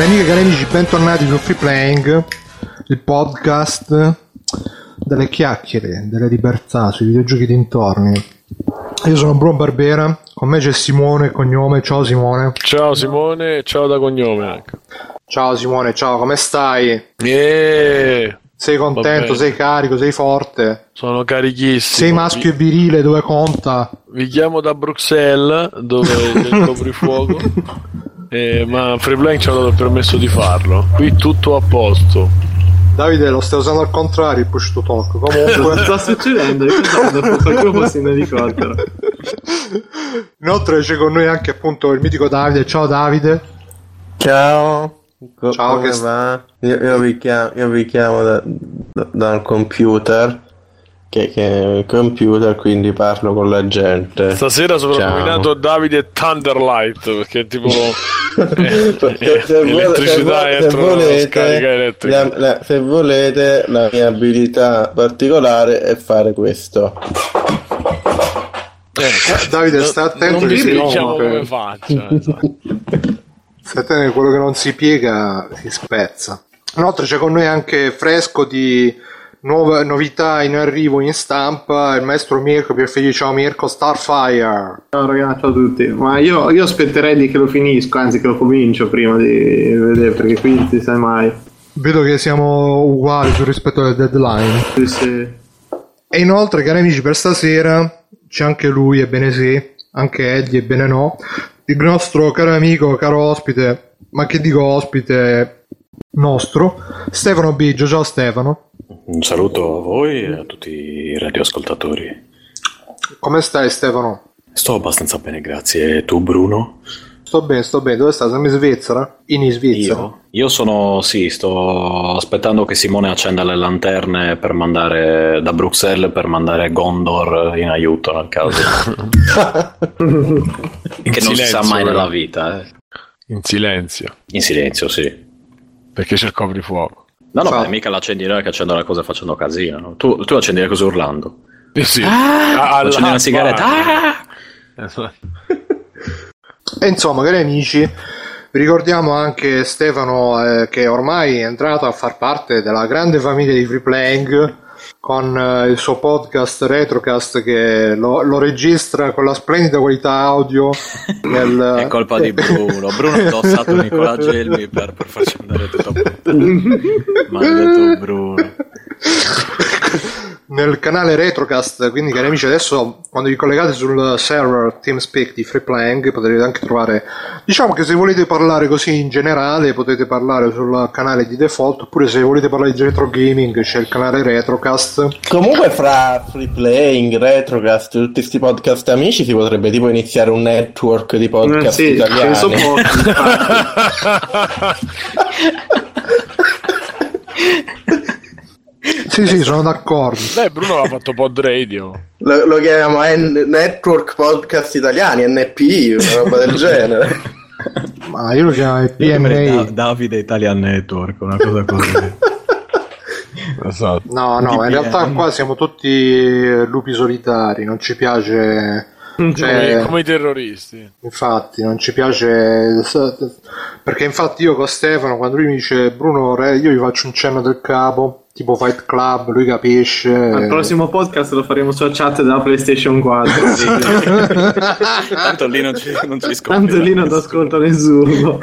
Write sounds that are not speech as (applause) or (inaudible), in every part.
Cari amiche e cari amici, bentornati su Free Playing, il podcast delle chiacchiere, delle libertà sui videogiochi dintorni. Io sono Bruno Barbera, con me c'è Simone, cognome. Ciao Simone. Ciao Simone, ciao da cognome anche. Ciao Simone, ciao, come stai? Yeah. Sei contento, sei carico, sei forte? Sono carichissimo. Sei maschio e virile dove conta? Vi chiamo da Bruxelles, dove (laughs) c'è il coprifuoco. Eh, ma Freeplank ci ha dato il permesso di farlo. Qui tutto a posto. Davide lo stai usando al contrario il push to talk. Comunque. Cosa (laughs) sta succedendo? Qualcuno fosse in elicottero. Inoltre c'è con noi anche appunto il mitico Davide. Ciao Davide. Ciao. Co- Ciao, come che st- va? Io, io vi chiamo, io vi chiamo da- da- dal computer, che, che è il computer, quindi parlo con la gente. Stasera soprannominato Davide Thunderlight perché tipo (laughs) eh, Se- se elettricità se, se volete, scarica elettrica. la- la- se volete, la mia abilità particolare è fare questo. Eh, Davide, stai attento che si rompe. come faccia. esatto. Stai attento che quello che non si piega si spezza. Inoltre c'è con noi anche fresco di nuova- novità in arrivo in stampa il maestro Mirko Pierfigli. Ciao Mirko, Starfire. Ciao ragazzi, ciao a tutti. Ma io, io aspetterei di che lo finisco, anzi che lo comincio prima di vedere, perché qui non si sa mai. Vedo che siamo uguali sul rispetto alle deadline. Sì, sì. E inoltre, cari amici, per stasera c'è anche lui, ebbene sì, anche Eddie, ebbene no, il nostro caro amico, caro ospite, ma che dico ospite nostro, Stefano Biggio. Ciao Stefano, Un saluto a voi e a tutti i radioascoltatori. come stai Stefano? Sto abbastanza bene, grazie. E tu, Bruno? Sto bene, sto bene, dove stai? Siamo in Svizzera? In Svizzera. Io? Io sono, sì, sto aspettando che Simone accenda le lanterne per mandare da Bruxelles per mandare Gondor in aiuto nel caso. (laughs) che non si sa silenzio, mai nella vita. eh. In silenzio, In silenzio, sì. Perché c'è il coprifuoco. No, no, beh, mica l'accendi noi che accendo le cose facendo casino. no? Tu, tu accendi le cose urlando. Eh sì. Ah, Ah, accendi una sigaretta. Ah! Esatto. (laughs) E insomma, cari amici, vi ricordiamo anche Stefano eh, che ormai è entrato a far parte della grande famiglia di Free Playing con eh, il suo podcast Retrocast che lo, lo registra con la splendida qualità audio (laughs) nel, È colpa di Bruno. Bruno ha indossato Nicola Gelmi per, per farci andare tutto a puttana. (laughs) Maledetto Bruno. (laughs) nel canale Retrocast. Quindi, cari amici, adesso quando vi collegate sul server TeamSpeak di Free Playing potete anche trovare. Diciamo che se volete parlare così in generale, potete parlare sul canale di default. Oppure se volete parlare di retro gaming, c'è il canale Retrocast. Comunque fra free playing, retrocast, tutti questi podcast amici si potrebbe tipo iniziare un network di podcast sì, italiani. penso poco. (laughs) (laughs) (laughs) Sì, sì, sono d'accordo. Beh, Bruno aveva fatto pod radio. Lo, lo chiamiamo N- Network Podcast Italiani, NPI, una roba del (laughs) genere. Ma io lo chiamo PMA. Davide Italian Network, una cosa così. (laughs) Esatto. No, no, in realtà qua siamo tutti lupi solitari, non ci piace. Come, Cioè, come i terroristi. infatti, non ci piace. Perché infatti io con Stefano, quando lui mi dice Bruno, io gli faccio un cenno del capo, tipo Fight Club, lui capisce. Al prossimo podcast lo faremo sulla chat della PlayStation 4. (laughs) Tanto lì non ci, non ci. Tanto lì non ti ascolta nessuno.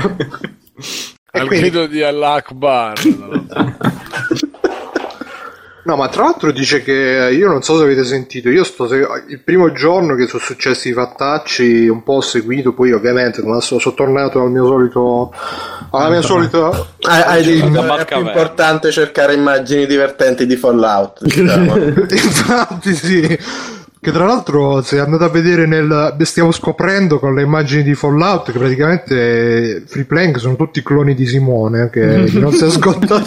Al quindi- grido di Allah Akbar. no? (laughs) No, ma tra l'altro dice che io non so se avete sentito, io sto il primo giorno che sono successi i fattacci, un po' ho seguito, poi ovviamente solito sono tornato al mio solito alla mia solita che è più importante cercare immagini divertenti di Fallout. Diciamo. (laughs) Infatti sì. Che tra l'altro se andate a vedere nel... stiamo scoprendo con le immagini di Fallout che praticamente Free Plank sono tutti cloni di Simone che (laughs) i nostri ascoltatori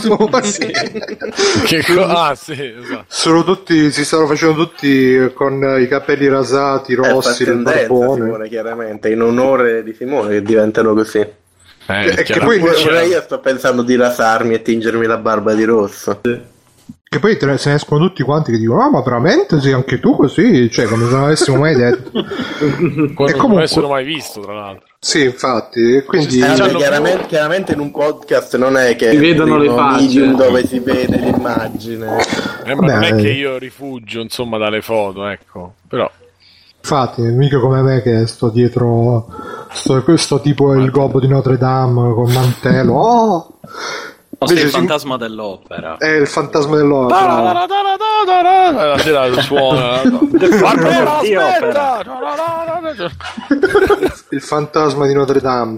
che co- ah, sì, esatto. sono tutti si stanno facendo tutti con i capelli rasati Eh, rossi il barbone Simone, chiaramente, in onore di Simone che diventano così. Eh, che chiaramente. poi- Pure, pure io sto pensando di rasarmi e tingermi la barba di rosso. Che poi te ne- se ne escono tutti quanti che dicono: Ah, ma veramente sì, anche tu così? Cioè, come se non avessimo mai detto. (laughs) Come E non comunque- avessero mai visto, tra l'altro. Sì, infatti, quindi... Eh, Vabbè, C'hanno chiaramente, chiaramente in un podcast non è che Si vedono le medium dove si vede l'immagine. Eh, ma non è che io rifugio, insomma, dalle foto, ecco. Però, Infatti, mica come me che sto dietro sto, questo tipo è il gobbo di Notre Dame col mantello. (laughs) Oh! No, sei il Invece si- fantasma dell'opera. È il fantasma dell'opera. la sera suona. Aspetta! il fantasma di Notre Dame.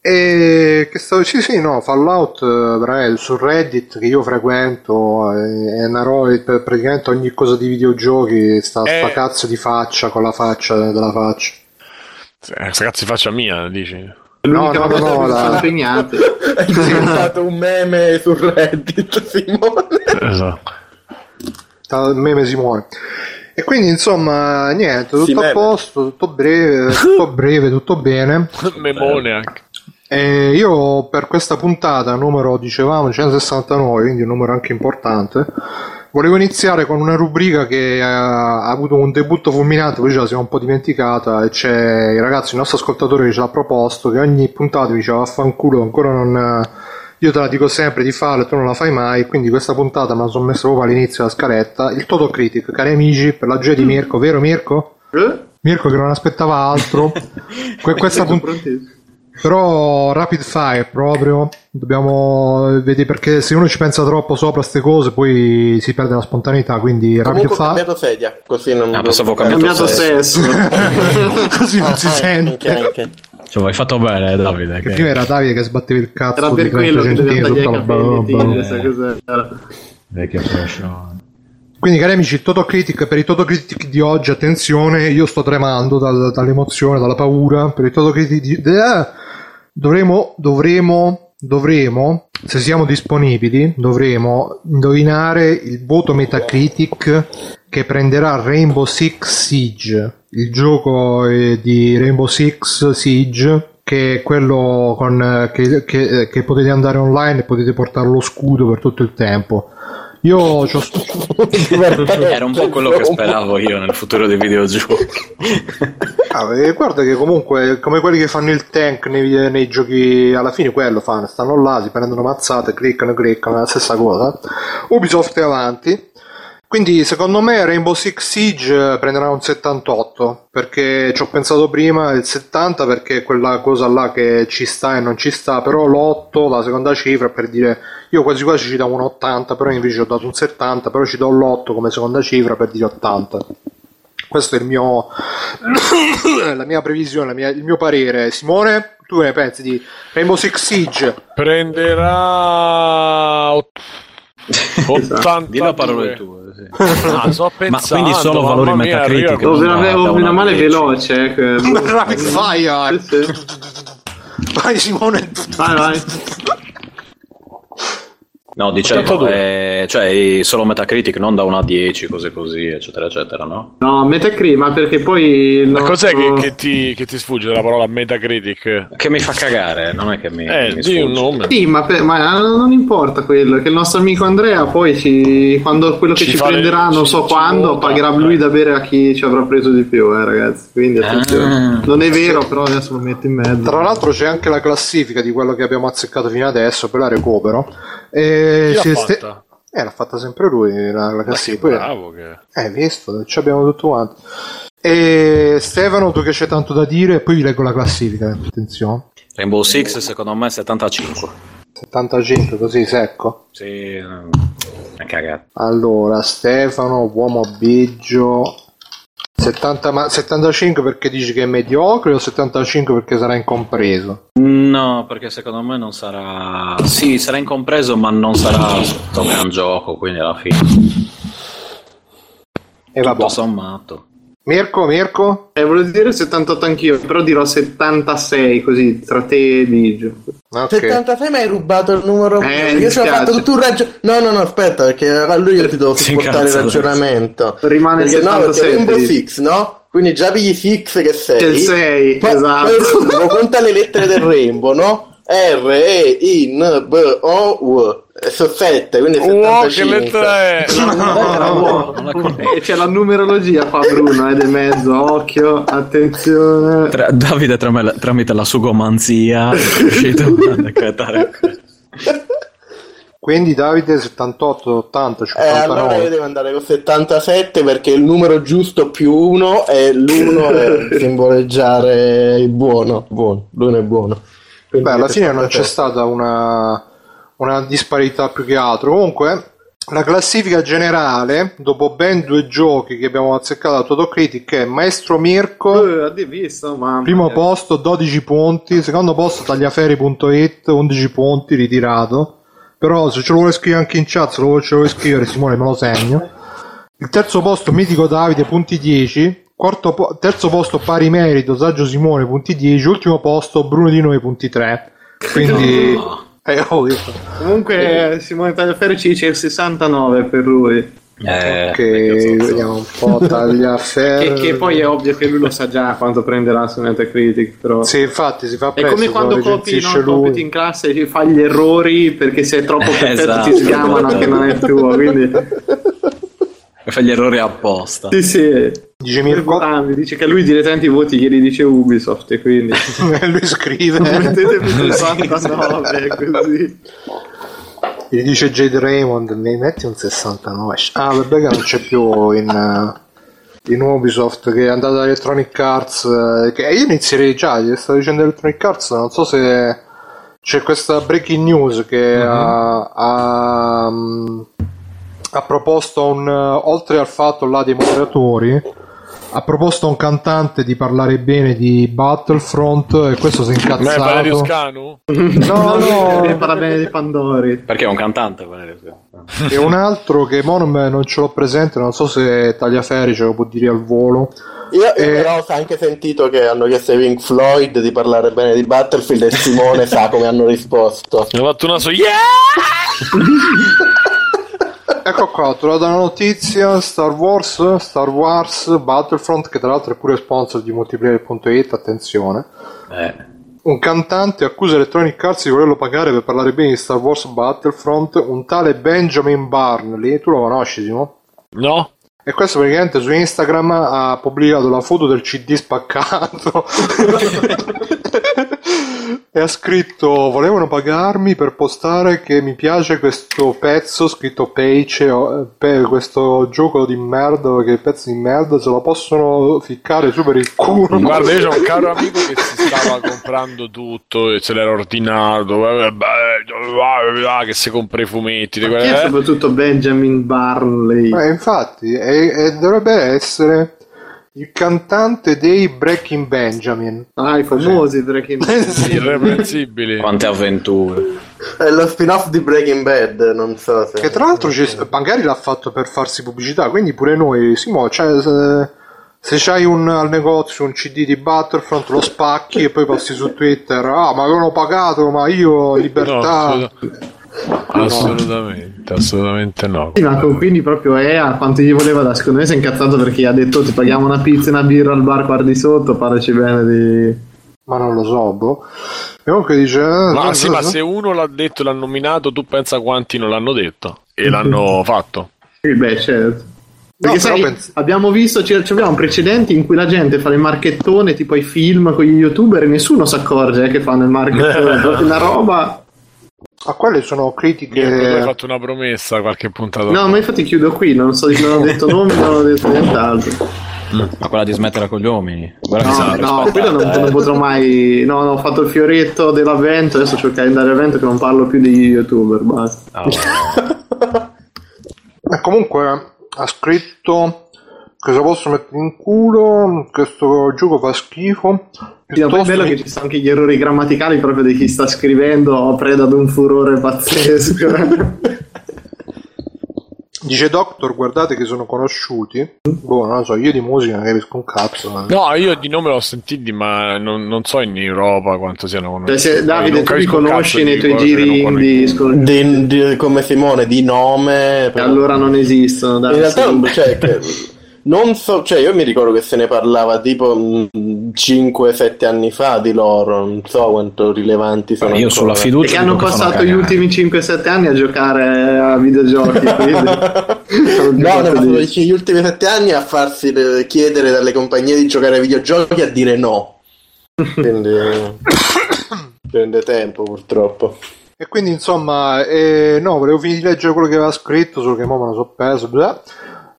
E che stavo sì sì no Fallout eh, veramente su Reddit che io frequento eh, è una roba per praticamente ogni cosa di videogiochi sta Eh. sta cazzo di faccia con la faccia della faccia Eh, Ragazzi, faccia mia, dici. L'unica no, no, cosa no, la- sono impegnate. (laughs) È diventato un meme su Reddit, (laughs) Simone. Esatto. Il meme si muore e quindi insomma niente tutto Sì, a meme. posto tutto breve (laughs) tutto breve tutto bene Memone anche. E io per questa puntata, numero dicevamo 169, quindi un numero anche importante, volevo iniziare con una rubrica che eh, ha avuto un debutto fulminante, poi ce la siamo un po' dimenticata, e c'è il ragazzo, il nostro ascoltatore che ce l'ha proposto, che ogni puntata diceva vaffanculo, ancora non... Io te la dico sempre di farla e tu non la fai mai, quindi questa puntata me la sono messa proprio all'inizio della scaletta. Il Toto Critic, cari amici, per la gioia di Mirko, vero Mirko? Eh? Mirko che non aspettava altro. (laughs) Que- questa puntata... Però rapid fire proprio, dobbiamo vedere perché se uno ci pensa troppo sopra queste cose poi si perde la spontaneità, quindi rapid Comunque ho fire cambiato sedia, così non Ah, pensavo Ho cambiato cambiato sesso. sesso. (laughs) così non si sente. Anche, anche. Cioè, hai fatto bene, Davide. Che Che... prima era Davide che sbatteva il cazzo Era di per 30 quello che doveva tutta tagliare i la capelli. cos'era. Vecchio prosciutto. Quindi cari amici, il Toto Critic, per i Toto Critic di oggi, attenzione, io sto tremando dal- dall'emozione, dalla paura, per i Toto Critic di... eh, dovremo, dovremo, dovremo, se siamo disponibili, dovremo indovinare il voto Metacritic che prenderà Rainbow Six Siege, il gioco di Rainbow Six Siege che è quello con, che, che- che potete andare online e potete portare lo scudo per tutto il tempo. Io c'ho (laughs) Era un po' quello che speravo io nel futuro dei videogiochi. Ah, e guarda che comunque come quelli che fanno il tank nei, nei giochi alla fine quello fanno, stanno là, si prendono mazzate, cliccano, cliccano, è la stessa cosa. Ubisoft è avanti. Quindi secondo me Rainbow Six Siege prenderà un 78 perché ci ho pensato prima il 70 perché è quella cosa là che ci sta e non ci sta, però l'8, la seconda cifra per dire io quasi quasi ci davo un 80, però invece ho dato un 70, però ci do l'8 come seconda cifra per dire 80. Questo è il mio (coughs) la mia previsione, la mia- il mio parere. Simone, tu che ne pensi di Rainbow Six Siege? Prenderà ott- 82. Dillo a parole tue. sì. (laughs) Ah, sto pensando, quindi solo mamma valori mia, Metacritic, arriva non meno da- male- da oh, una meno male 10. veloce. eh, Rapid fire! (laughs) Sì, sì. Vai Simone. Vai, vai. No, dicevo, 82. eh, cioè solo Metacritic, non da 1 a 10, cose così, eccetera, eccetera, no? No, Metacritic, ma perché poi... Ma cos'è che, che ti, che ti sfugge la parola Metacritic? Che mi fa cagare, non è che mi, Eh, mi di un sfugge. nome. Sì, ma, per- ma non importa quello, che il nostro amico Andrea poi ci, quando quello che Ci ci, fa le- prenderà, non ci- so ci quando, vota, pagherà eh. lui da bere a chi ci avrà preso di più, eh, ragazzi. Quindi attenzione. Ah. Non è vero, però adesso lo metto in mezzo. Tra l'altro c'è anche la classifica di quello che abbiamo azzeccato fino adesso, poi la recupero. E Chi si l'ha è ste- fatta? Eh, l'ha fatta sempre lui la, la classifica. Poi- bravo che... Eh, visto, ci abbiamo tutto quanto. E Stefano, tu che c'è tanto da dire, poi vi leggo la classifica, attenzione. Rainbow Six secondo me 75. 75, così secco. Sì, eh, è cagato. Allora, Stefano, uomo biggio. 70, ma 75 perché dici che è mediocre o 75 perché sarà incompreso? No, perché secondo me non sarà... Sì, sarà incompreso, ma non sarà un gran gioco, quindi alla fine... E vabbè. Tutto sommato. Mirko, Mirko? Eh, volevo dire 78 anch'io, però dirò 76 così tra te e Biggio. Ok. 76 mi hai rubato il numero Eh, io ci ho fatto tutto un ragionamento no no no aspetta perché a lui io ti devo supportare il ragionamento Rimane perché no perché 77, Rainbow dici. Six no? quindi già pigli Six che sei Che sei, poi, esatto. poi conta le lettere del Rainbow no? R, E, I, N, B, O, U sono 7, quindi Wow, che 75. lettera è? (laughs) No, Eh, c'è la numerologia qua Bruno, è di mezzo, occhio, attenzione. Tra- Davide tram- tramite la sugomanzia è riuscito a decretare Quindi Davide 78, 80, Eh, allora 59. io devo andare con 77 perché il numero giusto più 1 e l'1 è (laughs) simboleggiare il buono. buono. L'uno è buono. Quindi Beh, alla fine non 77. c'è stata una, una disparità più che altro. Comunque, la classifica generale, dopo ben due giochi che abbiamo azzeccato da Totocritic, è Maestro Mirko, Eh, visto, primo mia. posto 12 punti, secondo posto tagliaferi.it 11 punti, ritirato. Però se ce lo vuole scrivere anche in chat, se lo vuole, ce lo vuole scrivere Simone me lo segno. Il terzo posto Mitico Davide, punti 10. Quarto po- terzo posto pari merito Saggio Simone, punti 10. Ultimo posto Bruno Di Noi, punti 3. Quindi... Eh, oh, io- Comunque Simone Tagliaferri ci dice il 69 per lui. Eh, ok, vediamo un po' (laughs) tagliaferri. Che, che poi è ovvio che lui lo sa già quanto prenderà su Metacritic, però... Sì, infatti si fa È presto. come quando copi, recensisce no, compiti in classe e fa gli errori perché se è troppo perfetto (laughs) Esatto. ti sgamano che non è tuo, quindi... Fa gli errori apposta. Sì, sì. Dice Mirko, Mirko dice che lui direttamente i voti glieli dice Ubisoft e quindi (laughs) lui scrive. (laughs) mettetemi (laughs) sul 69 così. Gli dice Jade Raymond, mi metti un 69. Ah, vabbè che non c'è più in, in Ubisoft, che è andata da Electronic Arts. eh, che io inizierei già, gli stavo dicendo Electronic Arts, non so se c'è questa breaking news che ha, ha, mm, ha proposto un, eh, oltre al fatto là dei moderatori, ha proposto a un cantante di parlare bene di Battlefront e questo si è Ma è Valerio incazzato. Scanu? No, (laughs) no, E parla bene di Pandori. Perché è un cantante Valerio Scanu. e un altro che mo non, me- non ce l'ho presente, non so se Tagliaferri ce lo può dire al volo. Io, io Eh. però ho anche sentito che hanno chiesto ai Pink Floyd di parlare bene di Battlefield e Simone sa come hanno risposto. Mi ha fatto un naso, yeah! (laughs) Ecco qua, ho trovato una notizia, Star Wars, Star Wars Battlefront, che tra l'altro è pure sponsor di multiplayer.it, attenzione. Eh. Un cantante accusa Electronic Arts di volerlo pagare per parlare bene di Star Wars Battlefront, un tale Benjamin Barnley, tu lo conosci Simo? No? E questo praticamente su Instagram ha pubblicato la foto del CD spaccato (laughs) e ha scritto volevano pagarmi per postare che mi piace questo pezzo scritto Page o- pe- questo gioco di merda che pezzi di merda se lo possono ficcare su per il culo Guarda, io ho un caro amico che si stava comprando tutto e se l'era ordinato, eh, che si compra i fumetti. di Chi è quelle- eh. soprattutto Benjamin Barnley? Eh, infatti e, e dovrebbe essere il cantante dei Breaking Benjamin Ah, i famosi Breaking (laughs) Bad. Irreprensibili. Quante avventure. È lo spin-off di Breaking Bad, non so se... Che tra l'altro magari l'ha fatto per farsi pubblicità, quindi pure noi, Simo, cioè, se, se c'hai un, al negozio un CD di Battlefront lo spacchi e poi posti su Twitter, ah ma avevano pagato, ma io No, libertà. assolut- assolutamente, assolutamente no. Sì, ma con- quindi proprio è a quanto gli voleva da secondo me si è incazzato perché gli ha detto ti paghiamo una pizza e una birra al bar guardi sotto, parlaci bene di... ma non lo so, boh. E comunque dice... eh, Ma no, sì, no, ma no. se uno l'ha detto e l'ha nominato, tu pensa quanti non l'hanno detto e l'hanno (laughs) fatto. Sì, beh, certo. Perché però sai, pens- abbiamo visto, ci, abbiamo precedenti in cui la gente fa le marchettone tipo i film con gli youtuber e nessuno si accorge eh, che fanno il marchettone, (laughs) proprio una roba... A quelle sono Io critiche... hai fatto una promessa qualche puntata No, ma infatti chiudo qui, non so non ho detto nomi, non ho detto nient'altro. Ma quella di smettere con gli uomini. Guarda che No, sarà no, quello non, eh. non potrò mai. No, no, ho fatto il fioretto dell'avvento, adesso c'ho il calendario avvento che non parlo più degli youtuber, basta. Ah, vabbè. E (laughs) comunque ha scritto cosa posso mettere in culo, questo gioco fa schifo. Sì, ma poi è Piuttosto bello mi- che ci sono anche gli errori grammaticali proprio di chi sta scrivendo, preda ad un furore pazzesco. (laughs) Dice Doctor, guardate che sono conosciuti. Boh, non lo so, io di musica non capisco un cazzo. eh. No, io di nome l'ho sentiti, ma non, non so in Europa quanto siano Cioè, conosciuti. se, Davide, Non tu li conosci nei tuoi giri indie Di- di- come Simone, di nome... però- Allora non esistono, dai. In realtà sì. cioè, che- Non so, cioè io mi ricordo che se ne parlava tipo mm, 5-7 anni fa di loro, non so quanto rilevanti sono. Io sulla fiducia Perché hanno dico che fanno passato gli ultimi 5-7 anni a giocare a videogiochi. (laughs) quindi- No, passano gli ultimi 7 anni a farsi eh, chiedere dalle compagnie di giocare ai videogiochi a dire no. (laughs) Quindi prende tempo purtroppo. E quindi insomma, eh, no, volevo finire di leggere quello che aveva scritto, solo che mo me lo so perso. bla.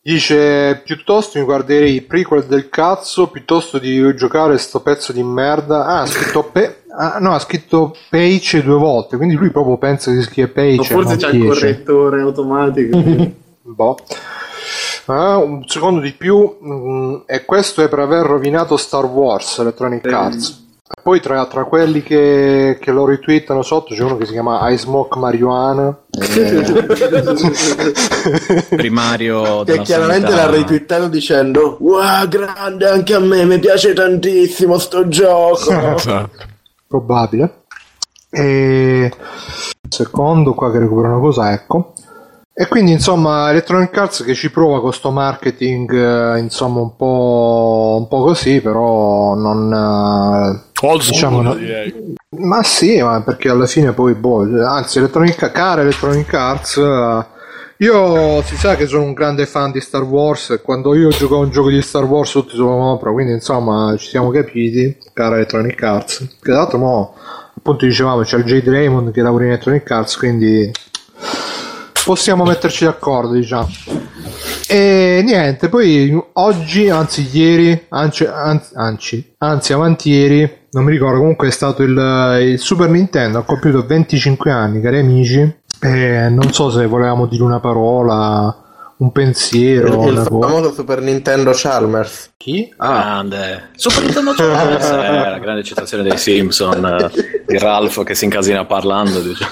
Dice: Piuttosto mi guarderei i prequel del cazzo piuttosto di giocare sto pezzo di merda. Ah, ha scritto Pe- ah, no, ha scritto Page due volte, quindi lui proprio pensa che si scrive Page. O forse c'è il correttore automatico. (laughs) Boh. Ah, un secondo di più, mm, e questo è per aver rovinato Star Wars Electronic Arts. Poi tra, tra quelli che, che lo retweetano sotto c'è uno che si chiama I Smoke Marijuana. (laughs) Primario Che chiaramente sanità. l'ha retweetato dicendo Wow, grande, anche a me, mi piace tantissimo sto gioco. Esatto. Probabile. E secondo qua che recupero una cosa, ecco. E quindi insomma Electronic Arts che ci prova con sto marketing eh, insomma un po', un po' così, però non... eh, Old Diciamo, no. Ma sì, ma perché alla fine poi, boh, anzi, Electronic, cara Electronic Arts, eh, io si sa che sono un grande fan di Star Wars quando io gioco a un gioco di Star Wars tutti sono sopra, quindi insomma ci siamo capiti, cara Electronic Arts. Che tra l'altro mo, appunto dicevamo, c'è il Jade Raymond che lavora in Electronic Arts, quindi possiamo metterci d'accordo, diciamo. E niente, poi oggi, anzi ieri, anzi, anzi, anzi, anzi avanti ieri, non mi ricordo, comunque è stato il, il Super Nintendo, ha compiuto 25 anni, cari amici, e non so se volevamo dire una parola, un pensiero, il cosa. famoso Super Nintendo Chalmers. Chi? Grande. Super Nintendo Chalmers, (laughs) eh, la grande citazione dei Simpson eh, di Ralph che si incasina parlando. Dice.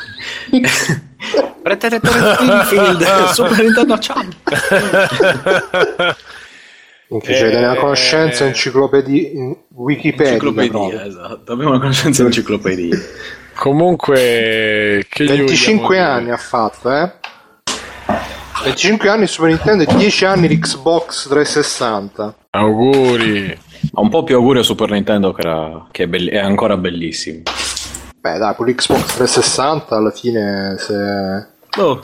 Preteretore Springfield, (laughs) Super Nintendo Chalmers. (laughs) Che c'è una conoscenza enciclopedia, Wikipedia. Enciclopedia, proprio. esatto. Abbiamo una conoscenza enciclopedia. (laughs) Comunque, che gli 25 vogliamo anni dire? ha fatto, eh? 25 anni Super Nintendo e 10 anni l'Xbox 360. Auguri. Ma un po' più augurio a Super Nintendo che, era, che è, belli- è ancora bellissimo. Beh, dai, con l'Xbox 360 alla fine se... Oh.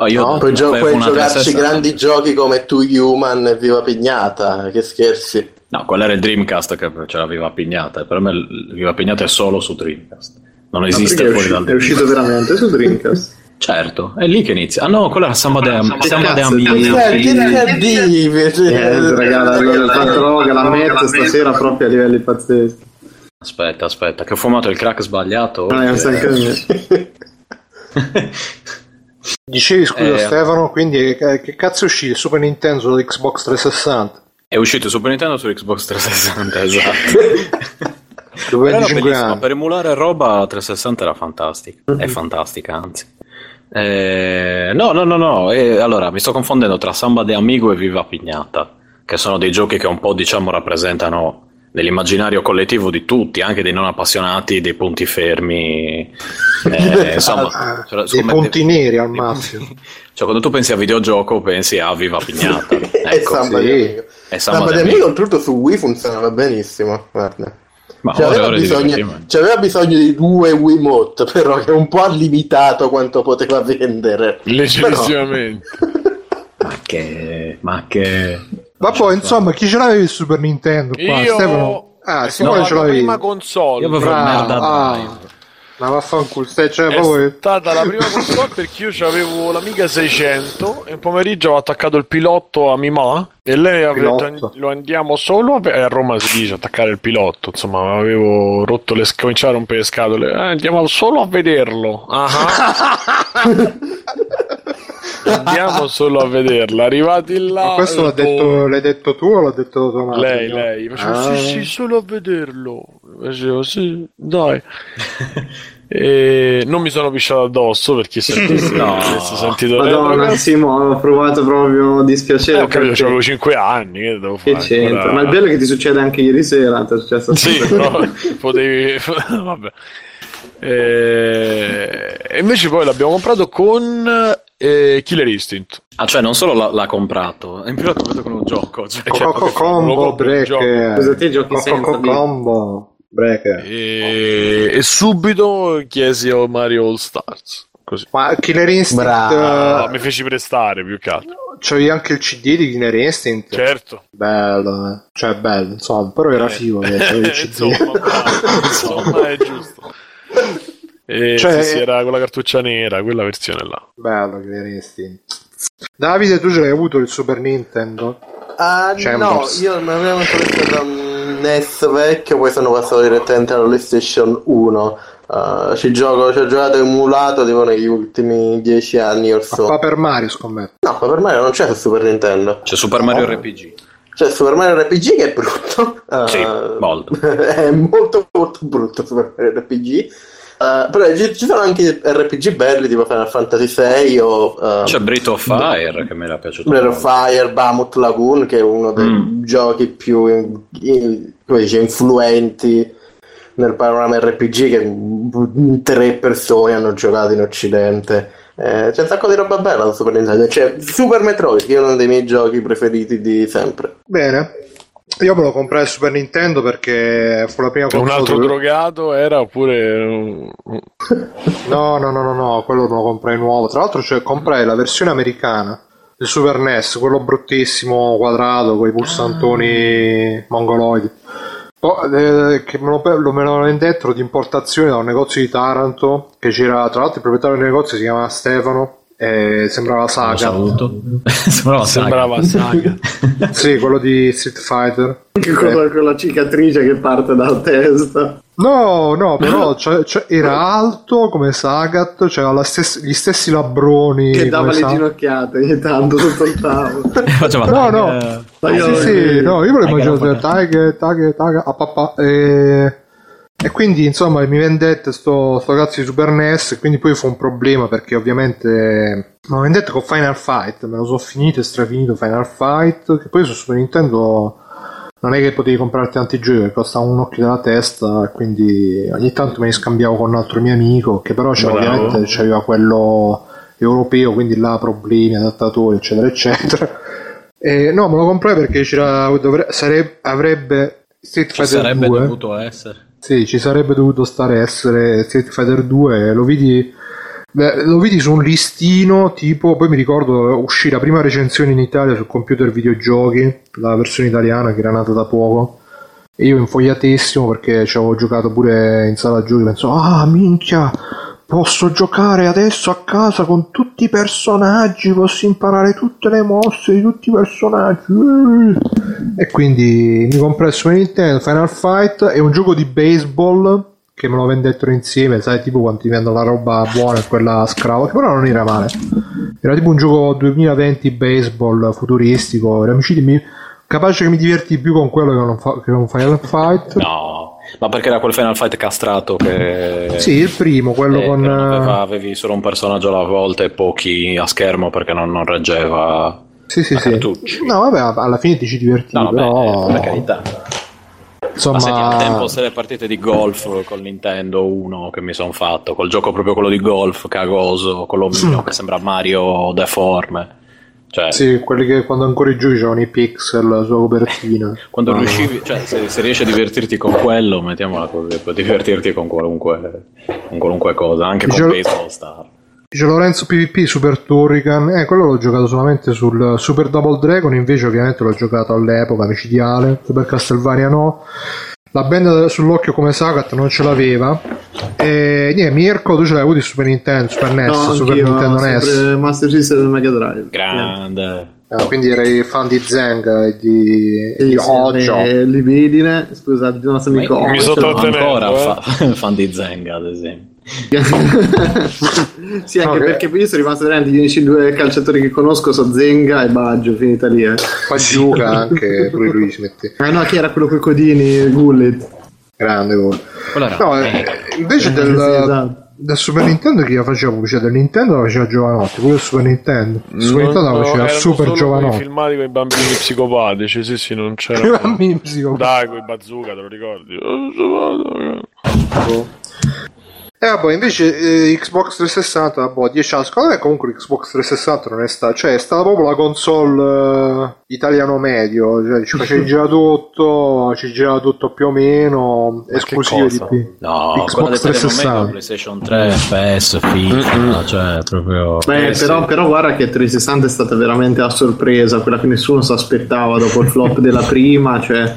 Oh, io No, Puoi, gio- puoi giocarci 360. grandi giochi come Two Human e Viva Pignata, che scherzi. No, quello era il Dreamcast che ce l'aveva pignata. Per me Viva Pignata è solo su Dreamcast. Non esiste è, fuori dal è uscito veramente su Dreamcast. (laughs) Certo, è lì che inizia. Ah no, quella era Samba de, Am- Che Samba de Amici. di- il Patroga la mette stasera proprio a livelli pazzeschi. Aspetta, aspetta, che ho fumato il crack sbagliato. Eh, sai che- (laughs) (laughs) Dicevi scusa Eh, Stefano, quindi che, che cazzo è uscito Super Nintendo sull'Xbox 360? È uscito Super Nintendo su Xbox 360, (laughs) esatto. Dopo Era 25 bellissimo, anni. per emulare roba la 360 era fantastica. È fantastica, anzi. Eh, no, no, no, no. eh, allora mi sto confondendo tra Samba de Amigo e Viva Pignata, che sono dei giochi che un po' diciamo rappresentano nell'immaginario collettivo di tutti, anche dei non appassionati, dei punti fermi. Eh, insomma, (laughs) cioè, Dei secondo me- punti neri al massimo. (laughs) Cioè, quando tu pensi a videogioco, pensi a Viva Pignata. (laughs) E Ecco. Samba sì. di Amigo. E Samba Samba. Amigo, oltretutto su Wii funzionava benissimo, guarda. Ma C'aveva, ore e ore di bisogno, c'aveva bisogno di due Wiimote, però che un po' ha limitato quanto poteva vendere. Leggerissimamente. Ma che. Ma che. Ma poi insomma, chi ce l'aveva il Super Nintendo qua? Io... Stefano? Ah, no, Simone ce la l'avevi. prima console. Io Bravo, Merda ah. Ma vaffanculo, stai, cioè, È proprio... stata la prima console perché io avevo l'Amiga 600 e il pomeriggio ho attaccato il pilotto a Mimà e lei aveva detto lo andiamo solo a, ve- a Roma si dice attaccare il pilotto insomma avevo rotto le sc- cominciato a rompere le scatole eh, andiamo solo a vederlo Ah. (laughs) (laughs) andiamo solo a vederlo arrivati là Ma questo l'ha eh, detto, l'hai detto tu o l'ha detto tua madre? lei, lei, facevo Ah. sì, sì, solo a vederlo. Facevo sì, dai. (laughs) e non mi sono pisciato addosso perché sentito, No. sentito Madonna, droghe. Simo, ho provato proprio Eh, dispiacere. ho capito, perché- avevo 5 anni, che devo Che fare? c'entra? Ancora- Ma il bello è che ti succede anche ieri sera. ti è successo Sì, però potevi... (laughs) Vabbè. E... e invece poi l'abbiamo comprato con e Killer Instinct. Ah, cioè non solo l'ha, l'ha comprato, in più l'ha comprato con un gioco. Cioè, Coco combo compri il gioco. break. Cosa te giochi senza Coco di- combo break. E, e subito chiesi a Mario All Stars. Così. Ma Killer Instinct Bravo. Ah, mi feci prestare più che altro. eh, c'avevi anche il CD di Killer Instinct. Certo. Bello, eh. cioè bello, insomma, però era Eh. figo che c'avevi il CD. (laughs) insomma, bravo, insomma, è giusto. (laughs) E Cioè- sì, sì, era con la cartuccia nera, quella versione là. Bello Instinct. Davide, tu ce l'hai avuto il Super Nintendo? Ah, no, io non avevo preso da un NES vecchio, poi sono passato direttamente alla PlayStation 1. Ah, ci gioco, ci ho giocato emulato tipo negli ultimi dieci anni or Ma so. Paper Mario, scommetto. No, ma per me non c'è su Super Nintendo. C'è Super Mario RPG. C'è Super Mario RPG che è brutto. Ah, Sì, molto. (laughs) è molto molto brutto Super Mario RPG. Ah, però ci, ci sono anche RPG belli tipo Final Fantasy VI o ah, C'è Breath of Fire che mi era piaciuto. Breath of Fire, Bahamut Lagoon, che è uno dei Mm. giochi più in- in- come dice, influenti nel panorama RPG che tre persone hanno giocato in Occidente. Eh, c'è un sacco di roba bella su Super Nintendo. C'è Super Metroid, che è uno dei miei giochi preferiti di sempre. Bene. Io me lo comprai il Super Nintendo perché fu la prima Un console altro dove- drogato era oppure. (laughs) No, no, no, no, no, quello me lo comprai nuovo. Tra l'altro cioè, comprai la versione americana del Super NES, quello bruttissimo quadrato con i pulsantoni mongoloidi. Oh, eh, che me lo, lo- me lo vendettero di importazione da un negozio di Taranto che c'era, tra l'altro il proprietario del negozio si chiamava Stefano e (laughs) sembrava Saga. saluto. Sembrava Sembrava saga. (laughs) Sì, quello di Street Fighter. Anche con, la, con la cicatrice che parte dalla testa. No, no, però c'è- c'è- era alto come Sagat, c'aveva la stess- gli stessi labbroni. Che dava le Sagat. ginocchiate ogni tanto sotto il tavolo. (laughs) Faceva No, no. eh, Ah, sì, sì, no, io volevo Tiger, immaginare tag, tag, tag, a papà. E, e quindi insomma mi vendette sto, sto cazzo di Super NES. E quindi poi fu un problema perché ovviamente. Ma vendette con Final Fight. Me lo so finito e strafinito Final Fight. Che poi su Super Nintendo non è che potevi comprarti tanti giochi perché costava un occhio della testa. Quindi ogni tanto me ne scambiavo con un altro mio amico. Che però c'era, ovviamente c'aveva quello europeo. Quindi là problemi, adattatori, eccetera, eccetera. E, no, me lo comprai perché c'era, dovre- sareb- avrebbe Street Ci Fighter sarebbe 2. dovuto essere. Sì, ci sarebbe dovuto stare essere Street Fighter 2. Lo vidi, beh, lo vidi su un listino tipo. Poi mi ricordo uscì la prima recensione in Italia sul computer videogiochi, la versione italiana che era nata da poco. E io infogliatissimo perché ci avevo giocato pure in sala giochi. Penso, ah minchia, posso giocare adesso a casa con tutti i personaggi, posso imparare tutte le mosse di tutti i personaggi. E quindi mi comprai Super Nintendo Final Fight è un gioco di baseball che me lo vendettero insieme, sai, tipo quando ti vendono la roba buona e quella scrava, che però non era male. Era tipo un gioco 2020 baseball futuristico, era amici mi- capace che mi diverti più con quello che con Final Fight. No, ma perché era quel Final Fight castrato che... Sì, il primo, quello eh, con... eh, aveva- avevi solo un personaggio alla volta e pochi a schermo perché non, non reggeva Sì, sì, sì. cartucci. No, vabbè, alla fine ti ci divertivi, No, però... per carità. Ma senti, al Insomma... tempo se le partite di golf col Nintendo 1 che mi sono fatto, col gioco proprio quello di golf cagoso, quello mio che sembra Mario deforme. Cioè, Sì, quelli che quando ancora i giochi c'erano i pixel sulla copertina. quando No, riuscivi, cioè, se, se riesci a divertirti con quello, mettiamola così, puoi divertirti con qualunque, con qualunque cosa, anche con Dicevo- Baseball Star. Dice Lorenzo PvP Super Turrican, eh, quello l'ho giocato solamente sul Super Double Dragon, invece ovviamente l'ho giocato all'epoca micidiale, Super Castlevania no. La band sull'occhio come Sagat non ce l'aveva. E niente, Mirko, tu ce l'hai avuto il Super Nintendo, Super NES, No, Super Nintendo NES. Master System e Mega Drive. Grande. Ah, quindi eri fan di Zenga e di, di Sì, Ojo. le libidine, scusate, il nostro amico Mi sto trattenendo, ancora eh. fa- fan di Zenga, ad esempio. Sì, anche No, che- perché io sono rimasto veramente gli unici due calciatori che conosco sono Zenga e Baggio, finita lì. Eh. Qua gioca anche, (laughs) pure lui si mette Ah no, chi era quello con i codini? Gullit. grande gol. Quello era- No, eh, invece Eh, del, sì, esatto. del Super Nintendo chi la faceva pubblicità? Del Nintendo la faceva Giovanotti, pure il Super Nintendo. Il Super Non- Nintendo la no, faceva erano Super Giovanotti. quei filmati con i bambini psicopatici, sì, sì, non (laughs) I c'era. bambini psicopatici. Dai, con i bazooka, te lo ricordi? Eh, E vabbè, invece eh, Xbox 360, boh, 10 anni, secondo me comunque l'Xbox 360 non è stata, cioè è stata proprio la console eh, italiano medio, cioè ci facevi (laughs) già tutto, ci girava tutto più o meno, esclusive di cosa? qui. No, Xbox quella del 360. PlayStation 3. FPS, FIFA, cioè proprio... Beh, Eh, però, però guarda che 360 è stata veramente a sorpresa, quella che nessuno si aspettava dopo il flop della prima, cioè,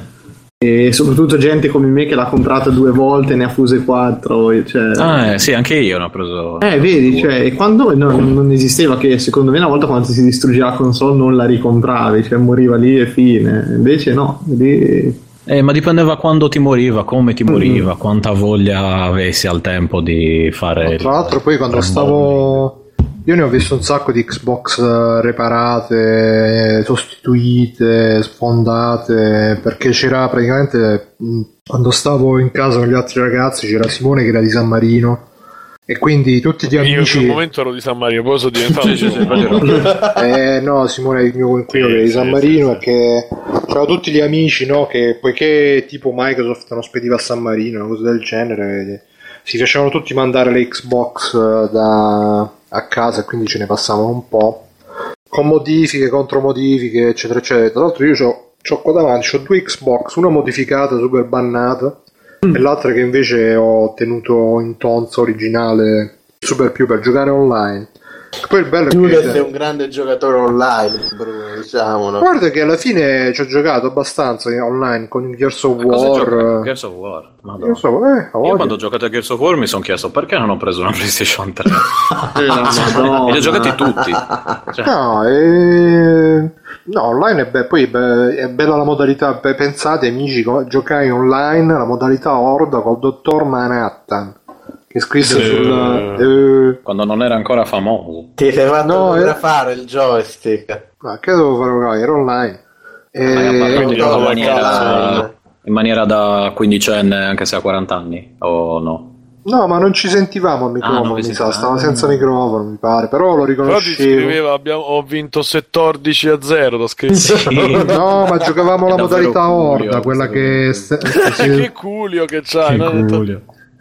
e soprattutto gente come me che l'ha comprata due volte, ne ha fuse quattro. Cioè, Ah, eh, sì, anche io ne ho preso... Eh, vedi, cioè, e quando no, non esisteva che secondo me una volta quando si distruggeva la console non la ricompravi, cioè moriva lì e fine. Invece no, lì Eh, ma dipendeva quando ti moriva, come Mm. ti moriva, quanta voglia avessi al tempo di fare... Tra l'altro poi quando stavo... Io ne ho visto un sacco di Xbox eh, reparate, sostituite, sfondate, perché c'era praticamente... mh, Quando stavo in casa con gli altri ragazzi c'era Simone che era di San Marino e quindi tutti gli Io in amici... quel momento ero di San Mario, poi sono diventato. (laughs) Eh, no, Simone è il mio coinquilino Sì, che di sì, San sì, Marino sì. perché c'erano tutti gli amici, no, che poiché tipo Microsoft non spediva a San Marino, una cosa del genere, si facevano tutti mandare le Xbox eh, da, a casa e quindi ce ne passavano un po', con modifiche, contromodifiche, eccetera, eccetera. Tra l'altro io c'ho, c'ho qua davanti, ho due Xbox, una modificata, super bannata, e l'altra che invece ho tenuto in tonzo originale, super più per giocare online. Poi il bello è Tu che... sei un grande giocatore online, Bruno, diciamo. No? Guarda che alla fine ci ho giocato abbastanza online con Gears of War. Gears of War. Madonna. Io so, eh, Io quando ho giocato a Gears of War mi sono chiesto perché non ho preso una PlayStation 3. Eh, la Madonna. e li ho giocati tutti. Cioè, No, eh, no, online è, be- poi è, be- è bella la modalità. be- pensate, amici, giocai online la modalità Horda col dottor Manhattan. Che scrisse Eh. sul. eh, quando non era ancora famoso. Ti sei fatto No, fotografare il joystick. no, che devo fare? No, Era online. Ma Eh, parlato in no, maniera, in maniera da quindicenne, anche se ha 40 anni, o no? no, ma non ci sentivamo al microfono. non vi mi sa, stava senza microfono, mi pare. Però lo Però riconoscevo. scriveva abbiamo, ho vinto 14 a 0 da scritto. (laughs) No, ma giocavamo la modalità Horda, quella che, che (laughs) che culio che c'hai no?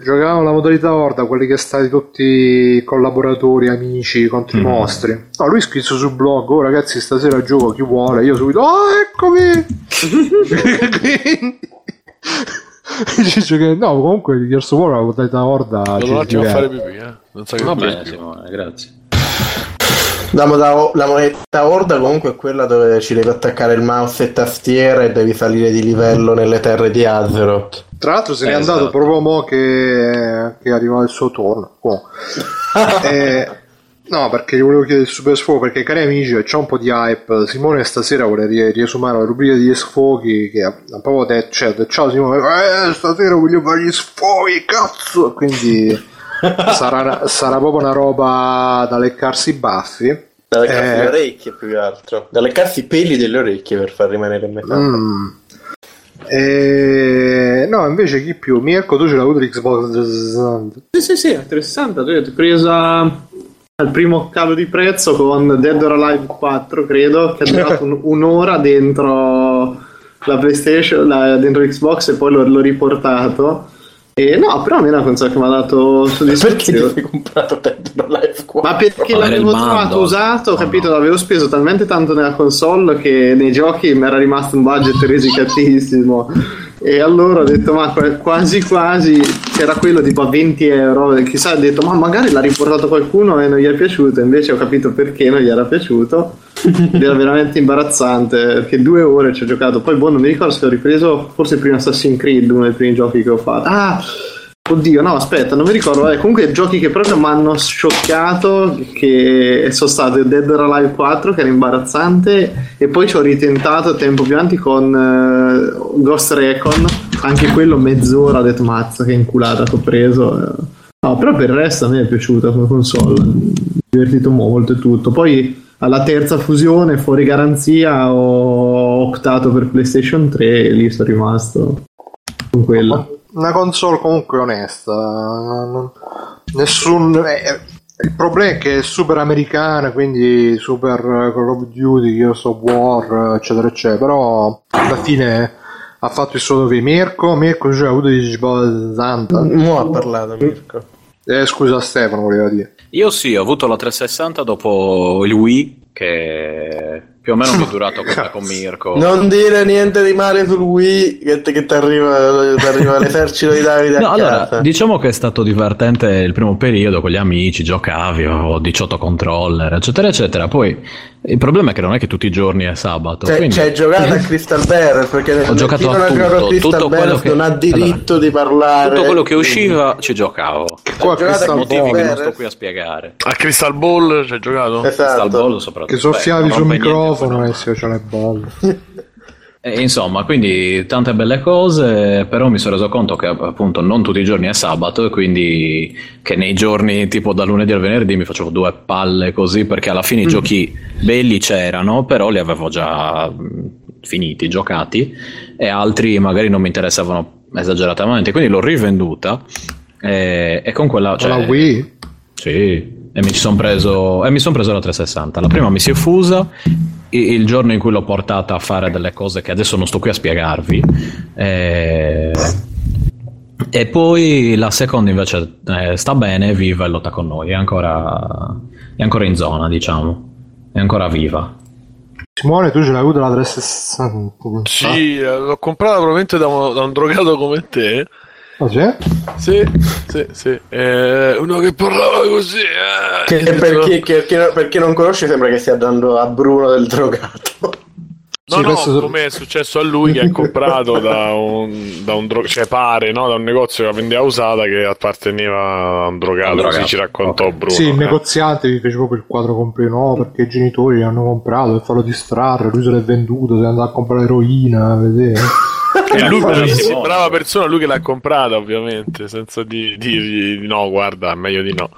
Giocavamo la modalità Horda, quelli che stai tutti collaboratori, amici contro Mm. i mostri. No, lui scritto sul blog, oh ragazzi stasera gioco chi vuole, io subito, oh eccomi! (laughs) (laughs) No, comunque di Gears of War la modalità Horda ci un attimo fare pipì eh? non so che Vabbè, Simone, grazie. La, moda- la moneta Horda comunque è quella dove ci devi attaccare il mouse e tastiera e devi salire di livello nelle terre di Azeroth. Tra l'altro se n'è Eh, andato esatto. proprio mo che, che arriva il suo turno. Comunque. (laughs) Eh, no, perché gli volevo chiedere il super sfogo, perché cari amici, c'è un po' di hype. Simone stasera vuole rie- riesumare la rubrica degli sfoghi che ha, proprio detto, cioè, ciao Simone, eh, stasera voglio fare gli sfoghi, cazzo! Quindi sarà, sarà proprio una roba da leccarsi i baffi. Da leccarsi Eh. le orecchie più che altro. Da leccarsi i peli delle orecchie per far rimanere in metà. Mm. Eh, no, invece chi più? Mirko, tu ce l'hai avuto l'Xbox 360. Sì, sì, sì, 360, tu hai presa al primo calo di prezzo con Dead or Alive 4, credo, che è (laughs) durato un- un'ora dentro la PlayStation, la- dentro Xbox e poi l'ho, l'ho riportato. E no, però a me è una console che mi ha dato Perché ti soddisfazione. sei comprato Dead or Alive 4? Ma perché Avere l'avevo trovato usato, capito? L'avevo speso talmente tanto nella console che nei giochi mi era rimasto un budget risicatissimo. E allora ho detto, ma qua- quasi quasi c'era quello tipo a 20 euro. Chissà, ho detto, ma magari l'ha riportato qualcuno e non gli è piaciuto. Invece ho capito perché non gli era piaciuto. Ed era veramente imbarazzante perché due ore ci ho giocato. Poi, boh, non mi ricordo se ho ripreso forse il primo Assassin's Creed, uno dei primi giochi che ho fatto. Ah, Oddio, no, aspetta, non mi ricordo. Vabbè, comunque giochi che proprio mi hanno scioccato che sono stati Dead or Alive 4 che era imbarazzante e poi ci ho ritentato tempo più avanti con eh, Ghost Recon, anche quello mezz'ora ho detto mazza che inculata che ho preso. eh. No, però per il resto a me è piaciuta come console, mi è divertito molto e tutto. Poi alla terza fusione fuori garanzia ho optato per PlayStation 3 e lì sono rimasto con quella. Una console comunque onesta. non- nessun. eh, il problema è che è super americana, quindi super eh, Call of Duty, Gears of War, eccetera, eccetera. Però alla fine ha fatto il suo dovere. Mirko, Mirko cioè, ha avuto di 60. Mo ha parlato Mirko. Eh, scusa Stefano, voleva dire. Io sì, ho avuto la 360 dopo il Wii, che più o meno mi è durato come con Mirko. Non dire niente di male sul Wii che, che ti arriva, (laughs) l'esercito di Davide a No, allora, casa. diciamo che è stato divertente il primo periodo con gli amici, giocavi, avevo 18 controller, eccetera, eccetera. Poi il problema è che non è che tutti i giorni è sabato. Cioè, quindi- c'hai giocato (laughs) a Crystal Bear perché Ho giocato a tutto, Crystal tutto Bear quello che- non ha diritto di parlare Tutto quello che usciva ci giocavo. Qua Giocate Crystal a Motivi Ball, che non Bear. sto qui a spiegare. A Crystal Ball ci hai giocato? esatto Crystal Ball soprattutto. che soffiavi Beh, sul niente, microfono e si faceva le bolle. (laughs) E, insomma, quindi tante belle cose, però mi sono reso conto che appunto non tutti i giorni è sabato e quindi che nei giorni tipo da lunedì al venerdì mi facevo due palle così perché alla fine i giochi belli c'erano, però li avevo già mh, finiti, giocati e altri magari non mi interessavano esageratamente, quindi l'ho rivenduta e, e con quella... Con la cioè, Wii? Sì, e mi sono preso, e mi son preso la 360. La prima mi si è fusa il giorno in cui l'ho portata a fare delle cose che adesso non sto qui a spiegarvi. E, e poi la seconda invece eh, sta bene, è viva e lotta con noi. È ancora, è ancora in zona, diciamo. È ancora viva. Simone, tu ce l'hai avuta la 360? Sì, eh, l'ho comprata probabilmente da un, da un drogato come te. Ah, sì? Sì, sì, sì. Eh, uno che parlava così. eh. che per chi, che- che- per chi non conosce sembra che stia dando a Bruno del drogato No, Sì, no, questo- come è successo a lui che ha comprato da un, da un dro- cioè pare, no, da un negozio che la vendeva usata che apparteneva a un drogato, così ci raccontò ok. Bruno. Sì, il eh. negoziante vi fece proprio il quadro completo, no, perché i genitori gli hanno comprato per farlo distrarre, lui se l'è venduto, si è andato a comprare eroina, vedete? E lui Brava bravissimo, brava persona, lui che l'ha comprata ovviamente, senza di- dirgli di no, guarda, meglio di no.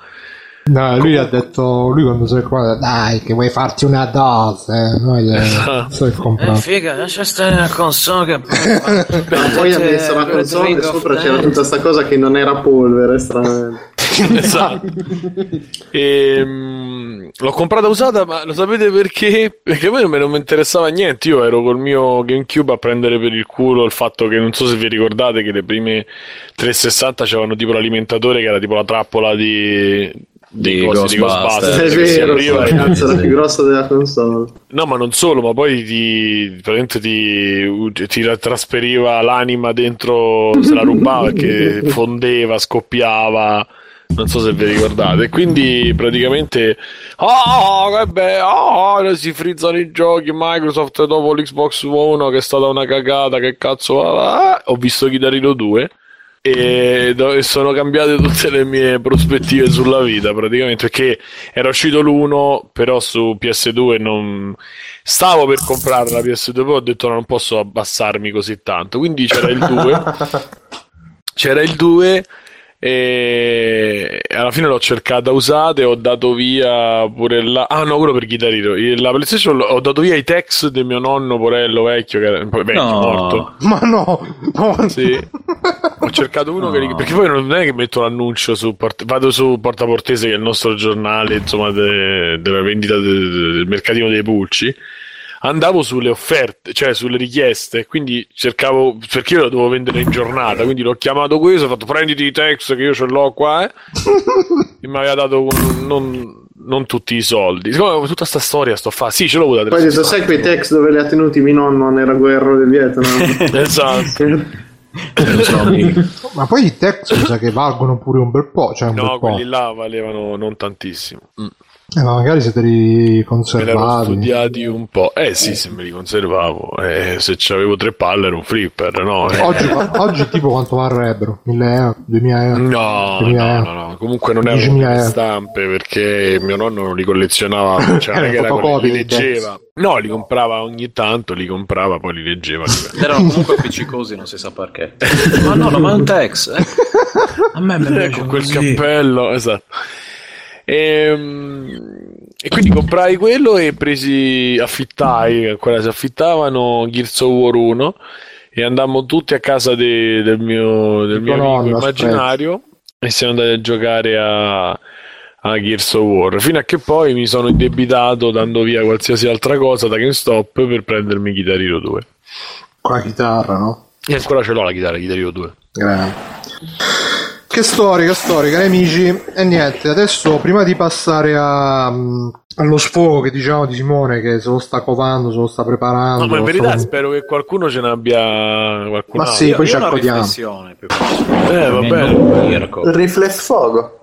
No, lui ha detto, lui quando si è comprato, dai che vuoi farti una dose, noi Esatto. gli si è comprato. figa, lascia stare la console che (laughs) Ma poi ha messo la console e sopra c'era tutta questa cosa che non era polvere, stranamente. (laughs) esatto. Ehm, l'ho comprata usata, ma lo sapete perché? Perché a me non me- non mi interessava niente. Io ero col mio GameCube a prendere per il culo il fatto che non so se vi ricordate che le prime 360 c'erano tipo l'alimentatore che era tipo la trappola di. Di cosi, Ghostbusters. È che vero, e- cazzo era più grossa della console. No, ma non solo, ma poi ti, praticamente ti, ti la trasferiva l'anima dentro, se la rubava perché (laughs) fondeva, scoppiava. Non so se vi ricordate. Quindi praticamente. Oh, che bello! Oh, si frizzano i giochi. Microsoft dopo l'Xbox One, che è stata una cagata. Che cazzo va? va? Ho visto Guitar Hero 2 e, sono cambiate tutte le mie prospettive sulla vita praticamente perché era uscito l'uno però su PS2 non stavo per comprare la PS2 poi ho detto no, non posso abbassarmi così tanto quindi c'era il 2 (laughs) c'era il 2 e alla fine l'ho cercata usata e ho dato via pure la ah no quello per Guitar Hero la PlayStation ho dato via i text del mio nonno porello vecchio che era vecchio No. morto Ma no, no. sì. (laughs) Ho cercato uno che ri- perché poi non è che metto l'annuncio su Port- vado su Porta Portese che è il nostro giornale insomma de- della vendita de- de- del mercatino dei pulci andavo sulle offerte cioè sulle richieste quindi cercavo perché io lo dovevo vendere in giornata quindi l'ho chiamato questo ho fatto prenditi i text che io ce l'ho qua eh. e mi aveva dato un- non, non tutti i soldi siccome tutta sta storia sto fa sì ce l'ho avuta Poi sai quei text dove li ha tenuti mio nonno nella guerra del Vietnam? (laughs) esatto (laughs) (laughs) Ma poi i text mi sa che valgono pure un bel po', cioè un no bel po'. quelli là valevano non tantissimo Mm. Eh, ma magari se te li Me l'ero conservavi. studiati un po'. Eh sì, se me li conservavo. Eh, se c'avevo tre palle era un flipper, no? Eh, Oggi, oggi tipo quanto varrebbero? 1000 euro? 2000 euro? No, 2000 no, euro. no, no, comunque non 10.000 erano delle euro. stampe perché mio nonno non li collezionava, cioè non è che era quello Fotocopi li leggeva. No, li comprava ogni tanto, li comprava, poi li leggeva. erano comunque appiccicosi, non si sa perché. (laughs) ma no, no, ma è un text. eh. a me mi Eh, piace con quel così. cappello, esatto. Ehm, E, quindi comprai quello e presi, affittai, ancora si affittavano Gears of War 1 e andammo tutti a casa de- del mio, del mio amico nonno, immaginario e siamo andati a giocare a, a Gears of War fino a che poi mi sono indebitato dando via qualsiasi altra cosa da GameStop per prendermi Guitar Hero 2 Con la chitarra, no? e ancora ce l'ho la chitarra Guitar Hero 2 Grande. Che storica, storica, cari amici. E niente, adesso prima di passare a, mm, allo sfogo che diciamo di Simone che se lo sta covando, se lo sta preparando. No, ma in verità sta- spero che qualcuno ce ne abbia qualcun Ma sì, Io- poi ci accodiamo. Eh, va bene. Riflex fuoco.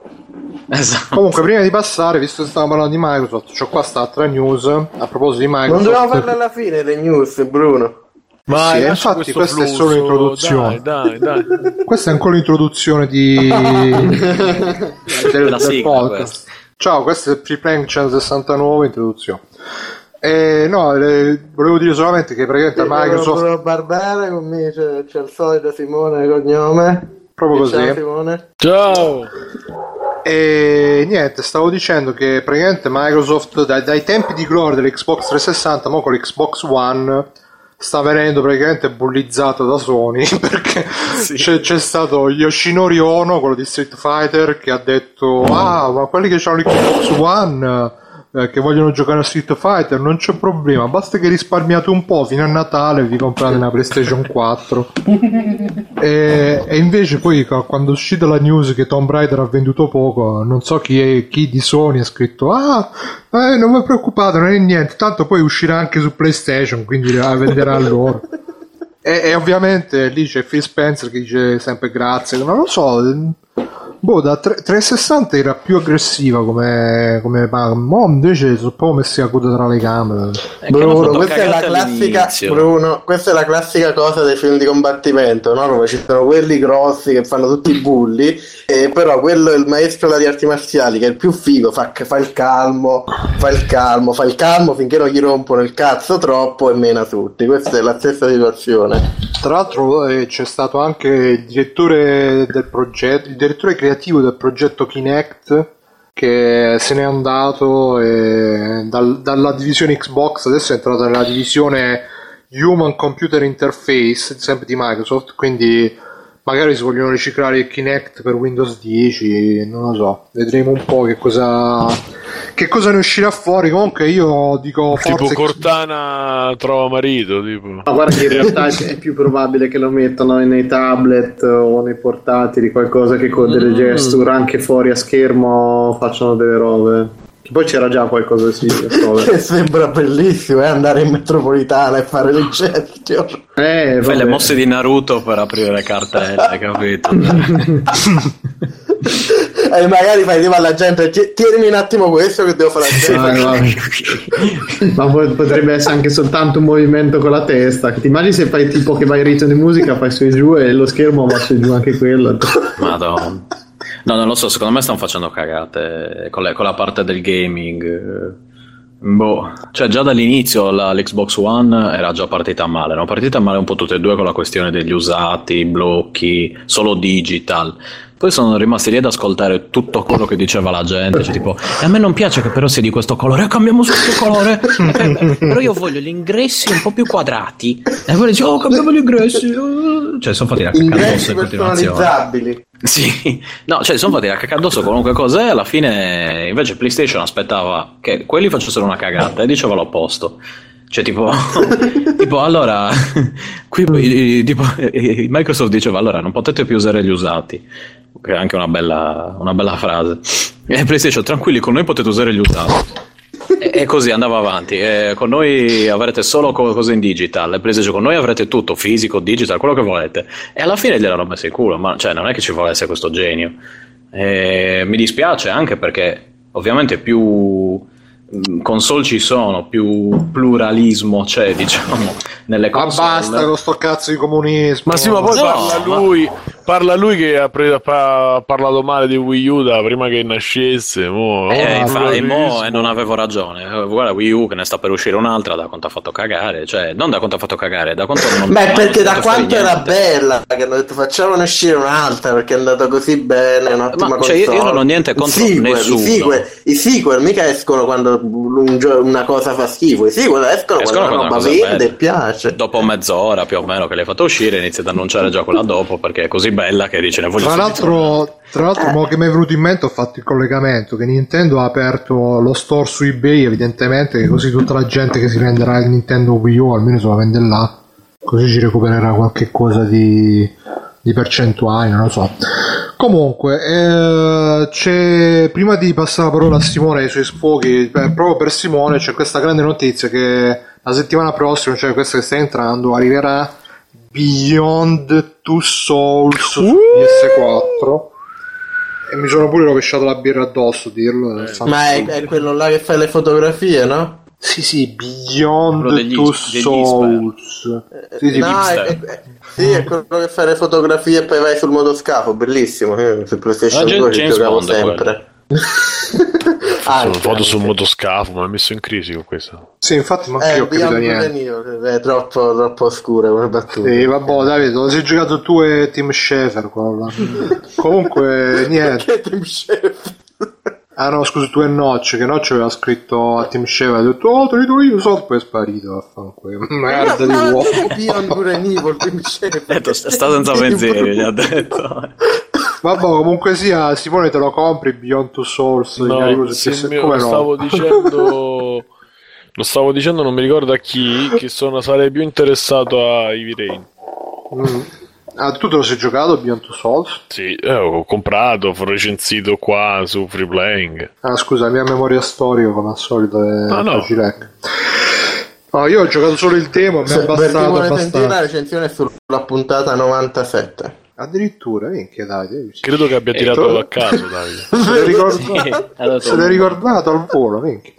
Esatto. Comunque, prima di passare, visto che stiamo parlando di Microsoft, c'ho qua sta altra news a proposito di Non Microsoft. dobbiamo farle alla fine le news, Bruno. Ma Sì, infatti questa è solo l'introduzione. Dai, dai, dai. (laughs) Questa è ancora l'introduzione di... (laughs) del, del sigla, podcast. questa. Ciao, questo è il Preplank 169, introduzione. Eh, no, eh, volevo dire solamente che praticamente Microsoft... Bruno Barbera, con me c'è, c'è il solito Simone cognome. Proprio Ciao, così. Simone. Ciao. E niente, stavo dicendo che praticamente Microsoft dai, dai tempi di gloria dell'Xbox 360, mo con l'Xbox One sta venendo praticamente bullizzata da Sony (laughs) perché c'è, c'è stato Yoshinori Ono, quello di Street Fighter, che ha detto ah ma quelli che hanno l'Xbox One eh, che vogliono giocare a Street Fighter non c'è problema, basta che risparmiate un po' fino a Natale vi comprate una PlayStation 4 (laughs) e, e invece poi quando è uscita la news che Tomb Raider ha venduto poco, non so chi, è, chi di Sony ha scritto ah, eh, non vi preoccupate, non è niente, tanto poi uscirà anche su PlayStation, quindi la venderà loro. (laughs) E, e ovviamente lì c'è Phil Spencer che dice sempre grazie, non lo so, boh, da tre- 360 era più aggressiva come, come ma mo invece sono proprio messi a coda tra le. È hanno Bruno, questa è la classica. Bruno, questa è la classica cosa dei film di combattimento, no? Dove ci sono quelli grossi che fanno tutti i bulli, e però quello è il maestro delle arti marziali, che è il più figo, fa, fa il calmo, fa il calmo, fa il calmo finché non gli rompono il cazzo troppo e mena tutti. Questa è la stessa situazione. Tra l'altro eh, c'è stato anche il direttore del progetto, il direttore creativo del progetto Kinect che se n'è andato e dal- dalla divisione Xbox adesso è entrato nella divisione Human Computer Interface sempre di Microsoft quindi magari si vogliono riciclare il Kinect per Windows 10 non lo so vedremo un po' che cosa che cosa ne uscirà fuori comunque io dico Tipo Cortana trova marito, tipo. Ma guarda che in realtà è più probabile che lo mettano nei tablet o nei portatili, qualcosa che con delle gesture anche fuori a schermo facciano delle robe. Che poi c'era già qualcosa simile. (laughs) so, vabbè. Che sembra bellissimo, eh, andare in metropolitana e fare le gestion. Eh, Fai le mosse di Naruto per aprire le cartelle, capito? (laughs) e magari fai tipo alla gente, "Ti- tienimi un attimo questo che devo fare gestion. no. (laughs) Ma potrebbe essere anche soltanto un movimento con la testa. Ti immagini se fai tipo che vai in ritmo di musica, fai su e giù e lo schermo va su e giù anche quello. Madonna. No, non lo so, secondo me stanno facendo cagate con, le- con la parte del gaming. Boh, cioè già dall'inizio la- l'Xbox One era già partita male, no? Partita male un po' tutte e due con la questione degli usati, blocchi, solo digital. Poi sono rimasti lì ad ascoltare tutto quello che diceva la gente, cioè tipo, "E a me non piace che però sia di questo colore, eh, cambiamo questo colore, Eh, (laughs) però io voglio gli ingressi un po' più quadrati. E poi dice, oh cambiamo gli ingressi, eh." cioè sono fatti la cacca addosso in continuazione. personalizzabili. Sì, no, cioè sono fatti la cacca addosso qualunque cosa e alla fine invece PlayStation aspettava che quelli facessero una cagata e diceva l'opposto. Cioè tipo, (laughs) tipo allora, (laughs) qui tipo, Microsoft diceva allora non potete più usare gli usati, che è anche una bella, una bella frase. (laughs) E PlayStation tranquilli con noi potete usare gli usati. (laughs) E, così andava avanti. E con noi avrete solo co- cose in digital. E PlayStation con noi avrete tutto, fisico, digital, quello che volete. E alla fine gliel'hanno messo in culo. Ma cioè, non è che ci volesse questo genio. E mi dispiace anche perché ovviamente più mh, console ci sono, più pluralismo c'è, (laughs) diciamo, nelle ma console. basta con sto cazzo di comunismo Ma sì, ma poi No, parla ma- lui. Parla lui che ha, pre- pa- ha parlato male di Wii U da prima che nascesse. Mo, Eh, oh, infatti, e mo, eh, non avevo ragione. Eh, Guarda, Wii U che ne sta per uscire un'altra, da quanto ha fatto cagare. Cioè, non da quanto ha fatto cagare, da quanto non (laughs) Beh, perché da quanto era niente. bella, che hanno detto facciamone uscire un'altra perché è andato così bene, un'ottima Ma, cioè, io- io non ho niente contro sequel, nessuno. I sequel, i sequel mica escono quando un gio- una cosa fa schifo, i sequel escono, Escono quando quando una roba vende bella. e piace. Dopo mezz'ora più o meno che l'hai fatto uscire, inizi ad annunciare già quella dopo perché è così bella che dice ne voglio Tra l'altro, tra l'altro mo che mi è venuto in mente ho fatto il collegamento che Nintendo ha aperto lo store su eBay evidentemente che così tutta la gente che si prenderà il Nintendo Wii U almeno se la vende là così ci recupererà qualche cosa di, di percentuali non lo so. Comunque, eh, c'è, prima di passare la parola a Simone e ai suoi sfoghi, beh, proprio per Simone c'è questa grande notizia che la settimana prossima, cioè questa che sta entrando, arriverà Beyond Two Souls su PS4. E mi sono pure rovesciato la birra addosso, dirlo. eh, Ma è, è quello là che fa le fotografie, no? Sì, sì, Quello Beyond degli- Two degli Souls. Sì, sì, no, è, è- sì, è quello che fa le fotografie e poi vai sul motoscafo, bellissimo. Io su PlayStation Ah, 2 ci James giocavo sempre. Sono Anche, foto sul anche. motoscafo, ma mi ha messo in crisi con questo. sì, infatti, ma Eh, io ho capito niente. È troppo, troppo oscura come battuta. Sì, vabbè, Davide, lo sei giocato tu e Tim quello là. (laughs) Comunque, niente. Che Tim Schafer. Ah no, scusa, tu e Notch, che Notch aveva scritto a Tim Schafer, ha detto, oh, te li do io, so, poi è sparito, vaffanculo. Merda di uomo. è Beyond Good and Evil, Tim Schafer. Detto, sta sta senza pensieri, gli ha detto. Vabbè, comunque sia, Simone te lo compri Beyond Two Souls No, sì, PS... mio- Come lo no? stavo (laughs) dicendo. Lo stavo dicendo, non mi ricordo a chi, che sono, sarei più interessato a Heavy Rain. Mm. Ah, tu te lo sei giocato Beyond Two Souls? Sì, eh, ho comprato, ho recensito qua su Free Playing. Ah, scusa, la mia memoria storica, come al solito, è Ah, no. faciletta. No, io ho giocato solo il demo, mi chi bastato sentire la abbastanza. recensione è sulla puntata 97. Addirittura, minchia, dai. dai. Credo che abbia tirato tu- a caso, Davide. (laughs) Se l'hai ricordato, allora, se l'hai ricordato al volo, minchia.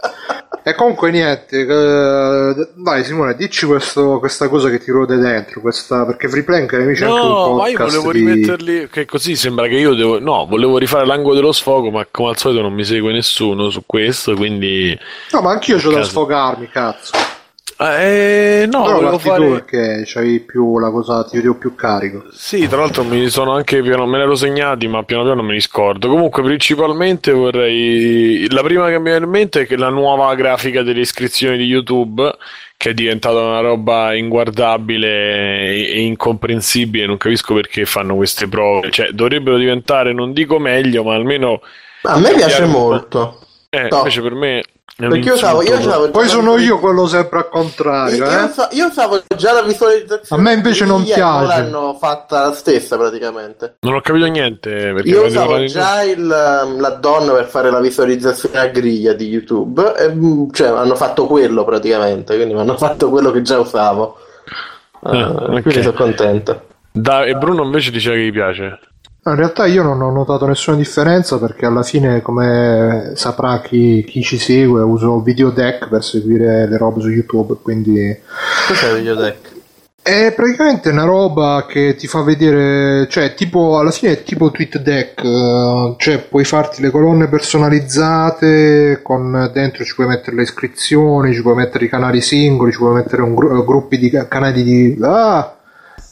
E comunque niente, eh, vai Simone, dici questo- questa cosa che ti rode dentro, questa, perché Freeplank c'è anche un No, ma io podcast volevo di... rimetterli. Che così sembra che io devo. No, volevo rifare l'angolo dello sfogo, ma come al solito non mi segue nessuno su questo. Quindi. No, ma anch'io c'ho da sfogarmi, cazzo. Eh, no, Però volevo parti tu fare. perché c'hai più la cosa, ti vedevo più carico. Sì, tra l'altro mi sono anche piano, me ne ero segnati, ma piano piano me li scordo. Comunque, principalmente vorrei. La prima che mi viene in mente è che la nuova grafica delle iscrizioni di YouTube, che è diventata una roba inguardabile e e incomprensibile, non capisco perché fanno queste prove. Cioè, dovrebbero diventare, non dico meglio, ma almeno. A me piace molto. Eh, No. invece per me. Perché io usavo, io usavo Poi sono io quello sempre al contrario, Io, eh? io io usavo già la visualizzazione. A me invece non piace. l'hanno fatta la stessa praticamente. Non ho capito niente. Perché Io usavo già il, l'addon per fare la visualizzazione a griglia di YouTube, e, mm, cioè hanno fatto quello praticamente, quindi mi hanno fatto quello che già usavo. Ah, Eh, ok. Quindi sono contento. Da- e Bruno invece diceva che gli piace. In realtà io non ho notato nessuna differenza perché alla fine, come saprà chi, chi ci segue, uso Videodeck per seguire le robe su YouTube, quindi Cos'è videodeck? è praticamente una roba che ti fa vedere, cioè tipo alla fine è tipo TweetDeck, eh, cioè puoi farti le colonne personalizzate, con dentro ci puoi mettere le iscrizioni, ci puoi mettere i canali singoli, ci puoi mettere un gru- gruppi di ca- canali di... Ah!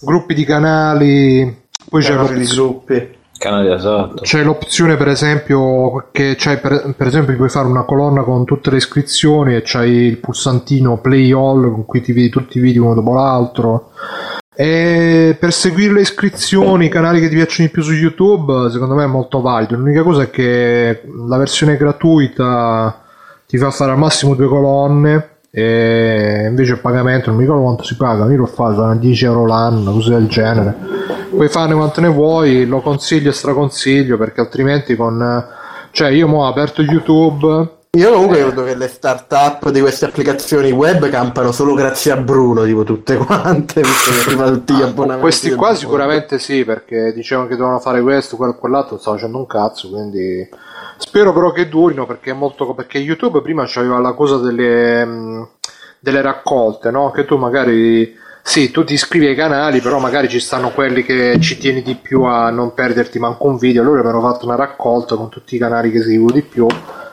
gruppi di canali, poi c'è Canali di l'opzione... gruppi. Canale esatto. C'è l'opzione, per esempio, che c'hai per, per esempio, puoi fare una colonna con tutte le iscrizioni e c'hai il pulsantino Play All con cui ti vedi tutti i video uno dopo l'altro. E per seguire le iscrizioni, i canali che ti piacciono di più su YouTube, secondo me è molto valido. L'unica cosa è che la versione gratuita ti fa fare al massimo due colonne. E invece il pagamento non mi ricordo quanto si paga, io lo faccio sono 10 euro l'anno, cose del genere. Puoi farne quante ne vuoi, lo consiglio e straconsiglio perché altrimenti con cioè io mo ho aperto YouTube Io comunque credo che le start-up di queste applicazioni web campano solo grazie a Bruno, tipo tutte quante, visto che prima tutti gli abbonamenti. Questi del qua sicuramente sì, perché dicevano che dovevano fare questo, quello e quell'altro, stavo facendo un cazzo, quindi spero però che durino perché è molto perché YouTube prima c'aveva la cosa delle mh, delle raccolte, no? Che tu magari sì, tu ti iscrivi ai canali, però magari ci stanno quelli che ci tieni di più a non perderti manco un video. Allora avevano fatto una raccolta con tutti i canali che seguivo di più.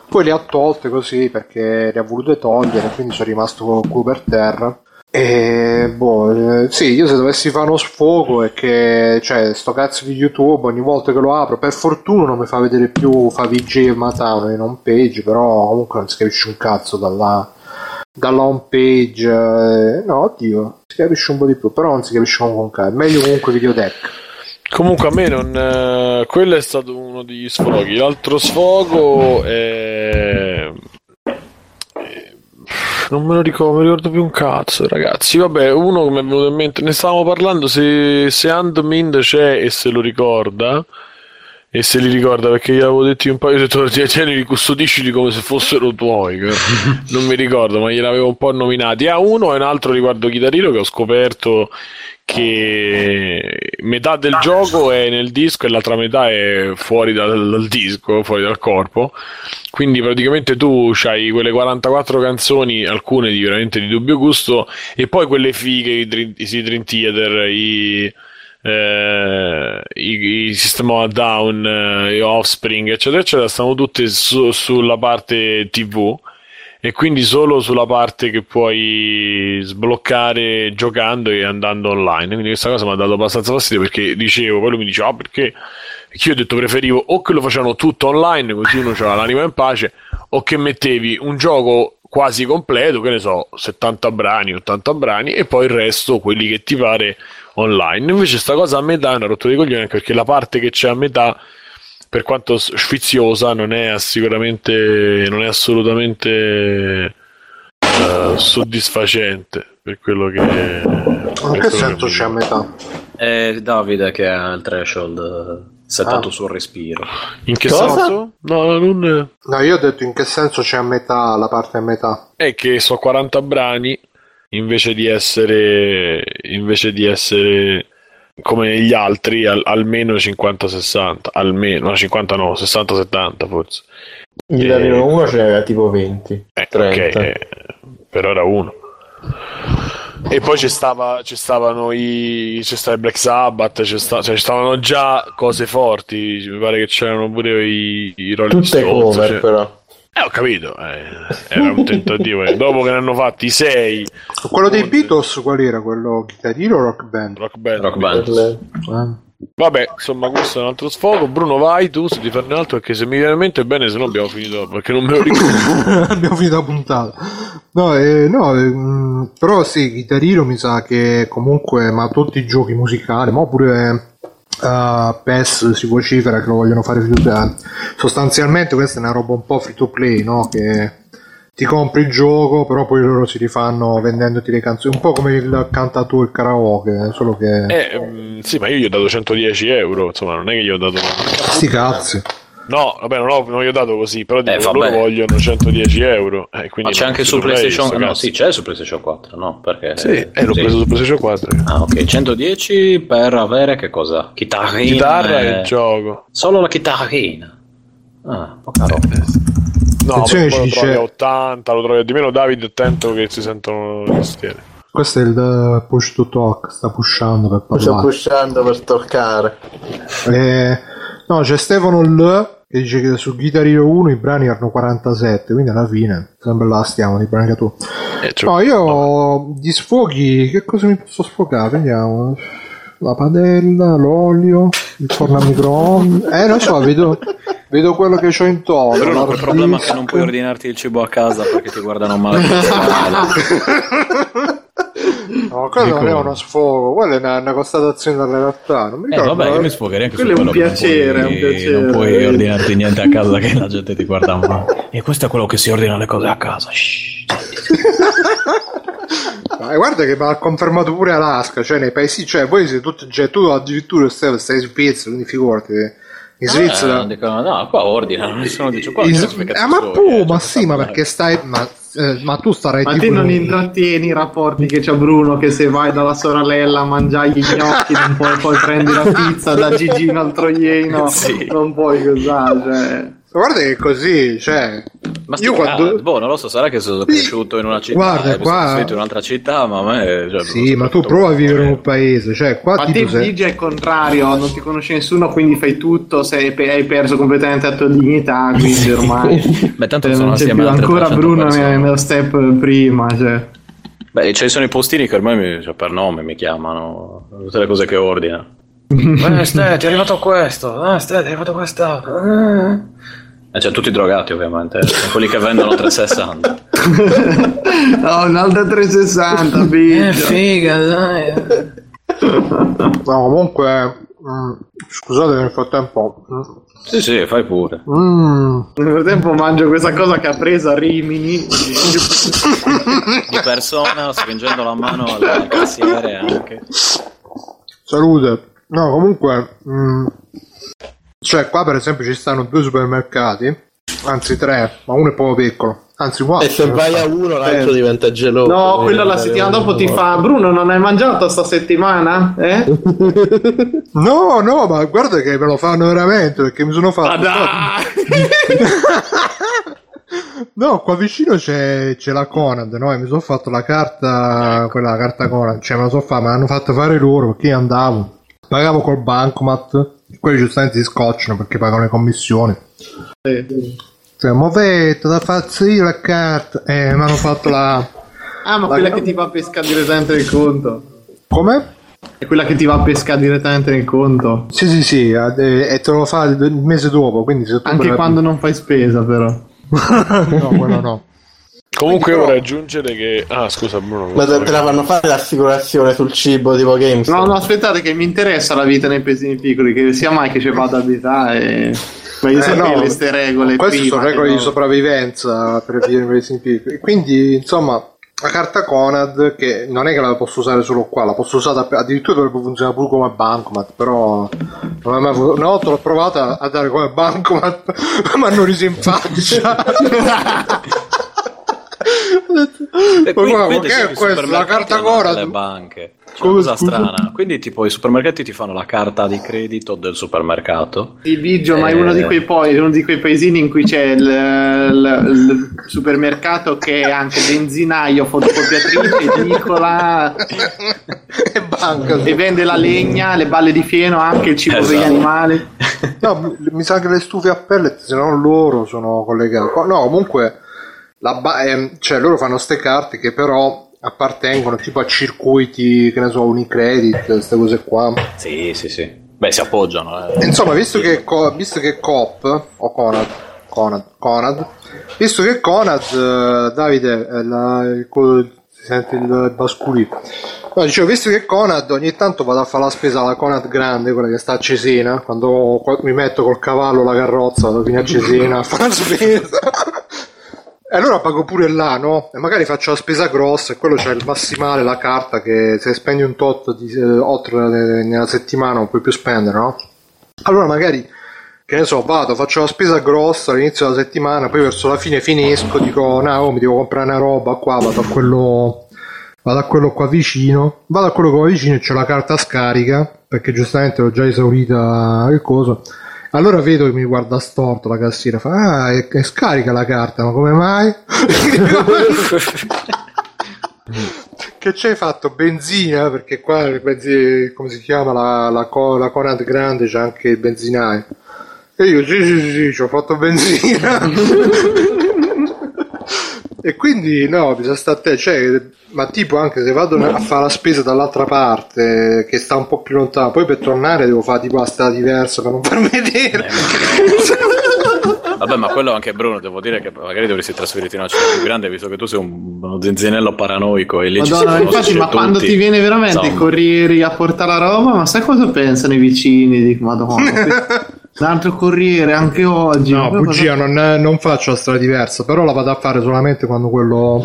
Poi le ha tolte così perché le ha volute togliere, quindi sono rimasto con per terra. E boh, eh, sì, io se dovessi fare uno sfogo è che, cioè, sto cazzo di YouTube ogni volta che lo apro, per fortuna non mi fa vedere più Favij e Matano in home page, però comunque non si capisce un cazzo dalla, dalla home page. eh, no, oddio, si capisce un po' di più, però non si capisce comunque un cazzo. Meglio comunque videodeck. Comunque a me non... eh, quello è stato uno degli sfoghi. L'altro sfogo è... eh, Non me lo ricordo, non mi ricordo più un cazzo, ragazzi. Vabbè, uno che mi è venuto in mente, ne stavamo parlando se, se Handmind c'è e se lo ricorda. E se li ricorda perché gli avevo detto un paio, ho detto tienili, custodiscili come se fossero tuoi, (laughs) non mi ricordo, ma gliel'avevo un po' nominati. A uno e un altro riguardo Chitarino che ho scoperto che metà del gioco è nel disco e l'altra metà è fuori dal, dal disco, fuori dal corpo. Quindi praticamente tu hai quelle 44 canzoni, alcune di veramente di dubbio gusto, e poi quelle fighe, i i Dream Theater, i, eh, i, i System of a Down, eh, Offspring, eccetera, eccetera, stanno tutte su, sulla parte TV e quindi solo sulla parte che puoi sbloccare giocando e andando online. Quindi questa cosa mi ha dato abbastanza fastidio perché dicevo, poi lui mi diceva, ah? Perché io ho detto preferivo o che lo facevano tutto online, così uno aveva l'anima in pace, o che mettevi un gioco quasi completo, che ne so, 70 brani, 80 brani, e poi il resto, quelli che ti pare online. Invece sta cosa a metà è una rottura di coglioni anche perché la parte che c'è a metà per quanto sfiziosa, non è sicuramente, non è assolutamente uh, soddisfacente per quello che. In che senso c'è a metà? È Davide che ha il threshold settato ah. sul respiro. In che Cosa? senso? No, non... no, io ho detto in che senso c'è a metà la parte a metà. È che so 40 brani invece di essere invece di essere come gli altri al, almeno 50-60 almeno no 50 no 60-70 forse. Gli e... 1 c'era tipo 20 eh, 30 okay, eh, però era uno. E poi c'è, stava, stavano i c'è stava Black Sabbath c'è sta, cioè, stavano già cose forti mi pare che c'erano pure i, i Rolling Tutte Stones cover cioè... però eh, ho capito, eh, era un tentativo. Eh. (laughs) Dopo che ne hanno fatti sei, quello dei Beatles, qual era? Quello chitarrino o rock band? Rock band. Rock band. Ah. Vabbè, insomma, questo è un altro sfogo. Bruno, vai tu se ti farne un altro, perché se mi viene in mente bene, se no abbiamo finito. Perché non me lo ricordo. (laughs) abbiamo finito la puntata. No, eh, no eh, però sì, chitarino mi sa che comunque, ma tutti i giochi musicali, ma pure uh, PES si vocifera che lo vogliono fare free to play. Sostanzialmente questa è una roba un po' free to play, no? Che ti compri il gioco, però poi loro si rifanno vendendoti le canzoni, un po' come il cantato il karaoke, solo che... Eh, mh, sì, ma io gli ho dato 110 euro, insomma, non è che gli ho dato... Sti cazzi. No, vabbè, non, ho, non gli ho dato così, però eh, loro vogliono 110 euro. Eh, Ma c'è anche su PlayStation 4? No, sì, c'è su PlayStation 4, no? Perché, sì, eh, l'ho sì. preso su PlayStation 4. Ah, ok, 110 per avere che cosa? Chitarrina Chitarra e il gioco. Solo la chitarrina. Ah, poca roba. No, Attenzione ci dice... a 80, lo trovi di meno David, attento che si sentono le stiere. Questo è il push to talk, sta pushando per parlare. Sta pushando per toccare. Eh, no, c'è Stefano L che dice che su Guitar Hero 1 i brani erano 47, quindi alla fine sempre là stiamo, i brani che tu. Eh, no, io gli sfoghi, che cosa mi posso sfogare? Vediamo. La padella, l'olio, il forno a microonde. Eh, non so, vedo, vedo quello che ho intorno. Però il problema è che non puoi ordinarti il cibo a casa perché ti guardano male. (laughs) No, quello non è uno sfogo, quella è una, una constatazione della realtà. Non mi eh, vabbè, io mi sfogherei anche quello su quello. È un piacere, non puoi, un piacere. Non puoi ordinarti niente a casa che la gente ti guarda male. E questo è quello che si ordina le cose a casa. Ma (laughs) guarda che mi ha confermato pure Alaska, cioè nei paesi, cioè voi siete tutti, cioè tu addirittura stai, stai in Svizzera, quindi figurati in Svizzera. Eh, dicono, no, qua ordinano, nessuno dice qua. In, ah, ma tu, ma sì, ma perché stai. Ma, eh, ma tu starai Ma te non intrattieni i rapporti che c'è Bruno che se vai dalla sorella a mangiare gli gnocchi non puoi poi prendi la pizza da Gigino al Troieno, (laughs) sì. non puoi cos'ha, cioè. Guarda che è così, cioè. Ma io quando... boh, non lo so, sarà che sono cresciuto in una città, Guarda, qua... sono in un'altra città, ma a me... Cioè, sì, ma tu prova a vivere in un paese, cioè qua ma tipo te sei... è il contrario, non ti conosce nessuno, quindi fai tutto, sei, hai perso completamente la tua dignità, quindi ormai... (laughs) Beh, tanto sono non c'è più. ancora Bruno nello step prima, cioè... Beh, ci sono i postini che ormai mi, cioè, per nome mi chiamano, tutte le cose che ordina. (laughs) eh, Ste, ti è arrivato questo, eh, Ste, ti è arrivato questo... Eh. E c'è tutti drogati ovviamente, sono quelli che vendono 360. (laughs) no, un'altra 360, biggio. Eh, figa, dai. No, comunque, mm, scusate nel frattempo. Mm. Sì, sì, fai pure. Mm. Nel frattempo mangio questa cosa che ha preso a Rimini. Di persona, stringendo la mano al cassiere anche. Salute. No, comunque... Mm Cioè, qua per esempio ci stanno due supermercati, anzi tre, ma uno è proprio piccolo. Anzi, quattro. E se vai a uno, l'altro Eh. diventa geloso. No, quello la settimana dopo ti fa Bruno non hai mangiato sta settimana? Eh? (laughs) No, no, ma guarda che me lo fanno veramente perché mi sono fatto. (laughs) No, qua vicino c'è, c'è la Conad, no? E mi sono fatto la carta, quella la carta Conad, cioè me la so fare, me l'hanno fatta fare loro perché io andavo, pagavo col bancomat, quelli giustamente si scocciano perché pagano le commissioni. Cioè, muovete da farsi io la carta, e mi hanno fatto la. Ah, ma quella che ti va a pescare direttamente nel conto. Come? È quella che ti va a pescare direttamente nel conto. Sì, sì, sì, eh, e te lo fa il il mese dopo, quindi se tu Anche prendi- quando non fai spesa, però. (laughs) no, quello no. Comunque Quindi, vorrei però- aggiungere che... Ah, scusa Bruno. Ma te te la fanno fare l'assicurazione sul cibo tipo GameStop? No, no, aspettate che mi interessa la vita nei paesini piccoli, che sia mai che ci vado ad abitare e... Voglio Eh, sapere no, queste regole Queste prima, sono regole no. di sopravvivenza per vivere nei paesi piccoli. Quindi, insomma, la carta Conad, che non è che la posso usare solo qua, la posso usare addirittura dovrebbe funzionare pure come bancomat, però non mai una volta l'ho provata a dare come bancomat, (laughs) ma hanno riso in faccia. (laughs) E Ma qui- guarda, quindi che è questo? La carta Conad? le banche. C'è Come, una cosa scusa? strana. Quindi, tipo, i supermercati ti fanno la carta di credito del supermercato. Il Biggio, ma è Eh. uno di quei poi, uno di quei paesini in cui c'è il, il- il supermercato che è anche benzinaio, fotocopiatrice, edicola e banca. e vende la legna, le balle di fieno, anche il cibo per gli Esatto. animali. No, mi- sa che le stufe a pellet, se non loro, sono collegate. Co- No, comunque, ba- ehm, cioè loro fanno ste carte che però appartengono tipo a circuiti, che ne so, Unicredit, queste cose qua. Sì, sì, sì. Beh, si appoggiano. eh. Insomma, visto che, Co- visto che Coop o Conad, Conad, Conad, visto che Conad, eh, Davide, è la, il, co- si sente il basculino. No, dicevo, visto che Conad ogni tanto vado a fare la spesa alla Conad grande, quella che sta a Cesena, quando qua- mi metto col cavallo la carrozza, vado fino a Cesena a fare la spesa. E allora pago pure là, no? E magari faccio la spesa grossa e quello c'è il massimale, la carta che se spendi un tot di eh, eh, nella settimana non puoi più spendere, no? Allora magari, che ne so, vado, faccio la spesa grossa all'inizio della settimana, poi verso la fine finisco, dico, no, oh, mi devo comprare una roba qua, vado a quello, vado a quello qua vicino, vado a quello qua vicino e c'è la carta scarica, perché giustamente l'ho già esaurita il coso. Allora vedo che mi guarda storto la cassiera, fa, ah, è, è scarica la carta, ma come mai? (laughs) che ci hai fatto? Benzina? Perché qua, il benzi- come si chiama, la, la, la Conad Grande c'è anche il benzinaio. E io, sì, sì, sì, sì, ci ho fatto benzina. (laughs) e quindi, no, bisogna stare a te, cioè, ma tipo anche se vado a fare la spesa dall'altra parte, che sta un po' più lontano, poi per tornare devo fare tipo la strada diversa per non (laughs) farmi vedere. Vabbè, ma quello anche Bruno, devo dire che magari dovresti trasferirti in una città più grande, visto che tu sei un, uno zenzinello paranoico e lì ci Madonna, si infatti, ma quando tutti. ti viene veramente i corrieri a portare la roba, ma sai cosa pensano i vicini? Dico, madonna, (laughs) un altro corriere anche oggi. No, bugia, non, non faccio la strada diversa, però la vado a fare solamente quando quello,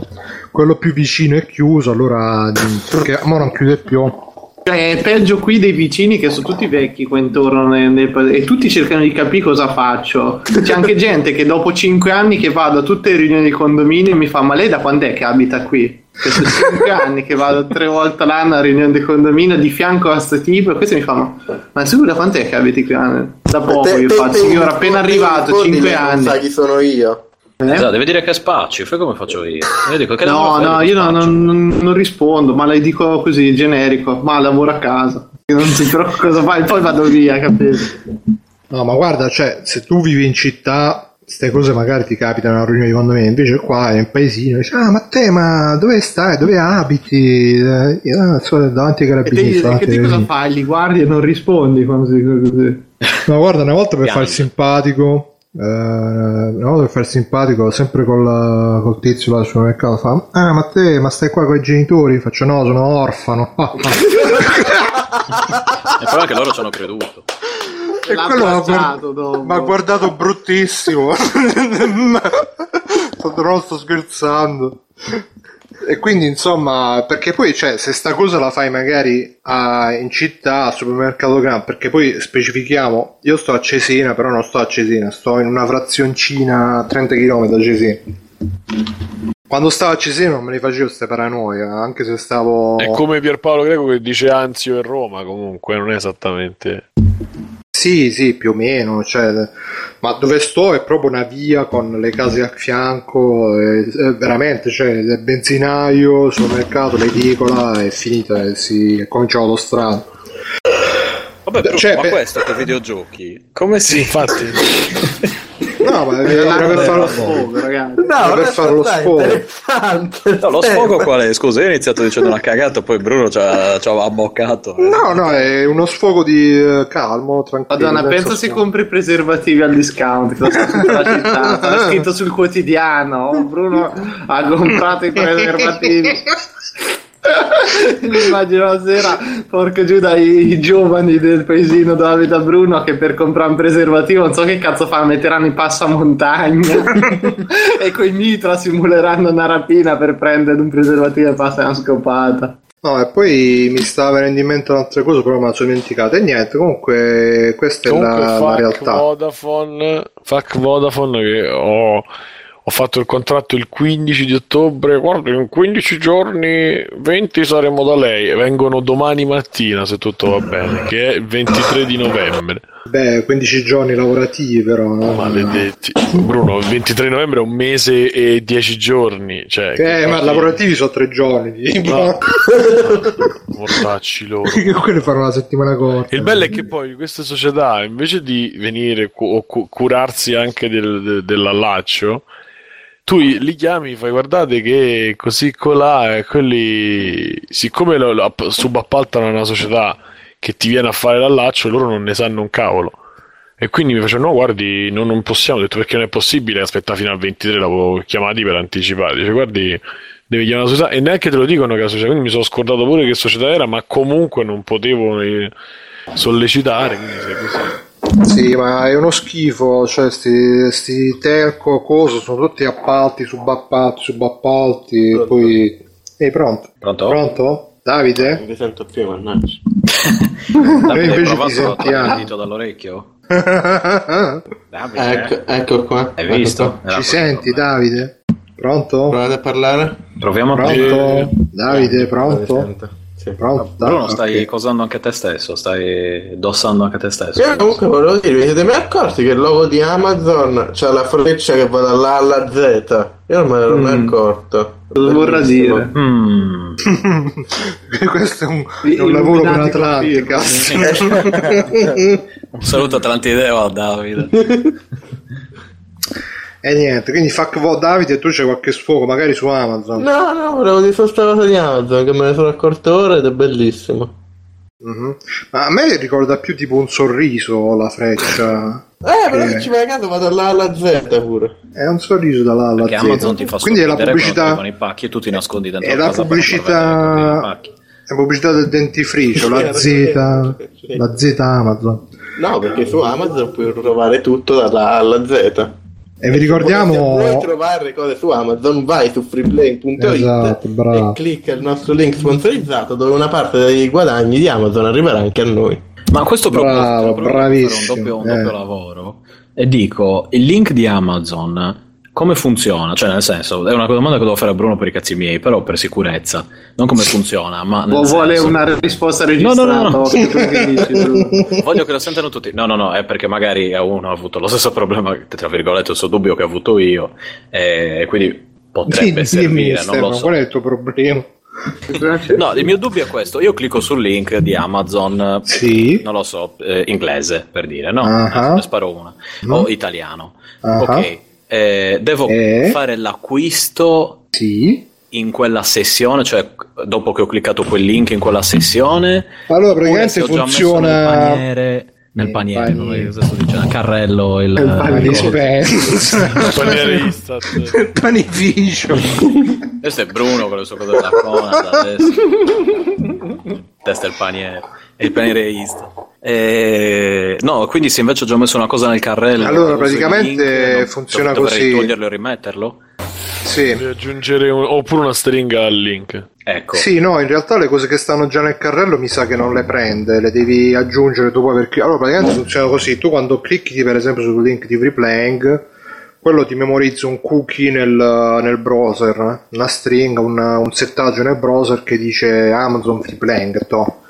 quello più vicino è chiuso, allora perché ora non chiude più. Cioè, è peggio qui dei vicini che sono tutti vecchi qua intorno nel- nel e tutti cercano di capire cosa faccio. C'è anche gente che dopo 5 anni che vado a tutte le riunioni di condominio mi fa: Ma lei da quando è che abita qui? Che sono 5 anni che vado tre volte l'anno a riunione di condominio di fianco a questo tipo e questo mi fa: Ma, ma sicuro da quant'è che abiti qui? "Ah, Da poco Te- io te- faccio, te- io ero appena arrivato, te- 5 non anni. sai chi sono io. Eh? Esatto, devi dire che spacci, fai come faccio io. Io dico che No, no, io non, spaccio. non- non rispondo, ma le dico così generico, ma lavoro a casa. Non so però cosa fai, poi vado via, capito? No, ma guarda, cioè, se tu vivi in città, queste cose magari ti capitano a una riunione di condominio, invece qua è un paesino, dici, ah, ma te, ma dove stai? Dove abiti? Eh, io, sono davanti ai E te carabinieri. gli- davanti che te cosa fai? Li guardi e non rispondi quando si dice così. No, guarda, una volta per il simpatico, eh, una volta per fare il simpatico, sempre col, col tizio là del supermercato, fa, ah, ma te, ma stai qua con i genitori? Faccio, no, sono orfano. (laughs) E però anche loro ci hanno creduto. E L'ha quello m'ha abbracciato guard- dopo. m'ha guardato bruttissimo. (laughs) Non sto scherzando. E quindi insomma, perché poi cioè, se sta cosa la fai magari a- in città, al supermercato grande, perché poi specifichiamo, io sto a Cesena, però non sto a Cesena, sto in una frazioncina a 30 km da Cesena. Quando stavo a Cesena non me ne facevo queste paranoie, anche se stavo... È come Pierpaolo Greco che dice Anzio e Roma, comunque, non è esattamente. Sì, sì, più o meno, cioè, ma dove sto è proprio una via con le case a fianco, e- e veramente, cioè, il benzinaio, supermercato, l'edicola, è finita, e si è cominciato l'autostrada. Vabbè, però, Cioè, ma beh- questo che videogiochi? Come si... Infatti, (laughs) No, ma (laughs) era per fare lo sfogo. ragazzi. No, per fare lo sfogo. No, lo Eh, sfogo qual è? Scusa, io ho iniziato dicendo una cagata, poi Bruno ci ha, ci ha abboccato. No, no, è uno sfogo di eh, calmo, tranquillo. Madonna, pensa se compri preservativi al discount, che la città, (laughs) sarà scritto sul quotidiano, "Oh, Bruno ha comprato i preservativi. (laughs) Mi immagino la sera, porco giuda, i, i giovani del paesino dove abita Bruno che per comprare un preservativo non so che cazzo fanno, metteranno in passamontagna (laughs) e coi mitra simuleranno una rapina per prendere un preservativo e passare una scopata. No, e poi mi stava venendo in mente un'altra cosa, però me la sono dimenticata. E niente, comunque questa è comunque la, la fuck realtà. Vodafone, fuck Vodafone che ho, ho fatto il contratto il 15 di ottobre, guarda in 15 giorni 20 saremo da lei vengono domani mattina se tutto va bene, che è il 23 di novembre. Beh, 15 giorni lavorativi però. no? Maledetti. Bruno, il 23 novembre è un mese e 10 giorni. Cioè, Eh, ma lavorativi sono tre giorni. Tipo. No. (laughs) Mortacci loro. (laughs) Che quelli fanno una settimana corta. Il bello è che poi queste società, invece di venire cu- o cu- curarsi anche del, de- dell'allaccio, tu li chiami, fai guardate che così colà, e quelli, siccome lo, lo app- subappaltano una società che ti viene a fare l'allaccio, loro non ne sanno un cavolo. E quindi mi facevano, no, guardi, non, non possiamo, ho detto perché non è possibile, aspetta fino al 23, l'avevo chiamati per anticipare, dice guardi, devi chiamare la società, e neanche te lo dicono che la società, quindi mi sono scordato pure che società era, ma comunque non potevo eh, sollecitare, quindi sei così. Sì, ma è uno schifo. Cioè, sti, sti telco, coso, sono tutti appalti, subappalti, subappalti. e Poi. Ehi, pronto? Pronto? Pronto? Davide? Non mi sento più, mannaggia. (laughs) Davide, invece hai ti sentiamo. dito dall'orecchio? Davide, Ecco, ecco qua. hai Ecco visto? qua. Ci senti, Davide? Pronto? Provate a parlare? Proviamo a Pronto? Davide, Mi pronto? Sì. Pronto? Bruno, stai Ok. cosando anche te stesso, stai dossando anche te stesso. Io comunque volevo dire, vi siete mai accorti che il logo di Amazon c'ha la freccia che va dall'A alla Z? Io non me ne ero mai Mm. accorto. Cosa vorrà dire? Mm. (laughs) Questo è un, I- è un lavoro per Atlantica. (laughs) Un saluto Atlantideo a Davide. (laughs) e niente, quindi fuck vo- Davide, tu c'è qualche sfogo, magari su Amazon. No, no, volevo dire solo sta cosa di Amazon che me ne sono accorto ora ed è bellissimo. Mhm. Ma a me ricorda più tipo un sorriso la freccia. Eh, però se ci vai a caso va dall'A alla Z pure. È un sorriso dalla alla Perché Z. Amazon ti fa Quindi è la pubblicità, con i pacchi e tu ti nascondi dentro è la la che pubblicità, la pubblicità del dentifricio, la Z, la Z Amazon. No, perché su Amazon puoi trovare tutto dalla A alla Z. E vi Se vuoi ricordiamo, trovare cose su Amazon, vai su freeplay.it Esatto, bravo. e clicca il nostro link sponsorizzato dove una parte dei guadagni di Amazon arriverà anche a noi. Ma a questo Bravo, proposito, fare bravissimo, un doppio, un eh. doppio lavoro e dico, il link di Amazon come funziona? Cioè, nel senso, è una domanda che devo fare a Bruno per i cazzi miei, però per sicurezza, non come funziona, ma nel O vuole senso- una risposta No, registrata? no, no, no. o che dici? (laughs) Voglio che lo sentano tutti. No, no, no, è perché magari uno ha avuto lo stesso problema, tra virgolette, il suo dubbio che ho avuto io, e quindi potrebbe dimmi, servire, non Stefano, lo so. qual è il tuo problema? No, il mio dubbio è questo. Io clicco sul link di Amazon, Sì. non lo so, eh, inglese per dire, no? Ah. Ne sparo una. O italiano. Ah. Ok. Eh, devo Eh. fare l'acquisto Sì. in quella sessione, cioè dopo che ho cliccato quel link in quella sessione. Allora, praticamente funziona- nel paniere. Nel paniere, paniere. come- cosa sto dicendo? Carrello, il, Il paniere. il-. Paniere Istat. Panificio. Questo è Bruno con le sue cose da Conad adesso. Testa il paniere. Il paniere East. Eh, no, quindi se invece ho già messo una cosa nel carrello. Allora, praticamente link, funziona dovrei così. toglierlo e rimetterlo? Sì. Aggiungere un- oppure una stringa al link. Ecco. Sì, no, in realtà le cose che stanno già nel carrello mi sa che non le prende, le devi aggiungere dopo aver cliccato. Allora, praticamente funziona così: tu quando clicchi, per esempio, sul link di Freeplaying, quello ti memorizza un cookie nel, nel browser, eh, una stringa, un, un settaggio nel browser che dice Amazon Freeplaying. toh.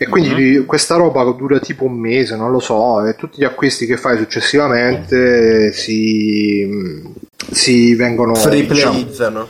E quindi questa roba dura tipo un mese, non lo so, e tutti gli acquisti che fai successivamente si, si vengono diciamo, Freeplayizzano.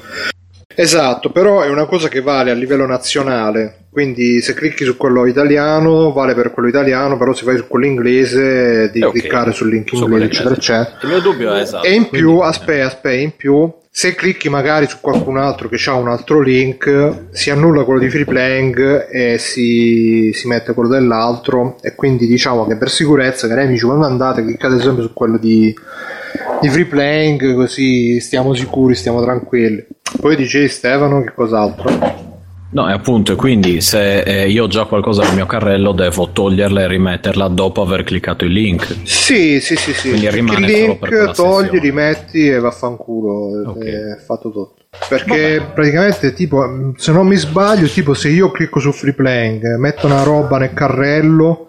Esatto, però è una cosa che vale a livello nazionale, quindi se clicchi su quello italiano vale per quello italiano, però se vai su quello inglese devi Eh, ok. cliccare sul link inglese, eccetera, eccetera. Il mio dubbio è esatto. E in più, aspetta, aspetta, in più, se clicchi magari su qualcun altro che ha un altro link, si annulla quello di Freeplaying e si, si mette quello dell'altro e quindi diciamo che per sicurezza, cari amici, quando andate cliccate sempre su quello di, di Freeplaying così stiamo sicuri, stiamo tranquilli. Poi dicevi Stefano che cos'altro? No, e appunto, e quindi se eh, io ho già qualcosa nel mio carrello, devo toglierla e rimetterla dopo aver cliccato il link. Sì, sì, sì, sì. Quindi rimane il link, togli, sessione. rimetti e vaffanculo. Ok. È fatto tutto. Perché praticamente, tipo, se non mi sbaglio, tipo, se io clicco su Freeplaying, metto una roba nel carrello,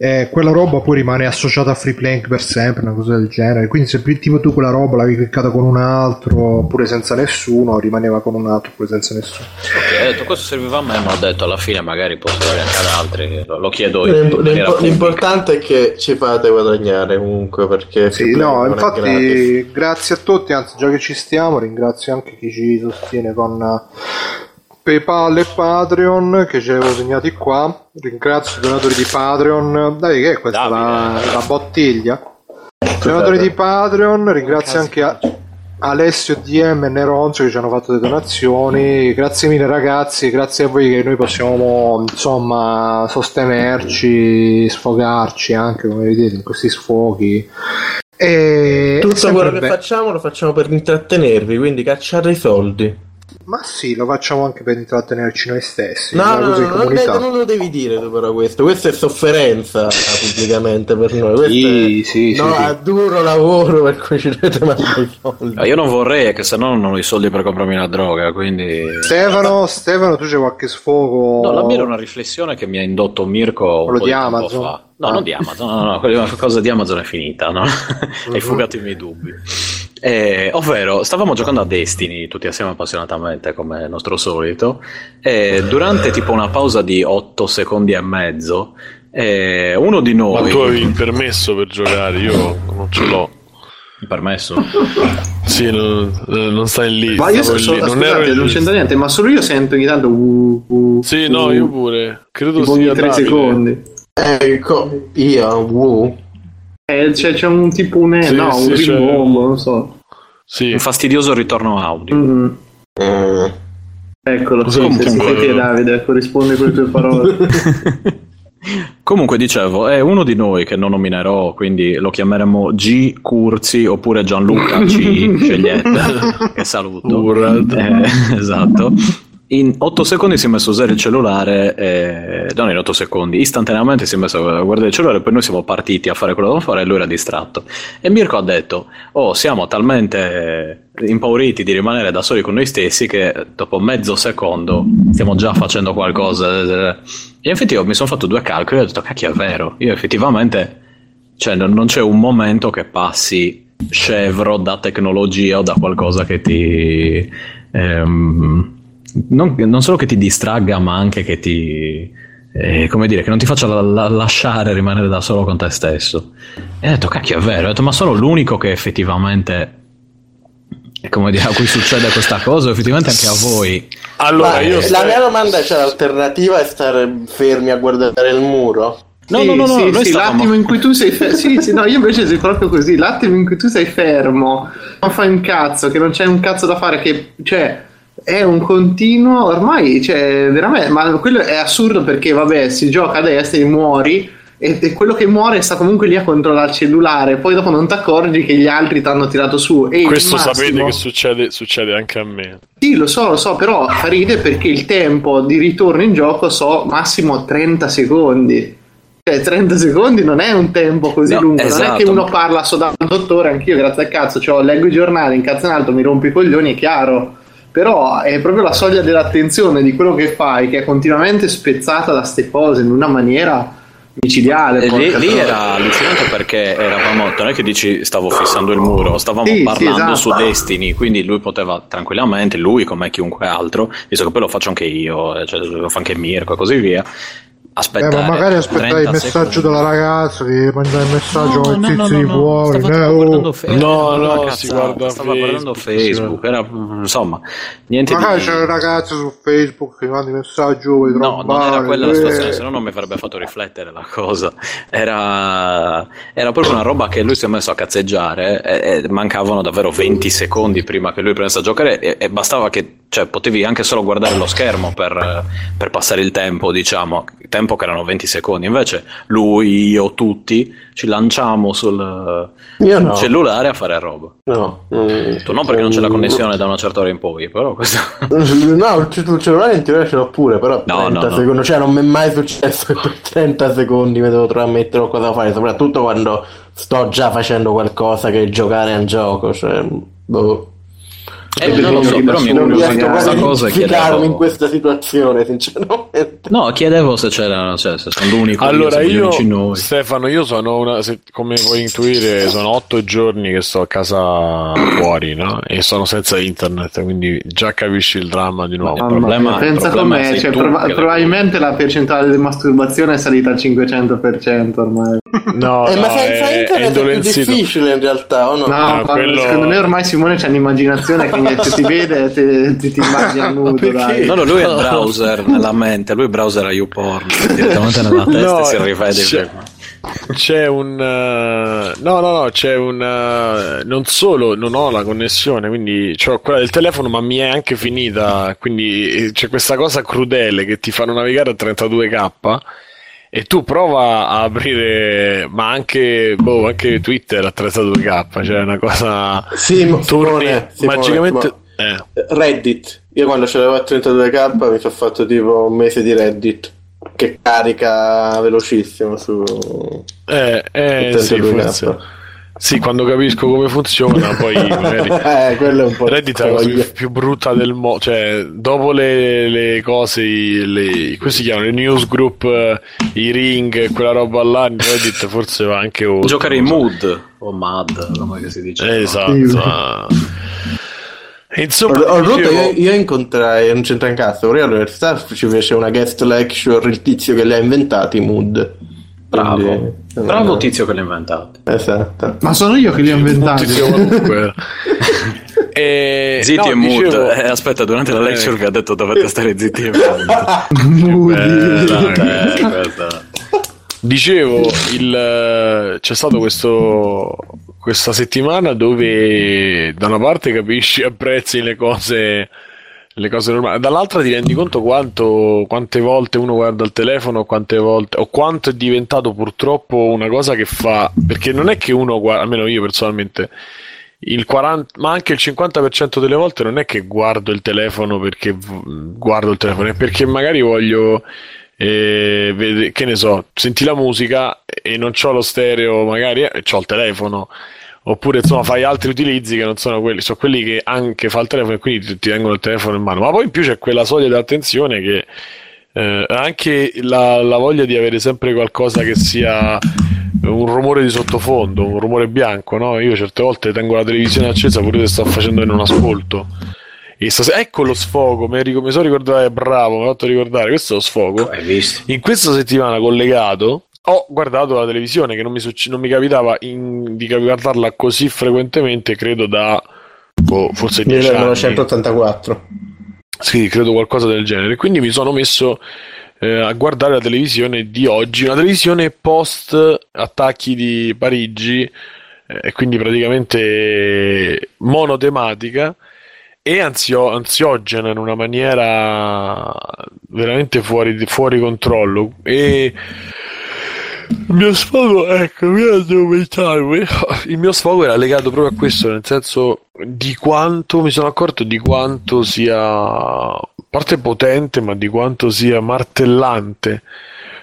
eh, quella roba poi rimane associata a Freeplaying per sempre, una cosa del genere. Quindi, se tipo tu quella roba l'avevi cliccata con un altro, oppure senza nessuno, rimaneva con un altro, oppure senza nessuno. Ok, ho detto questo serviva a me, ma ho detto alla fine magari posso dare anche ad altri. Lo, lo chiedo io. in L'imp- maniera l'imp- pubblica. l'importante è che ci fate guadagnare comunque perché Sì, no, infatti grazie a tutti, anzi già che ci stiamo, ringrazio anche chi ci sostiene con PayPal e Patreon che ci avevo segnati qua. Ringrazio i donatori di Patreon. Dai, che è questa? La, la bottiglia? Donatori di Patreon, ringrazio anche a- Alessio DM e Neronzo che ci hanno fatto le donazioni. Grazie mille ragazzi, grazie a voi che noi possiamo insomma sostenerci, sfogarci anche come vedete in questi sfoghi. E Tutto quello che facciamo lo facciamo per intrattenervi, quindi cacciare i soldi. Ma sì, lo facciamo anche per intrattenerci noi stessi. No, no, no, non, non lo devi dire tu però questo. Questa è sofferenza pubblicamente per noi. Questo Sì, è sì, sì, no, sì. a duro lavoro per cui ci dovete mandare i soldi. Ah, Io non vorrei, che se no non ho i soldi per comprarmi una droga, quindi... Stefano, Stefano, tu c'è qualche sfogo? No, la mia era una riflessione che mi ha indotto Mirko un Quello po' di tempo Amazon? fa. No, Ah. non di Amazon, no, no, quella cosa di Amazon è finita, no? (laughs) Hai fugato i miei dubbi. Eh, ovvero, stavamo giocando a Destiny tutti assieme appassionatamente, come è nostro solito, e durante tipo una pausa di 8 secondi e mezzo, eh, uno di Ma noi... tu avevi il permesso per giocare, io non ce l'ho. Permesso? (laughs) Sì, non, eh, non stai lì. Ma io stavo so, lì, non ero scusate, non c'entra niente, ma solo io sento ogni tanto uh, uh, Sì, uh, no, io pure. Credo tipo ogni sia 3 Davide. secondi. Ecco, io, wow. Eh, c'è, c'è un tipo un Sì, no, sì, un rimbombo, non so. Sì. Un fastidioso ritorno audio. Mm, Mm. Eccolo, sì, sì, comunque- sì, Davide, corrisponde con le tue parole. (laughs) Comunque dicevo, è uno di noi che non nominerò, quindi lo chiameremo G Curzi oppure Gianluca C, (laughs) scegliete, che saluto. Eh, (laughs) esatto. In 8 secondi si è messo a usare il cellulare, eh, non in 8 secondi, istantaneamente si è messo a guardare il cellulare, poi noi siamo partiti a fare quello che dovevamo fare e lui era distratto. E Mirko ha detto, oh siamo talmente impauriti di rimanere da soli con noi stessi che dopo mezzo secondo stiamo già facendo qualcosa. E infatti io mi sono fatto due calcoli e ho detto, cacchio è vero, io effettivamente, cioè non non c'è un momento che passi scevro da tecnologia o da qualcosa che ti... ehm, non, non solo che ti distragga, ma anche che ti. eh, come dire, che non ti faccia la- la- lasciare rimanere da solo con te stesso. E ho detto, cacchio, è vero. Ho detto, ma sono l'unico che effettivamente. Come dire, a cui succede questa cosa, effettivamente anche a voi. Allora, io la mia domanda è: c'è l'alternativa è stare fermi a guardare il muro? No, Sì, no, no, no, sì, noi sì, stavamo- l'attimo in cui tu sei fermo. Sì, sì, no, io invece sei proprio così. L'attimo in cui tu sei fermo, non fai un cazzo, che non c'è un cazzo da fare, che cioè è un continuo. Ormai, cioè, veramente, ma quello è assurdo perché, vabbè, si gioca a destra e muori. E, e quello che muore sta comunque lì a controllare il cellulare. Poi dopo non ti accorgi che gli altri ti hanno tirato su. E Questo massimo- sapete che succede, succede anche a me. Sì, lo so, lo so, però fa ride perché il tempo di ritorno in gioco so massimo 30 secondi. Cioè, 30 secondi non è un tempo così No, lungo. non è esatto, che uno ma- parla so dal dottore, anch'io, grazie al cazzo, cioè, leggo i giornali, incazzo in alto, mi rompi i coglioni, è chiaro. Però è proprio la soglia dell'attenzione di quello che fai, che è continuamente spezzata da ste cose in una maniera micidiale. E lì, lì era allucinante perché eravamo, non è che dici stavo fissando il muro, stavamo Sì, sì, parlando esatto. su Destiny, quindi lui poteva tranquillamente, lui come chiunque altro, visto che poi lo faccio anche io, eh, cioè, lo fa anche Mirko e così via, Eh, aspettare ma magari aspettavi 30 il messaggio secondi. della ragazza che manda il messaggio No, con no, no, tizi no, di no, fuori. eh, oh. No, no, cazzata, si guarda stava guardando Facebook, Facebook, era insomma niente Magari di... c'è ragazze su Facebook che mandi messaggio vuoi No, non era quella la eh. situazione, se no non mi avrebbe fatto riflettere la cosa. Era, era proprio una roba che lui si è messo a cazzeggiare e, e mancavano davvero 20 secondi prima che lui prendesse a giocare e, e bastava che, cioè, potevi anche solo guardare lo schermo per, per passare il tempo, diciamo, tempo che erano 20 secondi. Invece lui, io, tutti ci lanciamo sul Io no. cellulare a fare roba. No, mm, Tu non perché non c'è la connessione da una certa ora in poi, però questo... (laughs) No, il cellulare in teoria ce l'ho pure, però No, 30 no, no. secondi, cioè non mi è mai successo che per 30 secondi mi devo trovare a mettere qualcosa da fare, soprattutto quando sto già facendo qualcosa che giocare a un gioco, cioè, boh. Eh, non lo so, però mi proprio questa cosa chiedevo... in questa situazione, sinceramente. No, chiedevo se c'era, cioè, se sono l'unico Allora io, noi. Stefano, io sono una, se- come puoi intuire, sono otto giorni che sto a casa fuori, no? E sono senza internet, quindi già capisci il dramma di nuovo. Il problema- pensa con problema me, sei cioè, che- probabilmente la percentuale di masturbazione è salita al 500% ormai. No, eh, no, ma senza è, è internet è più indolenzito. difficile in realtà, o no? No, guarda, quello- secondo me ormai Simone c'ha un'immaginazione che (laughs) niente, ti vede e ti, ti, ti immagina nudo, dai. No, no, lui è il browser nella mente, lui browser a YouPorn, (laughs) direttamente nella testa No, e si rivede. c'è- il- C'è un eh, no, no, no, c'è un eh, non solo non ho la connessione, quindi ho quella del telefono, ma mi è anche finita. Quindi eh, c'è questa cosa crudele che ti fanno navigare a 32k e tu prova a aprire, ma anche, boh, anche Twitter a 32k, cioè una cosa. Sì, torni Simone, Simone, magicamente. ma- eh. Reddit. Io quando ce l'avevo a 32k mi sono fatto tipo un mese di Reddit che carica velocissimo su Eh, eh, sì, 32K. forse. Sì, quando capisco come funziona, (laughs) poi magari. eh, quello è un po' Reddit è la cosa più, brutta del mondo, cioè dopo le, le cose, le, si chiamano, i newsgroup, eh, i ring, quella roba là, Reddit forse va anche oltre. Giocare in mood o mad, come si dice. Esatto. Insomma, Ho- ho dicevo- io, io incontrai, non c'entra un cazzo, io all'università ci fece una guest lecture, il tizio che li ha inventati, Mood. Bravo, Quindi, bravo eh, tizio che l'ha inventato. Esatto. Ma sono io che li ho inventati. (laughs) e, Zitti no, e mood. dicevo- Eh, aspetta, durante la lecture Eh. vi ha detto dovete stare zitti e. Moody. Eh, Eh, Dicevo, il, c'è stato questo, questa settimana dove da una parte capisci, apprezzi le cose, le cose normali, dall'altra ti rendi conto quanto, quante volte uno guarda il telefono, quante volte, o quanto è diventato purtroppo una cosa che fa, perché non è che uno guarda, almeno io personalmente, il 40, ma anche il 50% delle volte non è che guardo il telefono perché guardo il telefono, è perché magari voglio, eh, vede- che ne so, senti la musica e non c'ho lo stereo, magari e c'ho il telefono. Oppure insomma fai altri utilizzi che non sono quelli, sono quelli che anche fa il telefono e quindi ti, ti tengono il telefono in mano. Ma poi in più c'è quella soglia di attenzione che eh, anche la, la voglia di avere sempre qualcosa che sia un rumore di sottofondo, un rumore bianco, no? Io certe volte tengo la televisione accesa pure se sto facendo e non ascolto. E stas- ecco lo sfogo, mi, ric- mi sono ricordato, eh, bravo, mi ha fatto ricordare, questo è lo sfogo. Hai visto? In questa settimana collegato ho guardato la televisione che non mi, succe- non mi capitava in- di guardarla così frequentemente, credo da boh, forse 10 anni. 1984. Sì, credo qualcosa del genere. Quindi mi sono messo eh, a guardare la televisione di oggi, una televisione post attacchi di Parigi, eh, e quindi praticamente monotematica e ansio- ansiogena in una maniera veramente fuori, fuori controllo. E il mio sfogo, ecco. Il mio sfogo era legato proprio a questo, nel senso di quanto mi sono accorto di quanto sia, parte potente, ma di quanto sia martellante.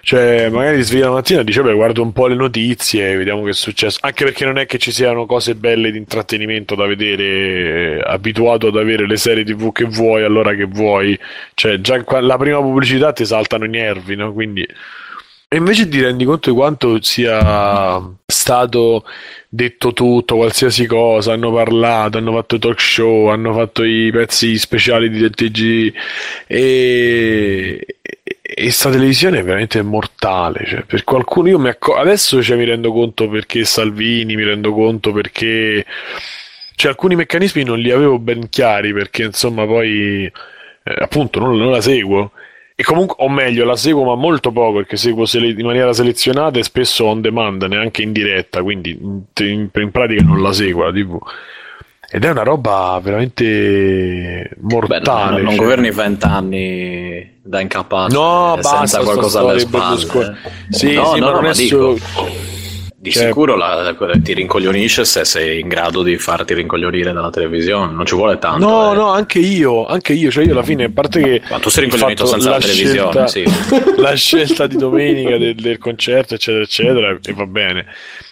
Cioè, magari sveglia la mattina e dice, beh, guardo un po' le notizie e vediamo che è successo. Anche perché non è che ci siano cose belle di intrattenimento da vedere, eh, abituato ad avere le serie tv che vuoi allora che vuoi. Cioè, già la prima pubblicità ti saltano i nervi, no? Quindi... E invece ti rendi conto di quanto sia stato detto tutto, qualsiasi cosa, hanno parlato, hanno fatto talk show, hanno fatto i pezzi speciali di TG e, e sta televisione è veramente mortale. Cioè, per qualcuno, io mi acc- adesso cioè, mi rendo conto perché Salvini, mi rendo conto perché cioè, alcuni meccanismi non li avevo ben chiari perché insomma poi eh, appunto non, non la seguo e comunque, o meglio, la seguo ma molto poco perché seguo sele- in maniera selezionata e spesso on demand, neanche in diretta, quindi in, in, in pratica non la seguo la TV. Ed è una roba veramente mortale. Beh, non, cioè. governi vent'anni da incapace no, senza basta, qualcosa alle spalle. Sì, no, sì, no, ma non è solo... Di cioè... sicuro la, ti rincoglionisce se sei in grado di farti rincoglionire dalla televisione, non ci vuole tanto. No, eh. no, anche io, anche io, cioè io alla fine, a parte che... Ma tu sei rincoglionito senza la, la televisione, scelta, sì. (laughs) La scelta di domenica del, del, concerto, eccetera, eccetera, e va bene.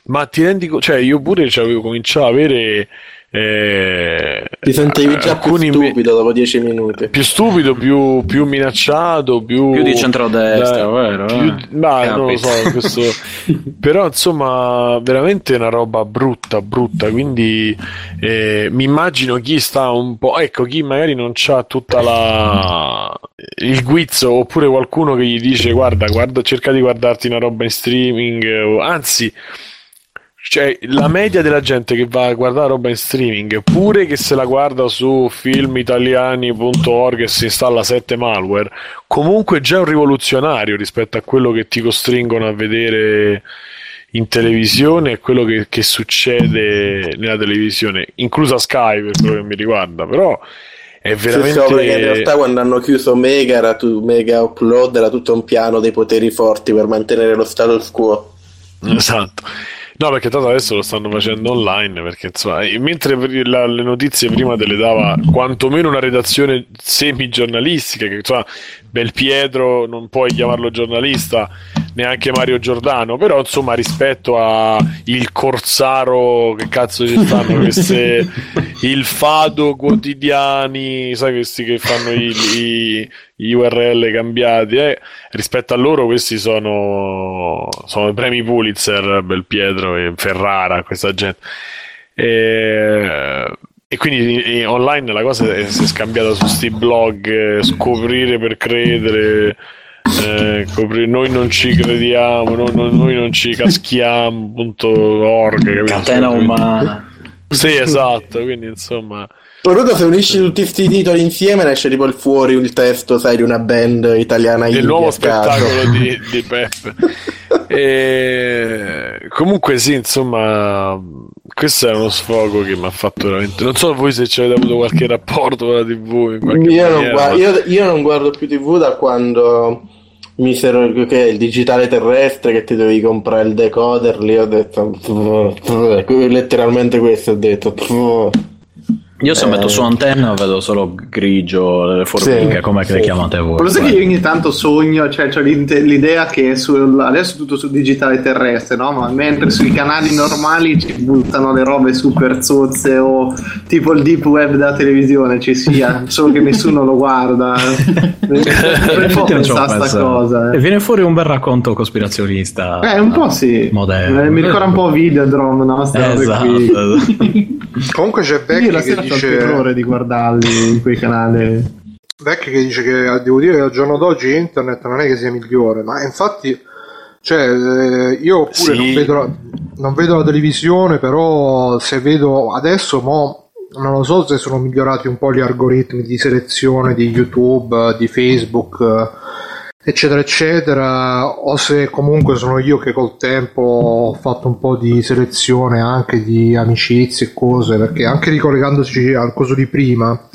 Ma ti rendi conto, cioè io pure cioè, avevo cominciato a avere eh, Ti sentivi già più stupido dopo dieci minuti. Più stupido, più, più minacciato, più, più di centrodestra, da, vero? Più, eh. Ma non lo so, questo... (laughs) però insomma, veramente una roba brutta, brutta. Quindi eh, mi immagino chi sta un po', ecco, chi magari non ha tutta la il guizzo oppure qualcuno che gli dice guarda, guarda, cerca di guardarti una roba in streaming, anzi cioè, la media della gente che va a guardare roba in streaming, pure che se la guarda su filmitaliani.org e si installa 7 malware, comunque già è un rivoluzionario rispetto a quello che ti costringono a vedere in televisione e quello che, che succede nella televisione, inclusa Sky per quello che mi riguarda, però è veramente... Sì, in realtà quando hanno chiuso Mega, era tu, Mega Upload era tutto un piano dei poteri forti per mantenere lo status quo. Esatto. No, perché tanto adesso lo stanno facendo online, perché insomma, mentre la, le notizie prima te le dava quantomeno una redazione semi-giornalistica, che insomma, Belpietro non puoi chiamarlo giornalista, neanche Mario Giordano, però insomma rispetto a il Corsaro, che cazzo ci stanno (laughs) queste, il Fado quotidiani, sai questi che fanno i, i, i URL cambiati, eh? rispetto a loro questi sono, sono i premi Pulitzer, Belpietro e Ferrara, questa gente. E, e quindi online la cosa si è scambiata su sti blog, eh, scoprire per credere. Copri- noi non ci crediamo, no, no, noi non ci caschiamo.org. Catena umana. Sì, esatto. Quindi insomma, Soprattutto se unisci tutti questi titoli insieme, esce tipo il fuori il testo, sai, di una band italiana. Il nuovo spettacolo di, (laughs) di Peppe. e... Comunque, sì, insomma, questo è uno sfogo che mi ha fatto veramente. Non so voi se ci avete avuto qualche rapporto con la TV. Io non, guardo, io, io non guardo più TV da quando misero che il digitale terrestre che ti dovevi comprare il decoder lì ho detto (laughs) letteralmente questo ho detto (laughs) io se eh... metto su antenna vedo solo grigio, le formiche, sì, come sì. le chiamate voi. Lo sai che io ogni tanto sogno, cioè ho l'idea che sul, adesso è tutto sul digitale terrestre, no? Ma mentre sui canali normali ci buttano le robe super zozze o tipo il deep web della televisione ci sia, solo che nessuno lo guarda. (laughs) per sta cosa. Eh. E viene fuori un bel racconto cospirazionista. Eh, un po' sì. Moderno. Eh, mi ricorda un po' Videodrome, no? Esatto. (laughs) Comunque c'è Becky che dice dice... terrore di guardarli in quei canali. Vecchio che dice che devo dire che al giorno d'oggi internet non è che sia migliore, ma infatti cioè, eh, io pure sì. non, vedo la, non, vedo la, televisione, però se vedo adesso, mo, non lo so se sono migliorati un po' gli algoritmi di selezione di YouTube, di Facebook, eccetera, eccetera, o se comunque sono io che col tempo ho fatto un po' di selezione anche di amicizie e cose, perché anche ricollegandosi al coso di prima,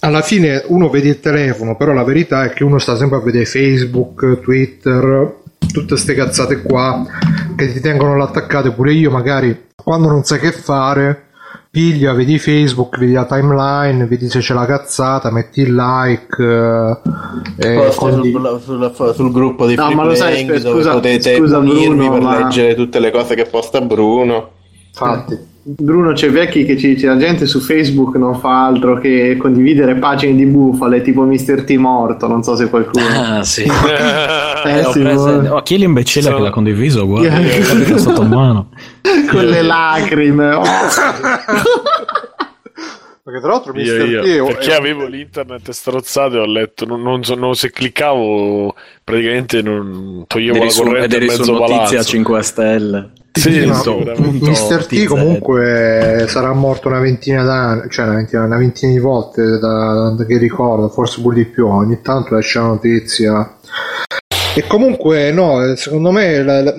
alla fine uno vede il telefono, però la verità è che uno sta sempre a vedere Facebook, Twitter, tutte queste cazzate qua che ti tengono l'attaccate, pure io magari quando non sai che fare piglia, vedi Facebook, vedi la timeline, vedi se c'è la cazzata, metti il like. Eh, Posta sul, sul, sul, gruppo di no, ma lo sai, dove scusa, potete scusa, unirvi Bruno, per ma... leggere tutte le cose che posta Bruno. Infatti. Bruno c'è vecchi che ci dice la gente su Facebook non fa altro che condividere pagine di bufale tipo Mr. T morto non so se qualcuno ah sì, (laughs) eh, sì oh, chi è l'imbecille so... che l'ha condiviso guarda yeah. sotto mano (laughs) con le lacrime oh. (laughs) perché tra l'altro io, io, T perché è... avevo l'internet strozzato e ho letto non, non, so, non se cliccavo praticamente non toglievo eri la corrente ed eri su notizia 5 stelle sì, Mr. T comunque sarà morto una ventina d'anni, cioè una ventina, una ventina di volte da, da, che ricordo, forse pure di più. Ogni tanto esce la notizia. E comunque, no, secondo me, la, la,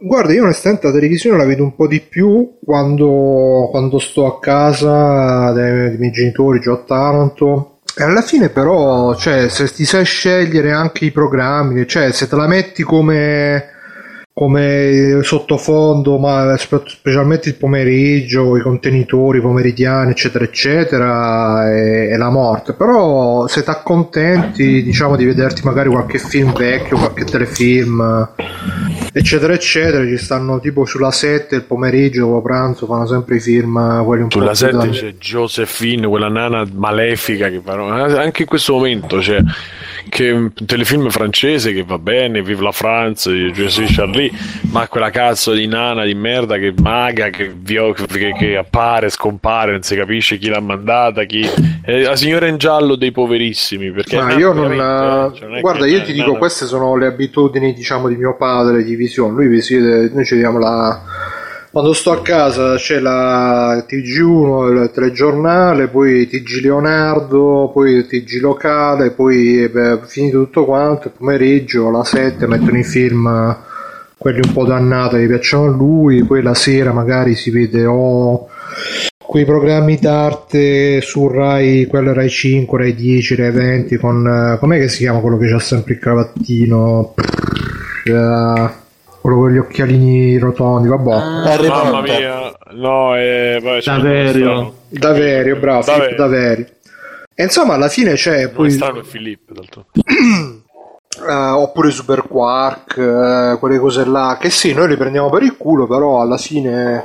guarda, io onestamente la televisione la vedo un po' di più quando, quando sto a casa dei, dei miei genitori già a Taranto. E alla fine, però, cioè, se ti sai scegliere anche i programmi, cioè, se te la metti come come sottofondo, ma specialmente il pomeriggio, i contenitori pomeridiani, eccetera, eccetera, è, è la morte. Però se ti accontenti, diciamo, di vederti magari qualche film vecchio, qualche telefilm, eccetera, eccetera, ci stanno tipo sulla 7 il pomeriggio, dopo pranzo, fanno sempre i film, quelli un sulla po' Sulla 7 c'è Josephine, quella nana malefica che fanno, anche in questo momento c'è che un telefilm francese che va bene, Vive la France, Je suis Charlie, ma quella cazzo di nana di merda che maga, che, che, che appare, scompare, non si capisce chi l'ha mandata, chi... È la signora in giallo dei poverissimi. Perché ma io non... Cioè, non guarda, io ti dico, nana... queste sono le abitudini, diciamo, di mio padre di visione. Lui vi noi ci vediamo la quando sto a casa c'è la TG1, il telegiornale, poi TG Leonardo, poi TG locale, poi beh, finito tutto quanto, il pomeriggio alla 7 mettono i film, quelli un po' dannati che piacciono a lui, poi la sera magari si vede oh, quei programmi d'arte su Rai, quello Rai 5, Rai 10, Rai 20 con... com'è che si chiama quello che c'ha sempre il cravattino? Uh, quello con gli occhialini rotondi, vabbè. Ah, mamma mia, no, è... Vabbè, Daverio. Daverio, bravo, Daverio. Filippo Daverio. E insomma, alla fine c'è poi... strano Filippo, d'altro. Uh, (clears throat) oppure Super Quark, uh, quelle cose là, che sì, noi li prendiamo per il culo, però alla fine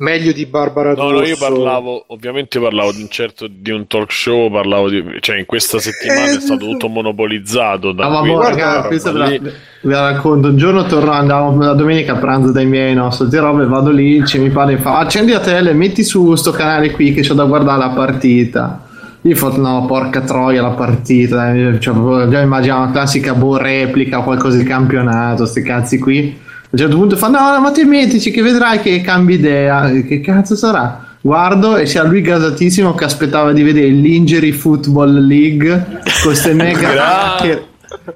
meglio di Barbara No, no, io parlavo, ovviamente parlavo di un certo di un talk show, parlavo di, cioè in questa settimana eh, (laughs) è stato tutto monopolizzato da ah, ma guarda, questa la, ve la racconto, un giorno torno, andavo la domenica a pranzo dai miei, no, solite robe, vado lì, ci mi pare fa, accendi la tele, metti su sto canale qui che c'ho da guardare la partita. Io ho fatto, no, porca troia la partita, cioè, già immaginavo una classica boh replica, qualcosa di campionato, sti cazzi qui a un certo punto fa: No, no, ma te mettici che vedrai che cambi idea. Che cazzo sarà? Guardo e c'era lui gasatissimo che aspettava di vedere l'Injury Football League con queste mega (laughs) hacker.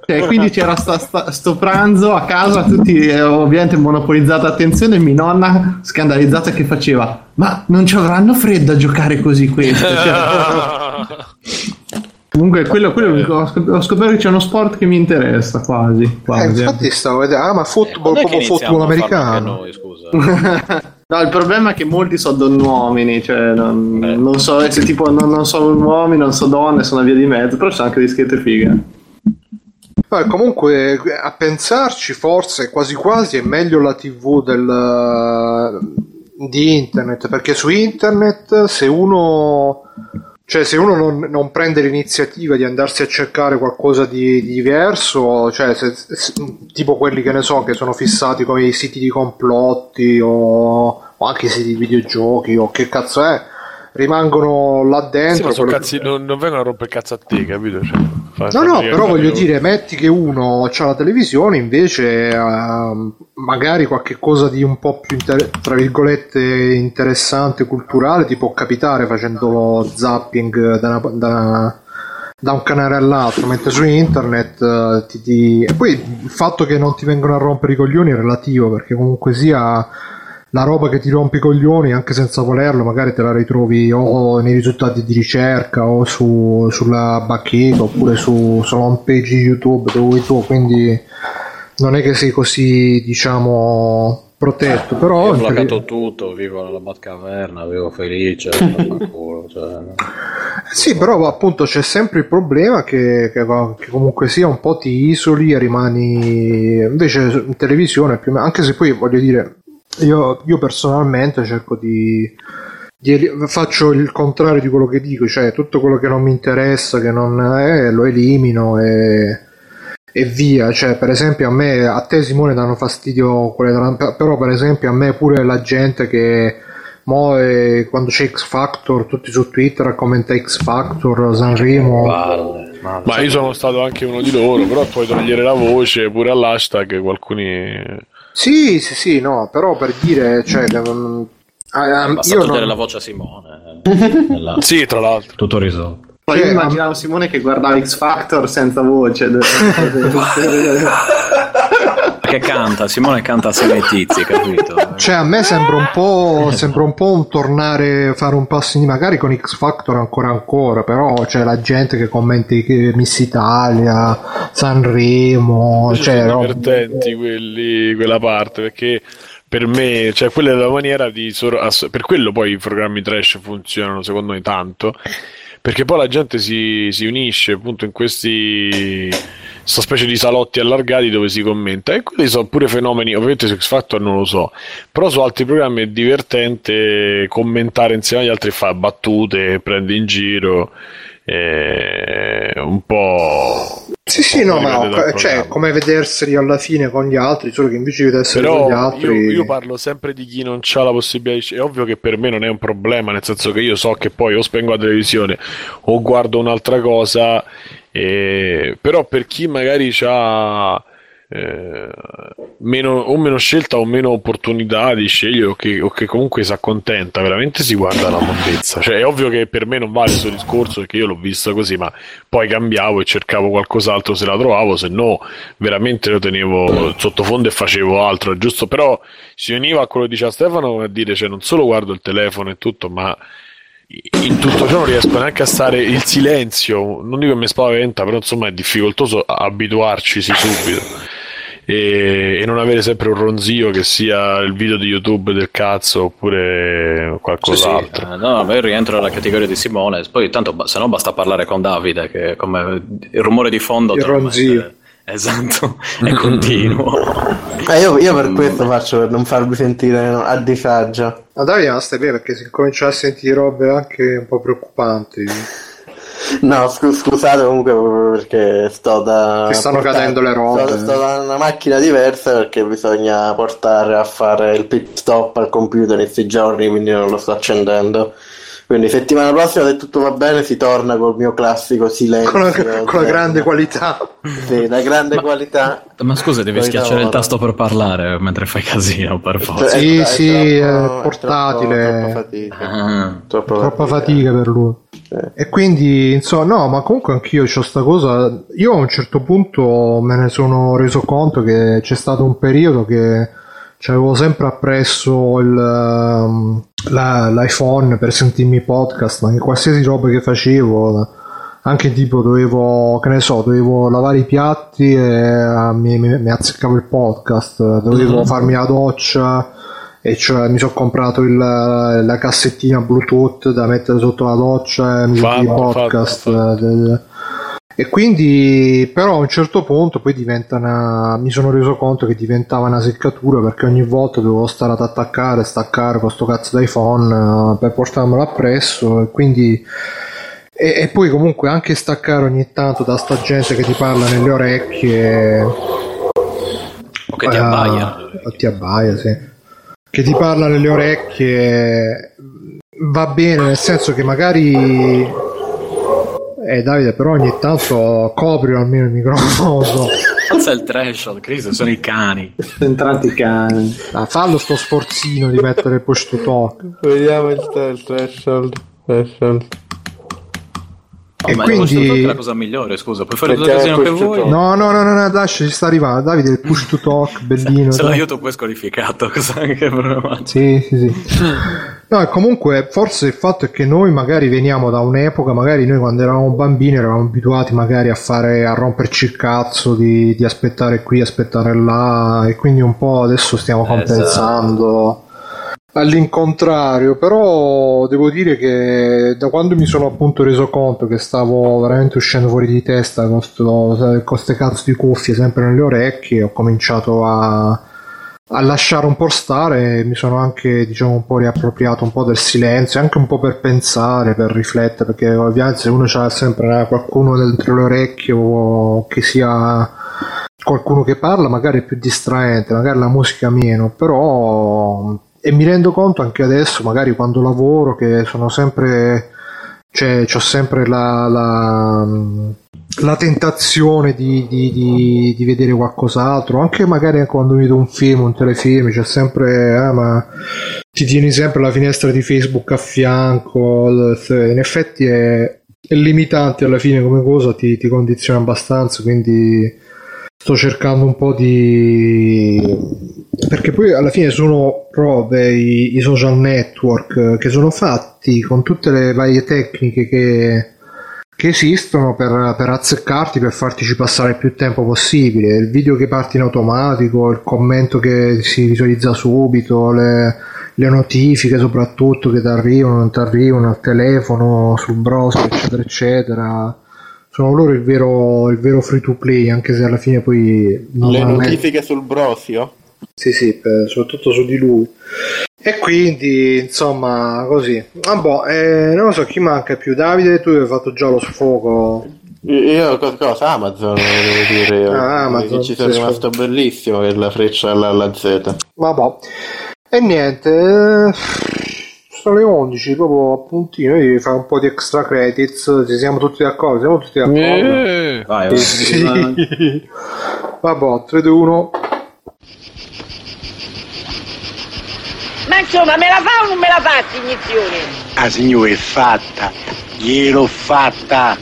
Cioè, quindi c'era sta, sta, sto pranzo a casa, tutti eh, ovviamente monopolizzata attenzione. Mia nonna scandalizzata che faceva: Ma non ci avranno freddo a giocare così questo? Cioè, (laughs) (laughs) Comunque, quello, quello eh. ho scoperto che c'è uno sport che mi interessa quasi. quasi. Eh, infatti, stavo vedendo, ah, ma football, come football americano. Noi, (laughs) no, il problema è che molti sono donnuomini, cioè non, non so se tipo non, non, sono uomini, non sono donne, sono a via di mezzo, però c'è anche di schiette fighe. Beh, comunque, a pensarci, forse quasi quasi è meglio la TV del, di internet, perché su internet se uno cioè, se uno non, non, prende l'iniziativa di andarsi a cercare qualcosa di, di diverso, cioè, se, se, tipo quelli che ne so, che sono fissati con i siti di complotti o, o anche i siti di videogiochi o che cazzo è, rimangono là dentro. Sì, cazzi, che... non, non, vengono a rompere cazzo a te, capito? Cioè, no, no, però voglio dire, metti che uno ha la televisione, invece uh, magari qualche cosa di un po' più, inter- tra virgolette, interessante, culturale, ti può capitare facendo zapping da, una, da, da un canale all'altro, mentre su internet uh, ti, ti... E poi il fatto che non ti vengono a rompere i coglioni è relativo, perché comunque sia la roba che ti rompe i coglioni anche senza volerlo magari te la ritrovi o nei risultati di ricerca o su, sulla bacheca oppure su, sulla home page youtube dove vuoi tu quindi non è che sei così diciamo protetto, però... Ho bloccato tutto, vivo nella Batcaverna, vivo felice, (laughs) culo, cioè... Sì, però appunto c'è sempre il problema che, che, che, comunque sia un po' ti isoli e rimani invece in televisione più o meno, anche se poi voglio dire, io, io personalmente cerco di, di, faccio il contrario di quello che dico, cioè tutto quello che non mi interessa, che non è, lo elimino e e via. Cioè, per esempio, a me, a te Simone danno fastidio quelle però per esempio a me pure la gente che mo è, quando c'è X Factor, tutti su Twitter commenta X Factor, Sanremo. Vale, vale. Ma io sono stato anche uno di loro, però puoi togliere la voce pure all'hashtag alcuni... Sì, sì, sì, no, però per dire, cioè, um, Basta io togliere non... la voce a Simone. Nella... (laughs) sì, tra l'altro. Tutto risolto. Poi io immaginavo Simone che guardava X Factor senza voce. (laughs) (laughs) che canta, Simone canta assieme ai tizi, capito? Cioè, a me sembra un po', sembra un po' un tornare, fare un passo in magari con X Factor ancora ancora, però c'è la gente che commenta Miss Italia, Sanremo, cioè, sono divertenti quelli, quella parte, perché per me, cioè quella è la maniera di per quello poi i programmi trash funzionano secondo me tanto perché poi la gente si, si unisce appunto in questi questa specie di salotti allargati dove si commenta. E quelli sono pure fenomeni ovviamente su X Factor non lo so però su altri programmi è divertente commentare insieme agli altri fa battute prendi in giro eh, un po' sì sì no ma cioè come vederseli alla fine con gli altri solo che invece di vederseli con gli altri io, io, parlo sempre di chi non ha la possibilità è ovvio che per me non è un problema nel senso che io so che poi o spengo la televisione o guardo un'altra cosa eh, però per chi magari ha eh, meno, o meno scelta o meno opportunità di scegliere o che, o che, comunque si accontenta, veramente si guarda la mondezza. Cioè, è ovvio che per me non vale questo discorso perché io l'ho visto così, ma poi cambiavo e cercavo qualcos'altro se la trovavo, se no veramente lo tenevo sottofondo e facevo altro, giusto? Però si univa a quello che diceva Stefano a dire, cioè non solo guardo il telefono e tutto, ma in tutto ciò non riesco neanche a stare il silenzio, non dico che mi spaventa, però insomma è difficoltoso abituarci subito e, e, non avere sempre un ronzio che sia il video di YouTube del cazzo oppure qualcos'altro. Sì, sì. Eh, no, io rientro nella categoria di Simone, poi tanto se no basta parlare con Davide che come il rumore di fondo il ronzio. Esatto, (laughs) è continuo. (laughs) Eh, io, io, per questo faccio per non farvi sentire a disagio. Ma Davide, ma stai bene perché si comincia a sentire robe anche un po' preoccupanti. No, scu- scusate comunque perché sto da... Che stanno portare, cadendo le robe. Sto, sto, da una macchina diversa perché bisogna portare a fare il pit stop al computer in questi giorni, quindi non lo sto accendendo. Quindi settimana prossima se tutto va bene si torna col mio classico silenzio. Con la, con la grande qualità. Sì, la grande ma, qualità. Ma scusa, devi schiacciare il tasto per parlare mentre fai casino, per forza. Sì, è, sì, è, troppo, portatile. È troppo, fatica. Ah. Troppo Troppa fatica. fatica per lui. Sì. E quindi, insomma, no, ma comunque anch'io ho sta cosa. Io a un certo punto me ne sono reso conto che c'è stato un periodo che avevo sempre appresso il, um, la, l'iPhone per sentirmi podcast, ma anche qualsiasi roba che facevo, anche tipo dovevo, che ne so, dovevo lavare i piatti e uh, mi, mi, mi, azzeccavo il podcast, dovevo mm-hmm. farmi la doccia e cioè mi sono comprato il, la cassettina Bluetooth da mettere sotto la doccia e mi sentivo i podcast. Fatto, fatto. E quindi, però a un certo punto poi diventa una. Mi sono reso conto che diventava una seccatura perché ogni volta dovevo stare ad attaccare staccare questo cazzo d'iPhone uh, per portarmelo appresso. E quindi. E, e, poi comunque anche staccare ogni tanto da sta gente che ti parla nelle orecchie. O che ti abbaia. Uh, ti abbaia, sì. Che ti parla nelle orecchie. Va bene, nel senso che magari eh Davide, però ogni tanto copri almeno il microfono. (laughs) Alza il threshold, Cristo, sono i cani. Sono entrati i cani. Ah, fallo sto sforzino di mettere il push to talk. Vediamo il, il threshold. threshold. No, e ma quindi... il push to talk è la cosa migliore, scusa, puoi fare tutto il Mettiamo casino il che vuoi. No, no, no, no, no, Dash ci sta arrivando. Davide, il push to talk, (laughs) bellino. Se dai. l'aiuto poi è squalificato, (laughs) cosa anche problematico. Sì, sì, sì. No, e comunque forse il fatto è che noi magari veniamo da un'epoca, magari noi quando eravamo bambini eravamo abituati magari a fare, a romperci il cazzo di, di aspettare qui, aspettare là e quindi un po' adesso stiamo compensando all'incontrario, però devo dire che da quando mi sono appunto reso conto che stavo veramente uscendo fuori di testa con queste cazzo di cuffie sempre nelle orecchie, ho cominciato a a lasciare un po' stare mi sono anche diciamo un po' riappropriato un po' del silenzio anche un po' per pensare per riflettere perché ovviamente se uno ha sempre qualcuno dentro le orecchie o che sia qualcuno che parla magari è più distraente magari la musica meno però e mi rendo conto anche adesso magari quando lavoro che sono sempre cioè ho sempre la, la, la tentazione di, di, di, di vedere qualcos'altro. Anche magari quando vedo un film un telefilm c'è sempre ah, ma ti tieni sempre la finestra di Facebook a fianco in effetti è, è limitante alla fine come cosa ti, ti condiziona abbastanza quindi sto cercando un po' di perché poi alla fine sono robe i, i, social network che sono fatti con tutte le varie tecniche che, che esistono per, per, azzeccarti per fartici passare il più tempo possibile. Il video che parte in automatico il commento che si visualizza subito le, le notifiche soprattutto che ti arrivano non ti arrivano al telefono sul browser eccetera eccetera. Sono loro il vero, il vero free to play anche se alla fine poi le notifiche sul brosio sì, sì, per, soprattutto su di lui. E quindi, insomma, così. Ah, boh, eh, non lo so chi manca più. Davide, tu hai fatto già lo sfogo. Io cosa? Amazon, devo dire. Ah, Amazon, ci sono sì, rimasto bellissimo per la freccia alla, alla Z. Vabbè. E niente, eh, sono le 11, proprio appuntino. Io fare un po' di extra credits. Ci siamo tutti d'accordo? Siamo tutti d'accordo? Eh. Vai, Sì. Vabbè, 3, 2, 1. Ma insomma, me la fa o non me la fa iniezione? Ah signore è fatta, gliel'ho fatta.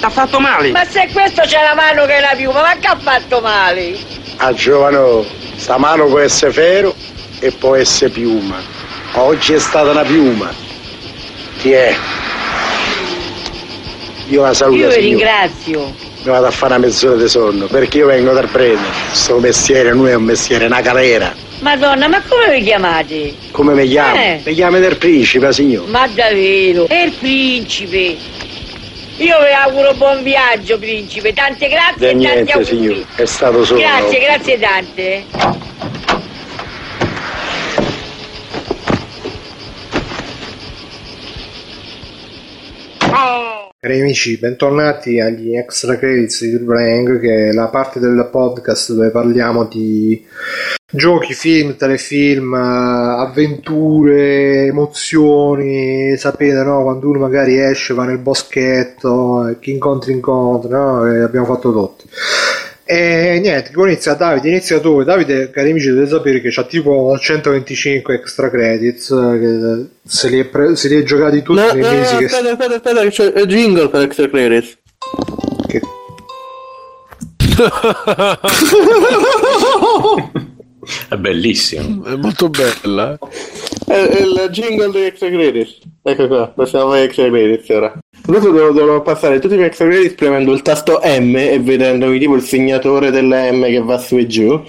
T'ha fatto male? Ma se questo c'è la mano che è la piuma, ma che ha fatto male? Ah giovano, sta mano può essere ferro e può essere piuma. Oggi è stata una piuma. Chi è? Io la saluto. Io vi signore. ringrazio. Mi vado a fare una mezz'ora di sonno, perché io vengo dal prete. Sto mestiere non è un mestiere, è una galera. Madonna, ma come vi chiamate? Come mi chiamo? Eh. Mi chiamo del principe, signore. Ma davvero? È il principe. Io vi auguro buon viaggio, principe. Tante grazie De e tanti niente, auguri. signore. È stato solo. Grazie, grazie tante. Cari amici, bentornati agli extra credits di Blank, che è la parte del podcast dove parliamo di giochi, film, telefilm, eh, avventure, emozioni, sapete no? Quando uno magari esce, va nel boschetto, e chi incontri incontra, no? Abbiamo fatto tutti. E niente, come inizia Davide, inizia tu. Davide, cari amici, dovete sapere che c'ha tipo 125 extra credits, eh, che se li è, pre- se li è giocati tutti No, nei no, no, mesi che... aspetta, aspetta, aspetta, che c'è il jingle per Extra Credits. che... (laughs) È bellissimo. È molto bella. È, è il jingle di Extra Credits. Ecco qua, passiamo a Extra Credits ora. Adesso devo, devo passare tutti i miei Extra Credits premendo il tasto M e vedendomi tipo il segnatore della M che va su e giù.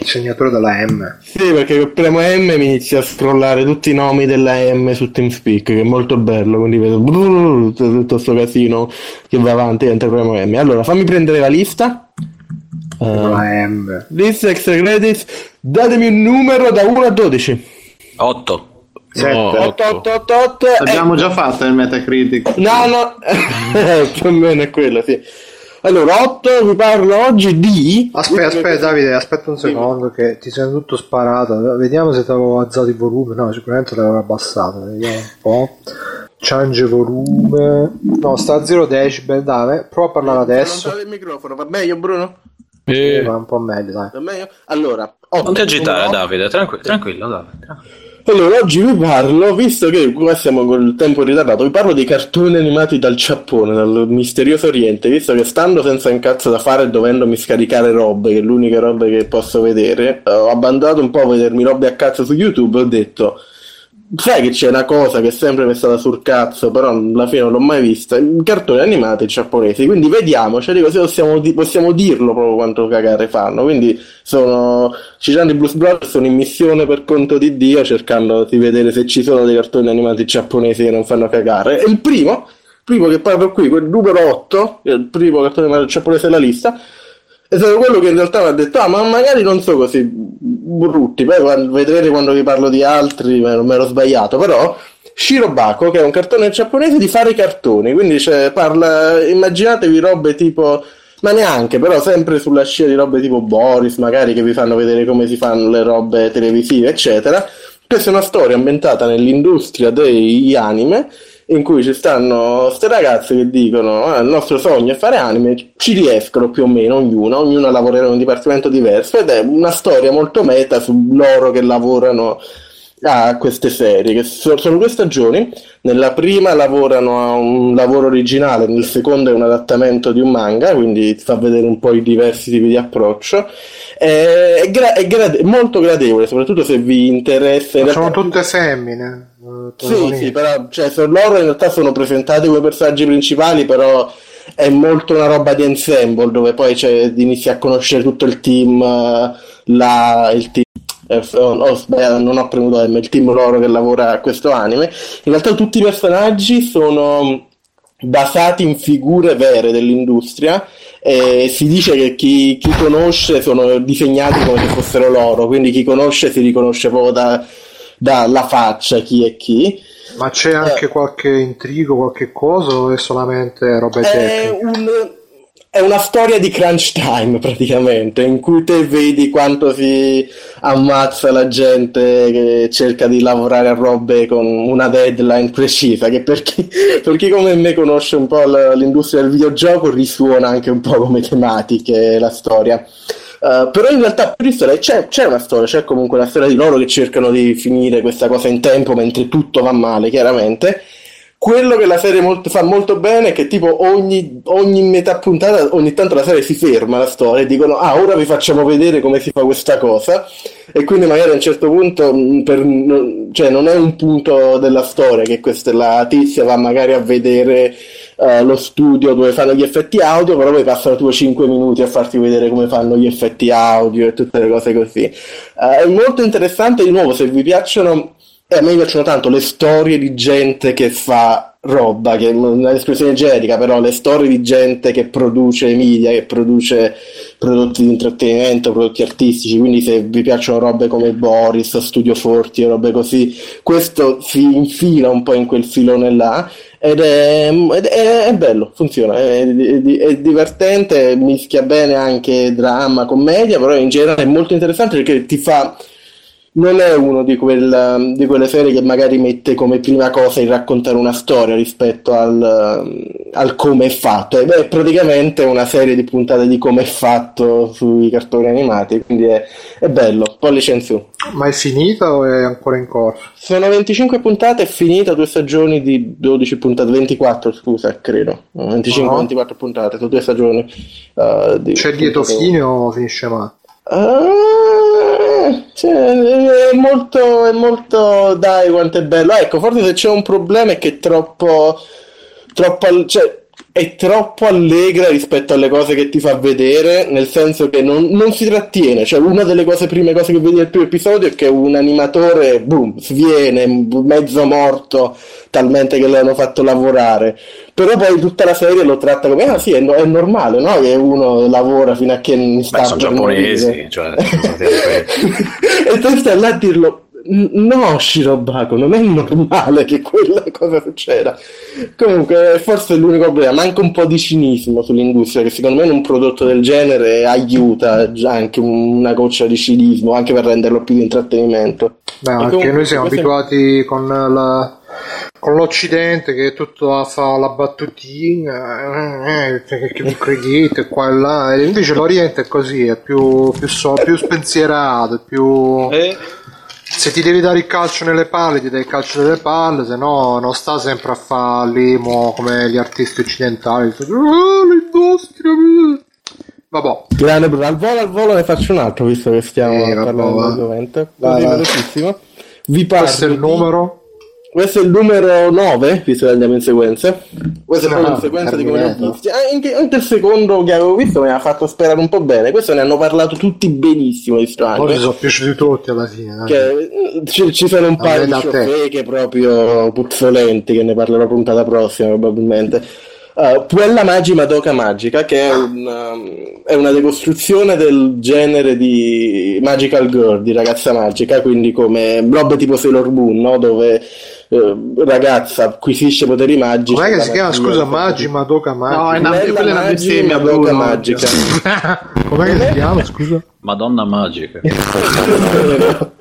Il segnatore della M. Sì, perché premo M mi inizia a scrollare tutti i nomi della M su TeamSpeak, che è molto bello, quindi vedo brrr, tutto sto casino che va avanti mentre premo M. Allora, fammi prendere la lista. Eh, La M. lista extra credits, datemi un numero da 1 a 12. 8. Sette. No. 8, 8, 8, 8. L'abbiamo già fatto nel Metacritic. No, no, (laughs) più o meno è quello, sì. Allora, 8, vi parlo oggi di... Aspetta, aspetta Davide, aspetta un secondo che ti sei tutto sparato. Vediamo se ti avevo alzato il volume. No, sicuramente l'avevo abbassato. Vediamo un po'. Change volume. No, sta a 0 decibel, dai. Prova a parlare adesso. il microfono, va meglio Bruno? Eh, Eh, va un po' meglio, dai. Va meglio? Allora, 8, Non ti agitare, numero Davide, tranqui- tranquillo, Davide. tranquillo. Allora, oggi vi parlo, visto che qua siamo col tempo ritardato, vi parlo dei cartoni animati dal Giappone, dal misterioso Oriente, visto che stando senza un cazzo da fare e dovendomi scaricare robe, che è l'unica roba che posso vedere, ho abbandonato un po' a vedermi robe a cazzo su YouTube, ho detto Sai che c'è una cosa che è sempre mi è stata sul cazzo, però alla fine non l'ho mai vista. I cartoni animati giapponesi. Quindi vediamo, cioè dico, se possiamo, possiamo dirlo proprio quanto cagare fanno. Quindi sono Cicciani Blues Brothers sono in missione per conto di Dio, cercando di vedere se ci sono dei cartoni animati giapponesi che non fanno cagare. E il primo, primo che proprio qui, quel numero 8, il primo cartone animato giapponese della lista, è stato quello che in realtà mi ha detto, ah, ma magari non so così brutti, poi quando, vedrete quando vi parlo di altri, non mi ero sbagliato, però Shirobako, che è un cartone giapponese di fare cartoni, quindi cioè, parla, immaginatevi robe tipo, ma neanche, però sempre sulla scia di robe tipo Boris, magari che vi fanno vedere come si fanno le robe televisive, eccetera. Questa è una storia ambientata nell'industria degli anime in cui ci stanno queste ragazze che dicono ah, il nostro sogno è fare anime, ci riescono più o meno ognuna, ognuna lavorerà in un dipartimento diverso ed è una storia molto meta su loro che lavorano a queste serie, che sono due stagioni, nella prima lavorano a un lavoro originale, nel secondo è un adattamento di un manga, quindi fa vedere un po' i diversi tipi di approccio, è, gra- è grade- molto gradevole, soprattutto se vi interessa... Ma sono tutte femmine. Sì, sì, però cioè, loro in realtà sono presentati come personaggi principali, però è molto una roba di ensemble dove poi cioè, inizi a conoscere tutto il team, la, il team eh, non ho premuto M, il team loro che lavora a questo anime. In realtà tutti i personaggi sono basati in figure vere dell'industria e si dice che chi, chi conosce sono disegnati come se fossero loro, quindi chi conosce si riconosce proprio da dalla faccia chi è chi. Ma c'è anche eh, qualche intrigo, qualche cosa o è solamente roba tecnica? Un, è una storia di crunch time praticamente, in cui te vedi quanto si ammazza la gente che cerca di lavorare a robe con una deadline precisa, che per chi, per chi come me conosce un po' l'industria del videogioco risuona anche un po' come tematiche la storia. Uh, però in realtà per storia c'è, c'è, una storia, c'è comunque una storia di loro che cercano di finire questa cosa in tempo mentre tutto va male, chiaramente. Quello che la serie molto, fa molto bene è che tipo ogni, ogni, metà puntata, ogni tanto la serie si ferma la storia e dicono ah ora vi facciamo vedere come si fa questa cosa e quindi magari a un certo punto mm, per, cioè non è un punto della storia che questa la tizia va magari a vedere uh, lo studio dove fanno gli effetti audio però poi passano tipo 5 minuti a farti vedere come fanno gli effetti audio e tutte le cose così. Uh, è molto interessante di nuovo se vi piacciono e a me piacciono tanto le storie di gente che fa roba, che è un'espressione generica, però le storie di gente che produce media, che produce prodotti di intrattenimento, prodotti artistici, quindi se vi piacciono robe come Boris, Studio Forti e robe così, questo si infila un po' in quel filone là ed è, ed è, è bello, funziona, è, è, divertente, mischia bene anche dramma, commedia, però in generale è molto interessante perché ti fa non è uno di, quel, di, quelle serie che magari mette come prima cosa il raccontare una storia rispetto al, al come è fatto. È, praticamente una serie di puntate di come è fatto sui cartoni animati, quindi è, è bello. Pollice in su. Ma è finita o è ancora in corso? Sono 25 puntate, è finita due stagioni di 12 puntate, 24 scusa, credo. 25-24 no. puntate, sono due stagioni. Uh, C'è dietro fine o finisce male? Uh, cioè, è molto, è molto, dai, quanto è bello. Ecco, forse se c'è un problema è che è troppo, troppo, cioè, è troppo allegra rispetto alle cose che ti fa vedere, nel senso che non, non si trattiene. Cioè, una delle cose, prime cose che vedi nel primo episodio è che un animatore, boom, sviene, mezzo morto, talmente che l'hanno fatto lavorare. Però poi tutta la serie lo tratta come, ah sì, è, è normale, no? Che uno lavora fino a che non sta... Beh, sono giapponesi, cioè... (laughs) e tu stai là a dirlo No, Shirobako, non è normale che quella (laughs) cosa succeda. Comunque, forse è l'unico problema. Manca un po' di cinismo sull'industria, che secondo me in un prodotto del genere aiuta anche una goccia di cinismo, anche per renderlo più di intrattenimento. Beh, anche comunque, noi siamo abituati con, la, con l'Occidente che tutto fa la battutina, eh, eh che vi credete qua e là, e invece l'Oriente è così, è più, più, so, più spensierato, più... Eh se ti devi dare il calcio nelle palle, ti dai il calcio nelle palle, se no non sta sempre a fare l'emo come gli artisti occidentali. Ah, l'industria. Vabbè. Grande, al volo al volo ne faccio un altro, visto che stiamo Eh, parlando va. argomento. Va, Così va. velocissimo. Vi parlo Questo è il numero. Questo è il numero 9, visto che andiamo in sequenza. Questo è proprio Ah, in sequenza di come. Ah, Anche, anche il secondo che avevo visto mi ha fatto sperare un po' bene. Questo ne hanno parlato tutti benissimo di sto Poi sono piaciuti tutti alla fine. dai. Che, mm, ci, ci sono un paio di ciofeche proprio puzzolenti che ne parlerò puntata prossima probabilmente. Uh, Puella Magi Madoka Magica che è, un, um, è una decostruzione del genere di Magical Girl, di ragazza magica, quindi come robe tipo Sailor Moon, no? dove eh, ragazza acquisisce poteri magici. Com'è che si chiama? Scusa, Magi Madoka No, è Magi. una, Puella quella è una Magi bestemmia Madoka. Magica. (laughs) Com'è che si chiama? Scusa. Madonna magica. (laughs)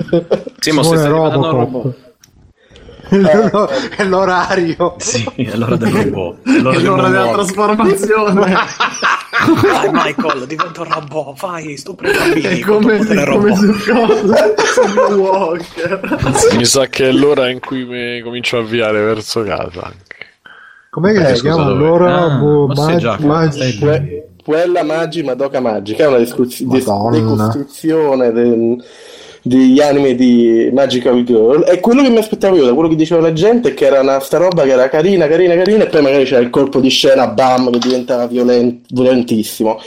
Sì, ma Simone stai Robocop. robot. (laughs) è l'orario. Sì, è l'ora del robot. È l'ora È l'ora della trasformazione. Vai Michael, diventa un robot, vai, stupri i bambini è come, potere come robot. su cosa? Blue Walker. (laughs) Mi sa che è l'ora in cui mi comincio a avviare verso casa anche. Com'è che Eh, si chiama? Allora, Ah, boh, ma sei Magi- già- Magi- sei- Que- Quella Magi Madoka Magica è una des- Madonna. decostruzione del- degli anime di Magical Girl e quello che mi aspettavo io da quello che diceva la gente è che era una sta roba che era carina, carina, carina e poi magari c'era il colpo di scena bam che diventava violen- violentissimo.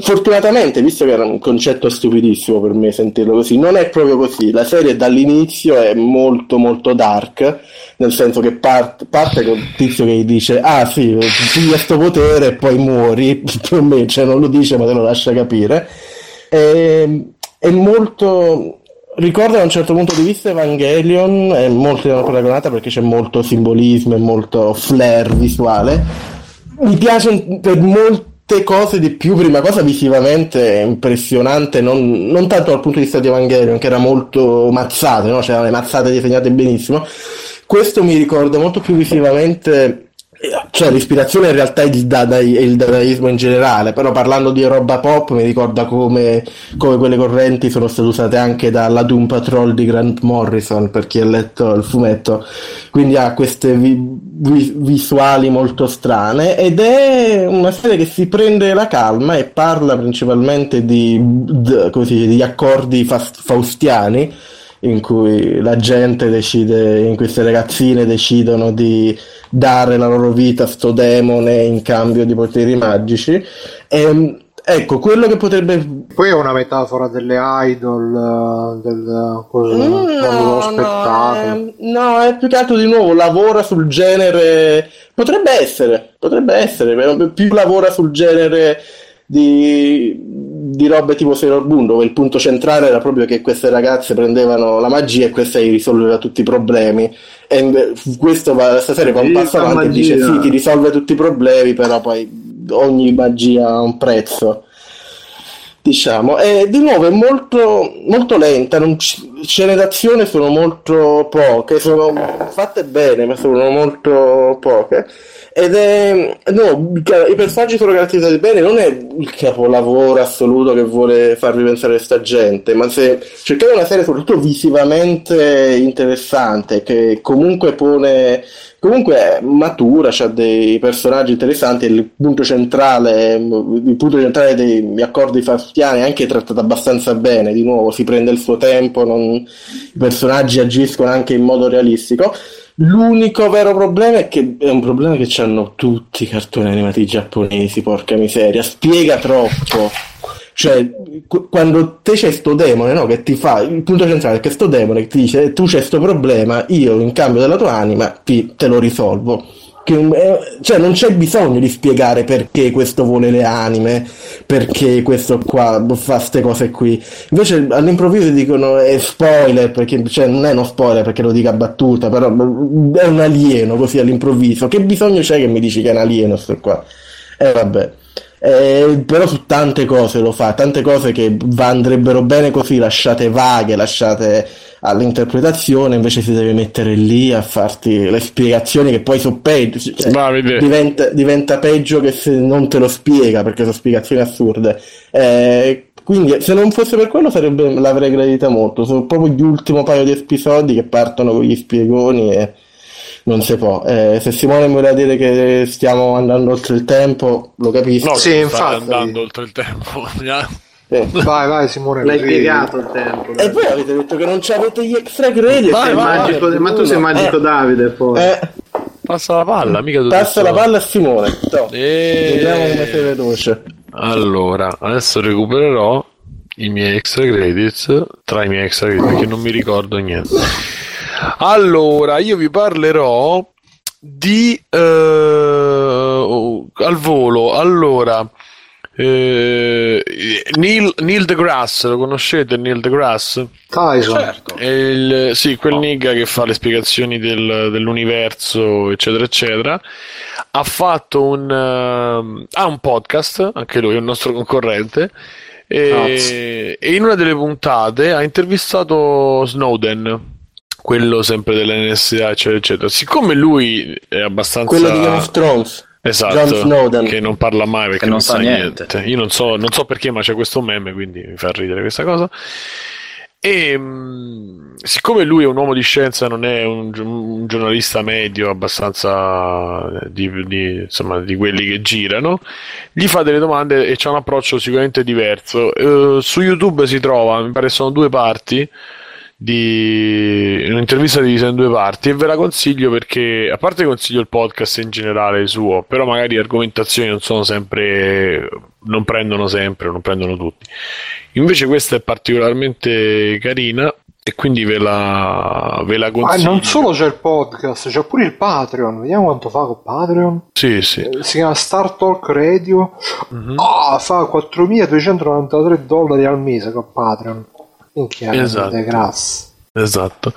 Fortunatamente visto che era un concetto stupidissimo per me sentirlo così non è proprio così. La serie dall'inizio è molto molto dark nel senso che part- parte con il tizio che gli dice ah sì tu questo potere e poi muori (laughs) o meno cioè non lo dice ma te lo lascia capire. E, è molto ricorda da un certo punto di vista Evangelion è molto paragonata perché c'è molto simbolismo e molto flair visuale mi piace per molte cose di più prima cosa visivamente impressionante non, non tanto dal punto di vista di Evangelion che era molto mazzate no? c'erano le mazzate disegnate benissimo questo mi ricorda molto più visivamente cioè l'ispirazione in realtà è il, dada- è il dadaismo in generale, però parlando di roba pop mi ricorda come, come quelle correnti sono state usate anche dalla Doom Patrol di Grant Morrison, per chi ha letto il fumetto, quindi ha queste vi- vi- visuali molto strane ed è una serie che si prende la calma e parla principalmente di, d- come si dice, di accordi fas- faustiani in cui la gente decide, in cui queste ragazzine decidono di dare la loro vita a sto demone in cambio di poteri magici. E, ecco, quello che potrebbe Poi è una metafora delle idol, del cosa, non lo aspettato. no, no, è più che altro di nuovo lavora sul genere. Potrebbe essere, potrebbe essere, più lavora sul genere di, di robe tipo Sailor Moon, dove il punto centrale era proprio che queste ragazze prendevano la magia e questa gli risolveva tutti i problemi. E questo va, questa serie va un passo avanti e dice sì, ti risolve tutti i problemi, però poi ogni magia ha un prezzo. Diciamo. E di nuovo è molto, molto lenta non c- scene d'azione sono molto poche sono fatte bene ma sono molto poche. Ed è no, i personaggi sono caratterizzati bene non è il capolavoro assoluto che vuole farvi pensare sta gente ma se cercate una serie soprattutto visivamente interessante che comunque pone comunque matura, ha dei personaggi interessanti, il punto centrale, il punto centrale degli accordi faustiani è anche trattato abbastanza bene, di nuovo si prende il suo tempo, non- i personaggi agiscono anche in modo realistico. L'unico vero problema è che è un problema che hanno tutti i cartoni animati giapponesi, porca miseria, spiega troppo. Cioè, qu- quando te c'è sto demone, no, che ti fa, il punto centrale è che sto demone che ti dice tu c'è sto problema, io in cambio della tua anima ti- te lo risolvo. Che, eh, cioè, non c'è bisogno di spiegare perché questo vuole le anime, perché questo qua fa queste cose qui. Invece all'improvviso dicono è spoiler, perché cioè, non è uno spoiler perché lo dica battuta, però è un alieno così all'improvviso. Che bisogno c'è che mi dici che è un alieno sto qua? E vabbè. Eh, però su tante cose lo fa, tante cose che va- andrebbero bene così, lasciate vaghe, lasciate all'interpretazione, invece si deve mettere lì a farti le spiegazioni che poi sono peggio, cioè, diventa, diventa peggio che se non te lo spiega perché sono spiegazioni assurde. Eh, Quindi se non fosse per quello sarebbe, l'avrei gradita molto. Sono proprio gli ultimi paio di episodi che partono con gli spiegoni e non si può. Eh, se Simone mi vuole dire che stiamo andando oltre il tempo, lo capisco. No, Sì, infatti. andando oltre il tempo. (laughs) Eh. Vai, vai, Simone. L'hai piegato il tempo. E voi avete detto che non c'avete gli extra credit. Vai, vai, magico- vai, ma tu sei magico eh, Davide poi. eh, Passa la palla, mica tu passa la palla a Simone. No. E... Vediamo come sei veloce. Allora, adesso recupererò i miei extra credits tra i miei extra credits perché non mi ricordo niente. Allora, io vi parlerò di eh, oh, al volo. Allora, eh, Neil, Neil deGrasse, lo conoscete Neil deGrasse? Tyson. Certo. È il- sì, quel nigga che fa le spiegazioni del- dell'universo, eccetera, eccetera. Ha fatto un, ehm, ha un podcast, anche lui è un nostro concorrente. E, e in una delle puntate ha intervistato Snowden, quello sempre dell'NSA, eccetera, eccetera. Siccome lui è abbastanza. Quello di Game of Thrones. Esatto, che non parla mai perché non non, sa niente. niente. Io non so, non so perché, ma c'è questo meme, quindi mi fa ridere questa cosa. E mh, siccome lui è un uomo di scienza, non è un, un giornalista medio abbastanza eh, di, di- insomma, di quelli che girano, gli fa delle domande e c'ha un approccio sicuramente diverso. Eh, su YouTube si trova, mi pare sono due parti di un'intervista divisa in due parti e ve la consiglio perché a parte consiglio il podcast in generale suo però magari le argomentazioni non sono sempre non prendono sempre non prendono tutti invece questa è particolarmente carina e quindi ve la, ve la Ma consiglio non solo c'è il podcast, c'è pure il Patreon. Vediamo quanto fa con Patreon. sì sì Eh, Si chiama Star Talk Radio. Mhm. Ah, fa 4.293 dollari al mese con Patreon. Minchia, Esatto. De grasse. Esatto.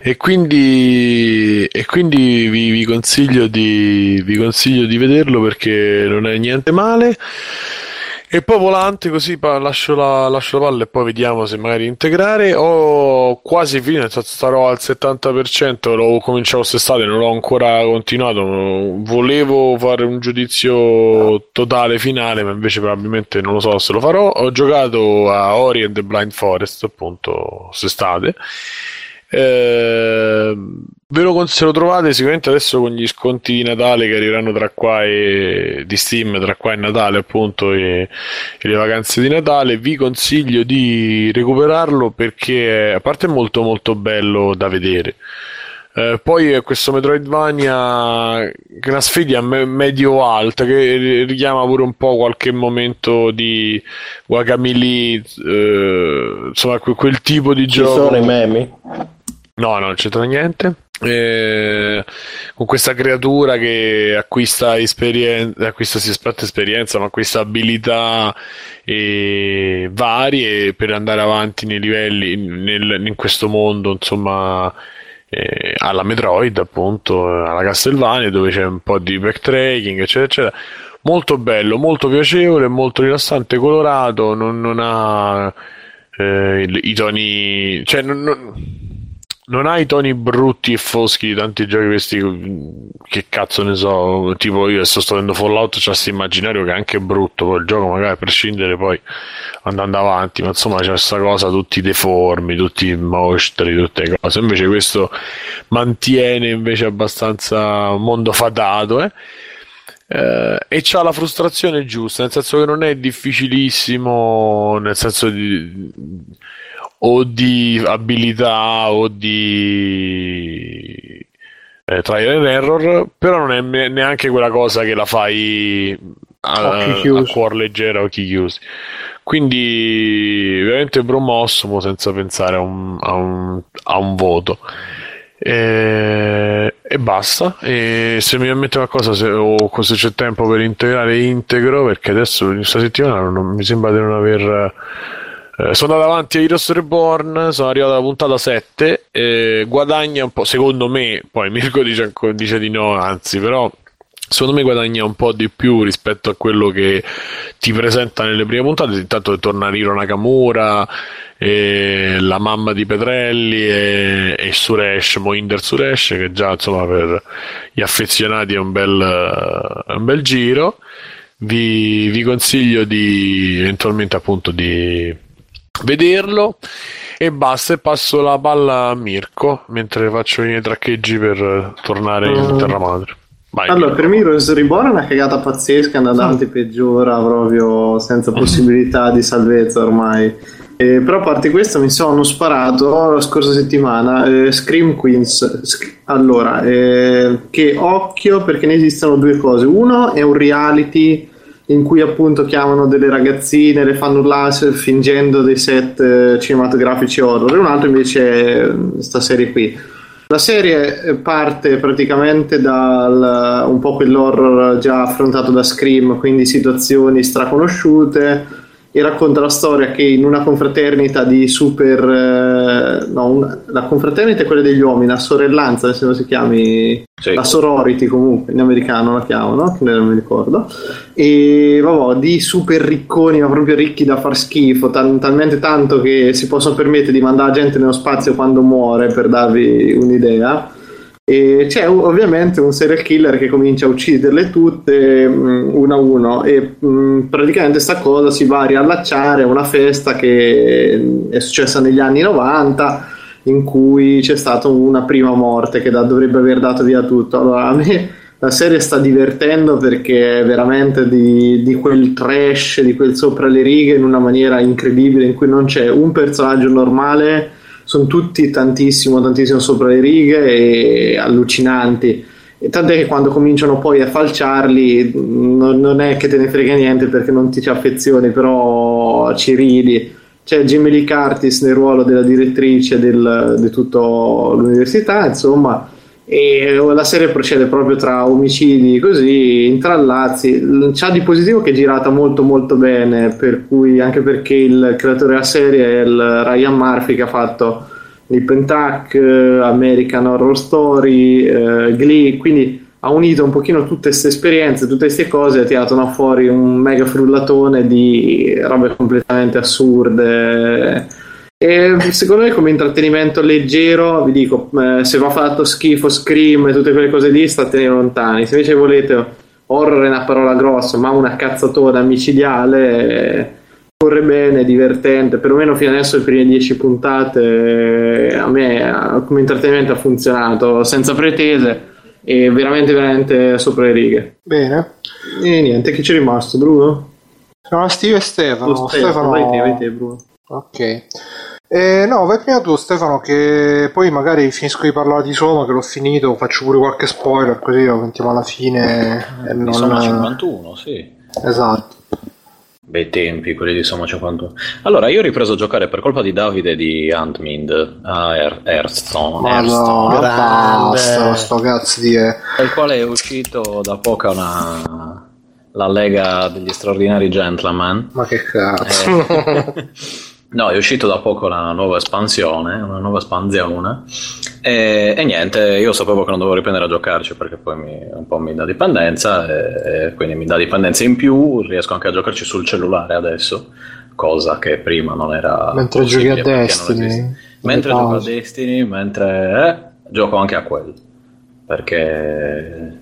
E quindi, e quindi vi, vi consiglio di, vi consiglio di vederlo perché non è niente male. E poi volante così lascio la, lascio la palla e poi vediamo se magari integrare. Ho quasi finito, starò al 70%, l'ho cominciato quest'estate, non l'ho ancora continuato. Volevo fare un giudizio totale finale, ma invece probabilmente non lo so se lo farò. Ho giocato a Ori and the Blind Forest, appunto, quest'estate. Eh, ve lo, se lo trovate sicuramente adesso con gli sconti di Natale che arriveranno tra qua e di Steam tra qua e Natale appunto e, e le vacanze di Natale vi consiglio di recuperarlo perché a parte è molto molto bello da vedere eh, poi è questo Metroidvania che è una sfida me- medio-alta che richiama pure un po' qualche momento di Guacamole, eh, insomma que- quel tipo di Ci gioco. sono i memi. No, no, non c'entra niente. Eh, con questa creatura che acquista esperienza, acquista si aspetta esperienza, ma acquista abilità eh, varie per andare avanti nei livelli nel- in questo mondo, insomma, eh, alla Metroid, appunto, alla Castlevania, dove c'è un po' di backtracking, eccetera, eccetera. Molto bello, molto piacevole, molto rilassante, colorato, non, non ha eh, il- i toni, cioè non, non- non ha i toni brutti e foschi di tanti giochi questi che cazzo ne so tipo io sto vedendo Fallout c'è questo immaginario che è anche brutto poi il gioco magari a prescindere poi andando avanti ma insomma c'è questa cosa tutti deformi tutti mostri tutte cose invece questo mantiene invece abbastanza mondo fatato eh? Eh, e c'ha la frustrazione giusta, nel senso che non è difficilissimo, nel senso di o di abilità o di eh, trial and error, però non è ne- neanche quella cosa che la fai a, a cuor leggero, occhi chiusi. Quindi veramente promosso mo senza pensare a un, a un- a un voto. E, e basta. E se mi mette qualcosa, se, o se c'è tempo per integrare, integro. Perché adesso questa settimana non, mi sembra di non aver. Eh, sono andato avanti a Heroes Reborn, sono arrivato alla puntata 7. eh, guadagna un po', secondo me. Poi Mirko dice, dice di no, anzi, però. Secondo me guadagna un po' di più rispetto a quello che ti presenta nelle prime puntate. Intanto torna Riro Nakamura, la mamma di Petrelli e, e Suresh, Moinder Suresh, che già insomma per gli affezionati è un bel, un bel giro. vi, vi consiglio di eventualmente appunto di vederlo e basta e passo la palla a Mirko mentre faccio i miei traccheggi per tornare in Mm. terra madre Vai, Allora, Mirko. per me Heroes Reborn è una cagata pazzesca, andante peggiora proprio senza possibilità di salvezza ormai. Eh, però a parte questo mi sono sparato la scorsa settimana eh, Scream Queens. Sc- allora, eh, che occhio perché ne esistono due cose. Uno è un reality in cui appunto chiamano delle ragazzine, le fanno urlare fingendo dei set eh, cinematografici horror, e un altro invece è questa serie qui. La serie eh, parte praticamente dal un po' quell'horror già affrontato da Scream, quindi situazioni straconosciute e racconta la storia che in una confraternita di super eh, no, un- la confraternita è quella degli uomini, la sorellanza se non si chiami Sì. la sorority comunque in americano la chiamano, che non mi ricordo e vabbè, di super ricconi ma proprio ricchi da far schifo tal- talmente tanto che si possono permettere di mandare gente nello spazio quando muore per darvi un'idea e c'è ov- ovviamente un serial killer che comincia a ucciderle tutte mh, uno a uno. E mh, praticamente sta cosa si va a riallacciare a una festa che mh, è successa negli anni 90 in cui c'è stata una prima morte che da- dovrebbe aver dato via tutto. Allora a me la serie sta divertendo perché è veramente di, di quel trash, di quel sopra le righe in una maniera incredibile in cui non c'è un personaggio normale sono tutti tantissimo, tantissimo sopra le righe e allucinanti. E tant'è che quando cominciano poi a falciarli non, non è che te ne frega niente perché non ti ci affezioni, però ci ridi. C'è Jamie Lee Curtis nel ruolo della direttrice del- di tutta l'università, insomma, e la serie procede proprio tra omicidi così intrallazzi. C'ha di positivo che è girata molto molto bene per cui anche perché il creatore della serie è il Ryan Murphy che ha fatto il Pentac American Horror Story eh, Glee quindi ha unito un pochino tutte queste esperienze tutte queste cose e ha tirato fuori un mega frullatone di robe completamente assurde e secondo me come intrattenimento leggero, vi dico, eh, se va fatto schifo, scream e tutte quelle cose lì, statene lontani. Se invece volete horror è una parola grossa, ma una cazzatona micidiale, eh, corre bene, divertente, perlomeno fino adesso le prime 10 puntate eh, a me come intrattenimento ha funzionato, senza pretese e veramente veramente sopra le righe. Bene. E niente, chi c'è rimasto, Bruno? Sono Steve e Stefano. Oh, Stefano, vai te, vai te, Bruno. Ok. Eh, no, vai prima tu Stefano che poi magari finisco di parlare di Soma che l'ho finito, faccio pure qualche spoiler così lo sentiamo alla fine. e Di non- Soma 51, sì. Esatto. Bei tempi quelli di Soma 51. Allora, io ho ripreso a giocare per colpa di Davide di Antmind a Ear- Hearthstone. Ma no, basta sto cazzo di... eh. del quale è uscito da poco una la Lega degli Straordinari Gentleman. Ma che cazzo. Eh, (laughs) (laughs) no, è uscito da poco la nuova espansione, una nuova espansione. E, e niente, io sapevo che non dovevo riprendere a giocarci perché poi mi, un po' mi dà dipendenza, e, e quindi mi dà dipendenza in più. Riesco anche a giocarci sul cellulare adesso, cosa che prima non era. Mentre giochi a Destiny. Mentre gioco a. Destiny, mentre eh, gioco anche a quello. Perché,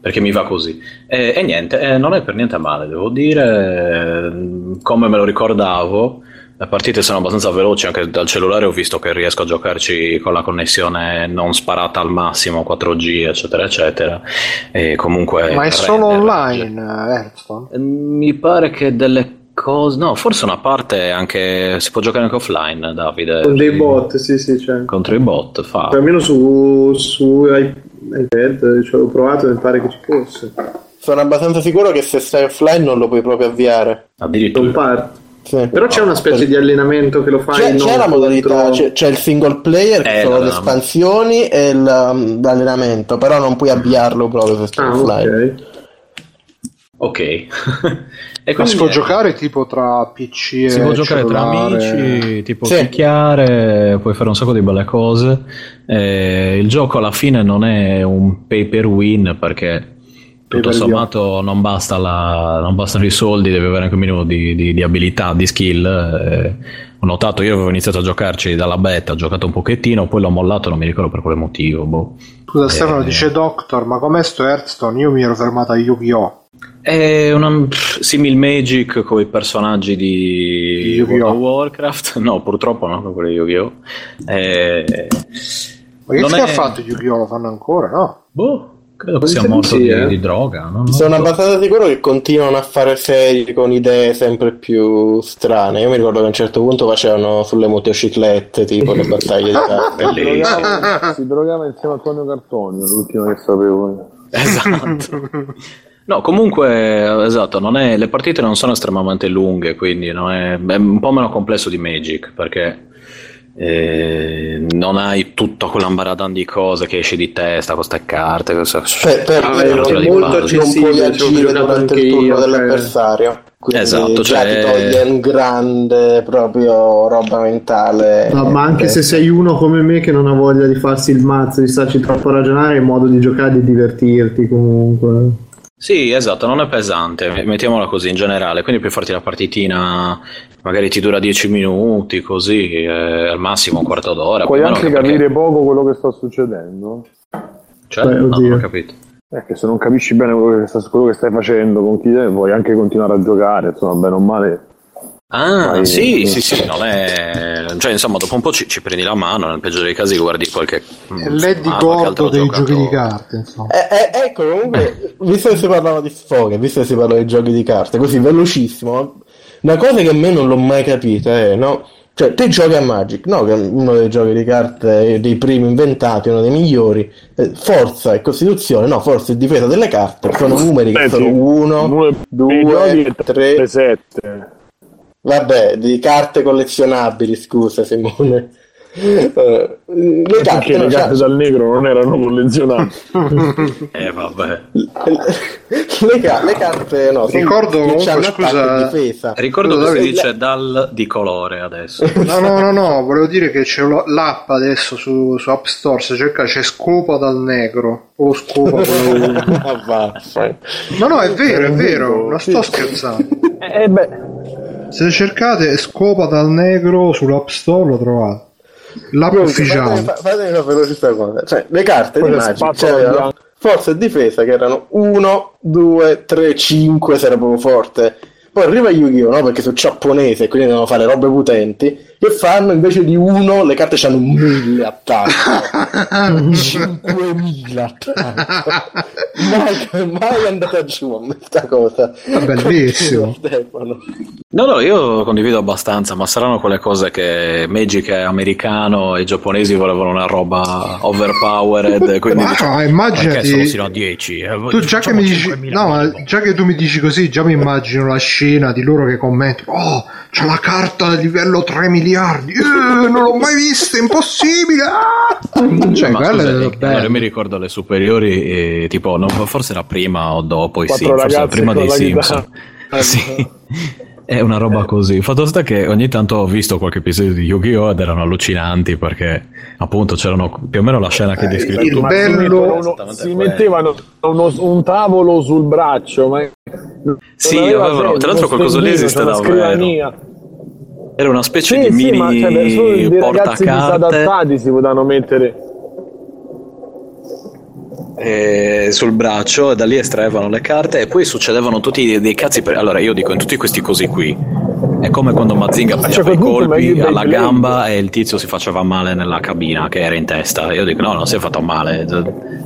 perché mi va così. E, e niente, eh, non è per niente male, devo dire, eh, come me lo ricordavo. Le partite sono abbastanza veloci, anche dal cellulare ho visto che riesco a giocarci con la connessione non sparata al massimo, 4G, eccetera, eccetera. E comunque Ma è solo online eh. Mi pare che delle cose... No, forse una parte anche... si può giocare anche offline, Davide. Con dei bot, sì, sì, c'è. Contro i bot, fa. Almeno su, su iPad ci avevo provato e mi pare che ci fosse. Sono abbastanza sicuro che se stai offline non lo puoi proprio avviare. Non Addirittura. parte. Sì. Però c'è una specie di allenamento che lo fai C'è, c'è la modalità, contro- c'è, c'è il single player, che Eh, sono le espansioni e il, um, l'allenamento, però non puoi avviarlo proprio se stai Ah, offline. ok. Ok. (laughs) e quindi si può niente. giocare tipo tra PC e Si può giocare tra cellulare? amici, tipo Sì. picchiare, puoi fare un sacco di belle cose. Eh, il gioco alla fine non è un pay per win perché tutto sommato non, basta la- non bastano i soldi, devi avere anche un minimo di, di- di abilità, di skill. Eh, ho notato, io avevo iniziato a giocarci dalla beta, ho giocato un pochettino, poi l'ho mollato, non mi ricordo per quale motivo. boh. Scusa Stefano Eh. dice Doctor, ma com'è sto Hearthstone? Io mi ero fermato a Yu-Gi-Oh! È una simil magic con i personaggi di Yu-Gi-Oh! Warcraft. (laughs) No, purtroppo no, con quelli di Yu-Gi-Oh! Eh, Ma che fine è- ha fatto Yu-Gi-Oh? Lo fanno ancora, no? Boh, credo che sia morto sì, di, eh. di droga. Non lo Sono so. abbastanza sicuro che continuano a fare serie con idee sempre più strane. Io mi ricordo che a un certo punto facevano sulle motociclette, tipo le battaglie di (laughs) carte. Si drogava, si drogava insieme a Antonio Cartonio, l'ultimo che sapevo. Esatto. No, comunque, esatto, non è- le partite non sono estremamente lunghe, quindi non è, è un po' meno complesso di Magic, perché eh, non hai tutto quell'ambaradan di cose che esci di testa con queste carte. queste- Per, per Ah, dire, è non, molto non accessibile, puoi ci ho agire durante il turno io, dell'avversario. Quindi Esatto, cioè- ti toglie un grande proprio roba mentale. No, ma anche Eh, se sei uno come me che non ha voglia di farsi il mazzo, di starci troppo a ragionare, è modo di giocare e di divertirti comunque. Sì, esatto, non è pesante, mettiamola così in generale, quindi puoi farti la partitina, magari ti dura 10 minuti, così, eh, al massimo un quarto d'ora. Puoi anche perché- capire poco quello che sta succedendo. Cioè, Beh, no, non ho capito. È che se non capisci bene quello che, sta- quello che stai facendo con chi è, puoi anche continuare a giocare, insomma, bene o male. Ah, Vai- sì, sì, sì, non è... Cioè, insomma, dopo un po' ci, ci prendi la mano, nel peggiore dei casi guardi qualche... Mm, l'Eddie altro Gordo dei giocatore. giochi di carte, insomma. Eh, eh, ecco, comunque, visto che si parlava di sfoghe, visto che si parla di giochi di carte, così velocissimo, una cosa che a me non l'ho mai capita è, no? Cioè, te giochi a Magic, no? Che è uno dei giochi di carte dei primi inventati, uno dei migliori. Eh, forza e Costituzione, no, forza e difesa delle carte, sono numeri che Senti, sono 1, uno dei 2, giochi è 3, 7. Vabbè, di carte collezionabili, scusa Simone. Eh, le Perché carte, le no, carte cioè- dal negro non erano collezionate. (laughs) Eh, vabbè. le, ca- le carte no, Ricordo che comunque, scusa-. Ricordo Scusa, che si dice dal di colore adesso. (laughs) No, no, no, no, volevo dire che c'è l'app adesso su, su App Store, se cerca c'è scopa dal negro o scopa (laughs) quello- Ah. No, no, è vero, è vero, non sto scherzando. Eh beh, Se cercate scopa dal negro sull'App Store lo trovate. L'app Comunque, ufficiale. fatemi, fatemi una velocità cosa. Cioè, le carte di Magic c'erano forza e difesa che erano 1, 2, 3, 5 se era proprio forte. Poi arriva Yu-Gi-Oh! No? Perché sono giapponese e quindi devono fare robe potenti. Che fanno invece di 1 le carte hanno 1000 attacchi. 5000 attacchi. (laughs) mai, mai è andata giù a me sta cosa. È bellissimo. Stefano. No, no, io condivido abbastanza, ma saranno quelle cose che Magic è americano e i giapponesi volevano una roba overpowered, (laughs) quindi Ma diciamo, no, immaginati- sino a 10. eh, Tu già che mi dici, 5.000 no, già che tu mi dici così, già mi immagino la scena di loro che commentano: Oh, c'è la carta a livello 3 miliardi, eh, non l'ho mai vista, è impossibile. ah!" Cioè, Ma quella scusa, è eh, bella. io mi ricordo alle superiori, eh, tipo, non- forse era prima o dopo i Quattro Simpson, forse era ragazze prima dei la Simpson. chitarra. Sì. È una roba così. Fatto sta che ogni tanto ho visto qualche episodio di Yu-Gi-Oh! ed erano allucinanti perché appunto c'erano più o meno la scena che hai descritto il tu. Ma si bello- si mettevano uno- un tavolo sul braccio, ma Sì, avevano- tra l'altro qualcosa lì esiste davvero. Era una specie Sì, di sì, ma mini cioè, solo dei ragazzi portacarte. disadattati si potevano mettere eh, sul braccio e da lì estraevano le carte e poi succedevano tutti dei, dei cazzi. Per... Allora io dico, in tutti questi cosi qui è come quando Mazinga faceva i colpi alla gamba e il tizio si faceva male nella cabina che era in testa. Io dico, no, non si è fatto male.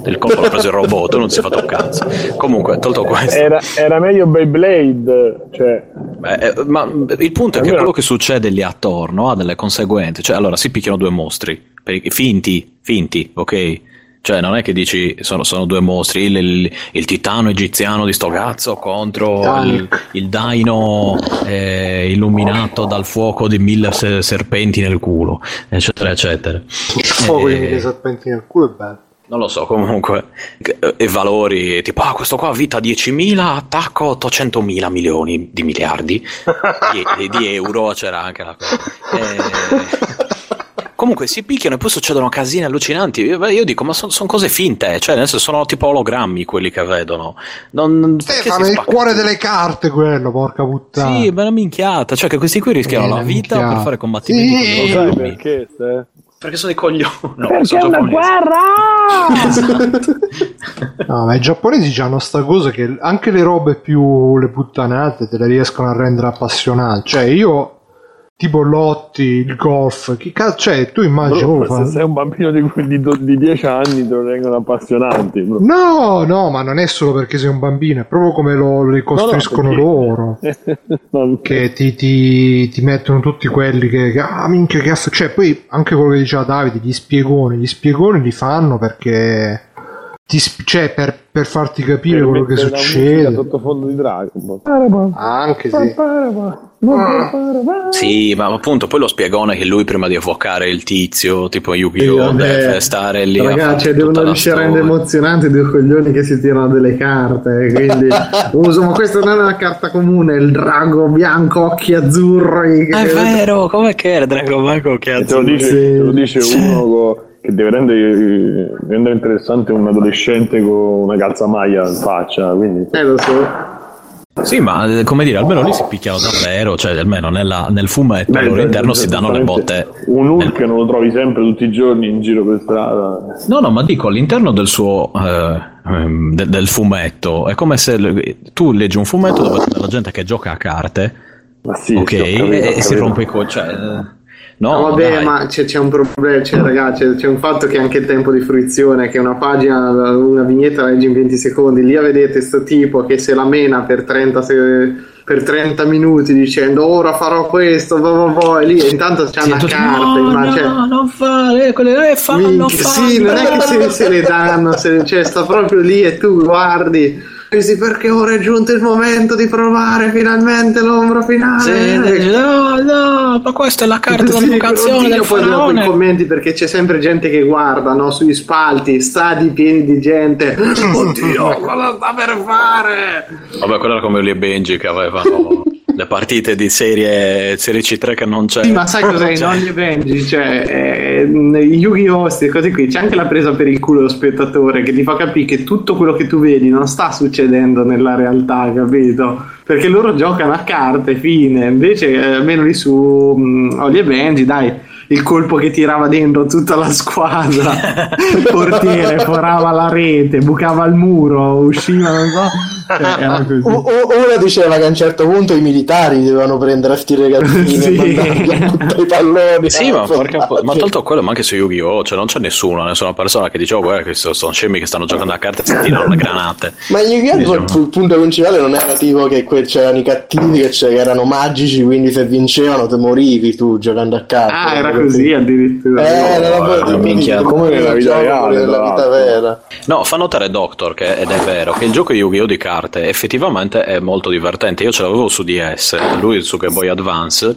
Il colpo l'ha preso il robot, non si è fatto un cazzo. Comunque, tolto questo. era, era meglio Beyblade cioè eh, ma il punto è che quello che succede lì attorno ha delle conseguenze. Cioè, allora si picchiano due mostri, finti, finti, ok? Cioè, non è che dici sono, sono due mostri, il, il- il titano egiziano di sto cazzo contro il, il daino eh, illuminato dal fuoco di mille se- serpenti nel culo, eccetera, eccetera. Il fuoco di Eh, mille serpenti nel culo è bello. non lo so, comunque, eh, e valori tipo, ah, questo qua ha vita 10.000, attacco 800.000 milioni di miliardi di, di euro, c'era anche la cosa. Eh, comunque si picchiano e poi succedono casini allucinanti. Io, io dico, ma sono cose finte, cioè, nel senso, sono tipo ologrammi quelli che vedono. Non, Stefano, è il cuore delle carte quello, porca puttana. Sì, ma una minchiata, cioè che questi qui rischiano Eh, la vita minchiata. per fare combattimenti Sì. con gli perché Ste? Perché sono dei coglioni. No, Perché è una guerra! (laughs) No, ma i giapponesi hanno sta cosa che anche le robe più le puttanate te le riescono a rendere appassionanti. Cioè, io tipo lotti, il golf, chi cazzo, cioè, tu immagini Bro, oh, se sei un bambino di, di, do- di 10 anni te lo rendono appassionanti. bro. No, no, ma non è solo perché sei un bambino, è proprio come lo le costruiscono perché- loro. (laughs) Che ti, ti- ti mettono tutti quelli che, che- ah minchia che aff- cioè poi anche quello che diceva Davide gli spiegoni gli spiegoni li fanno perché ti sp- cioè per, per farti capire per quello che succede sottofondo di Dragon Ball. anche sì Sì, ma appunto poi lo spiegone che lui prima di evocare il tizio, tipo Yu-Gi-Oh! deve stare lì. a Ragazzi, cioè, devono riuscire a rendere storia. emozionanti due coglioni che si tirano delle carte. Quindi (laughs) uso, ma questa non è una carta comune, il drago bianco, occhi azzurri. Ah, che- è vero, com'è che era Dragon Ball che E te lo dice, Sì. te lo dice uno che deve rendere, rendere interessante un adolescente con una calzamaglia in faccia. Quindi Eh, lo so. Sì, ma eh, come dire, almeno lì si picchiano davvero, cioè almeno nella- nel fumetto Beh, al loro cioè, interno si danno le botte. Un Hulk non lo trovi sempre tutti i giorni in giro per strada. No, no, ma dico, all'interno del suo eh, ehm, de- del fumetto è come se tu leggi un fumetto dove c'è della gente che gioca a carte, Ma sì, ok, capito, e, e si capito. rompe i co- cioè, eh, no, No, vabbè, dai. ma c'è, c'è un problema, cioè, ragazzi, c'è, c'è un fatto che anche il tempo di fruizione, che una pagina, una vignetta la leggi in 20 secondi, lì vedete sto tipo che se la mena per 30, se- per 30 minuti dicendo ora farò questo, boh, boh, boh", e lì intanto c'è Sì, una carta, no, ma no, cioè, non fare, quelle, eh, fallo, minchia, fallo. sì, non è che se, se le danno, se, cioè sta proprio lì e tu guardi. Sì, perché ora è giunto il momento di provare finalmente l'ombra finale. Sì, no, no, ma questa è la carta Sì, oddio, del poi dopo i commenti perché c'è sempre gente che guarda no, sugli spalti, stadi pieni di gente. (laughs) Oddio, cosa sta per fare? Vabbè, quello era come Uli e Benji che avevano le partite di serie, serie C3 che non c'è. Sì, ma sai cos'è in ogni Benji? Cioè, eh, Yu-Gi-Oh! queste cose qui c'è anche la presa per il culo dello spettatore che ti fa capire che tutto quello che tu vedi non sta succedendo nella realtà, capito? Perché loro giocano a carte, fine. Invece, eh, almeno lì su mm, Oli e Benji, dai. Il colpo che tirava dentro tutta la squadra, il (laughs) portiere forava la rete, bucava il muro, usciva, non so. Cioè, (laughs) così. U- Una diceva che a un certo punto i militari dovevano prendere a sti ragazzini (laughs) Sì. e tutti i palloni. Sì, ma, Ah, porca po- ma tanto quello, ma anche su Yu-Gi-Oh! Cioè, non c'è nessuno, nessuna persona che dice, oh, guarda, che sono scemi che stanno giocando a carte e si tirano le granate. Ma Yu-Gi-Oh! Diciamo. il pu- punto principale non era tipo che que- c'erano i cattivi che, che erano magici, quindi se vincevano te morivi tu giocando a carte. Ah, era così addirittura. Eh, era No, proprio eh, minchia, come nella vita reale, nella vita l'altro. vera. No, fa notare Doctor, che, ed è vero, che il gioco di Yu-Gi-Oh! di carte effettivamente è molto divertente. Io ce l'avevo su DS, lui su Game Boy Advance.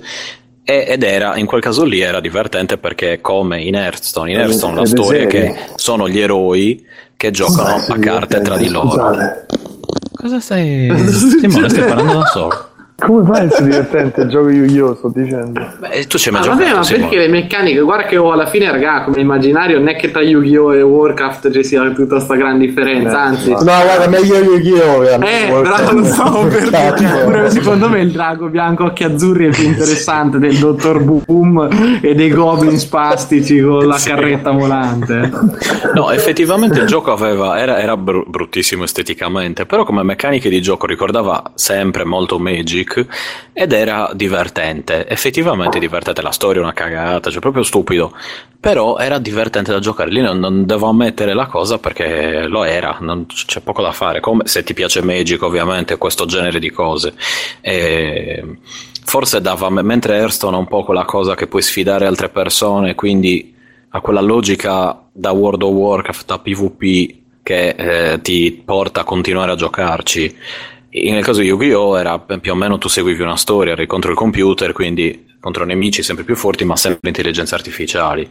e- Ed era, in quel caso lì era divertente perché come in Hearthstone, in Hearthstone la storia è che sono gli eroi che giocano a carte tra di loro. Cosa stai... (laughs) Simone, stai parlando da solo? Come fa a essere divertente il gioco Yu-Gi-Oh! sto dicendo. Beh, tu ci hai Ma mai vabbè, giocato, ma Simone? perché le meccaniche? Guarda che oh, alla fine, raga, come immaginario, non è che tra Yu-Gi-Oh! e Warcraft ci sia tutta sta gran differenza, anzi. No, guarda, meglio Yu-Gi-Oh! Eh, bravo, lo stavo per dire. Pure secondo me il drago bianco occhi azzurri è più interessante del dottor Boom e dei goblin spastici con la carretta volante. No, effettivamente il gioco aveva, era, era bru- bruttissimo esteticamente, però come meccaniche di gioco ricordava sempre molto Magic ed era divertente, effettivamente divertente, la storia una cagata, cioè proprio stupido, però era divertente da giocare, lì non, non devo ammettere la cosa perché lo era, non c'è poco da fare, come se ti piace Magic ovviamente, questo genere di cose. E forse dava, mentre Hearthstone è un po' quella cosa che puoi sfidare altre persone, quindi ha quella logica da World of Warcraft, da PvP che eh, ti porta a continuare a giocarci. Nel caso di Yu-Gi-Oh! era più o meno tu seguivi una storia, eri contro il computer, quindi contro nemici sempre più forti, ma sempre intelligenze artificiali.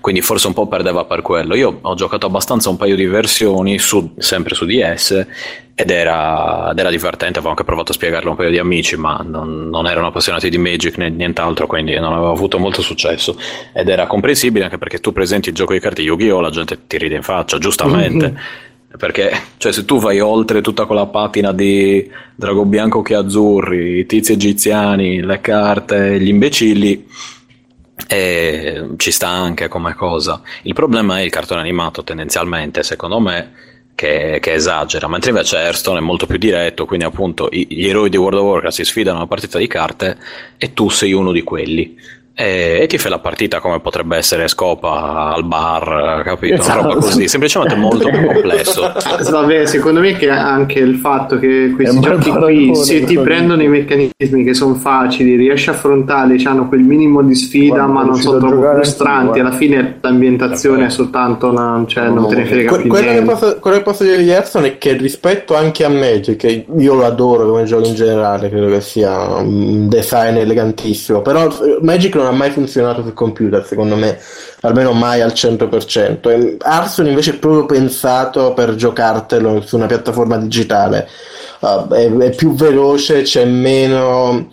Quindi forse un po' perdeva per quello. Io ho giocato abbastanza un paio di versioni, su- sempre su DS, ed era, ed era divertente. Avevo anche provato a spiegarlo a un paio di amici, ma non, non erano appassionati di Magic né nient'altro, quindi non avevo avuto molto successo. Ed era comprensibile anche perché tu presenti il gioco di carte Yu-Gi-Oh! la gente ti ride in faccia, giustamente. (laughs) Perché cioè, se tu vai oltre tutta quella patina di drago bianco che azzurri, i tizi egiziani, le carte, gli imbecilli, E ci sta anche come cosa. Il problema è il cartone animato, tendenzialmente, secondo me, che, che esagera, mentre invece Hearthstone è molto più diretto, quindi appunto gli eroi di World of Warcraft si sfidano a una partita di carte e tu sei uno di quelli. E, e ti fai la partita come potrebbe essere Scopa al bar, capito? Una Esatto. roba così, semplicemente molto più complesso. (laughs) Vabbè, secondo me che anche il fatto che questi giochi qui, se ti prendono i meccanismi che sono facili, riesci a affrontarli, hanno quel minimo di sfida, Guarda, ma non sono troppo frustranti. Alla fine l'ambientazione è soltanto una, cioè, non te ne frega Que- più quello, che posso, quello che posso dire di Hearthstone è che rispetto anche a Magic, che io lo adoro come gioco in generale, credo che sia un design elegantissimo, però Magic non ha mai funzionato sul computer, secondo me, almeno mai al 100%. E Hearthstone invece è proprio pensato per giocartelo su una piattaforma digitale. Uh, è, è più veloce, c'è meno...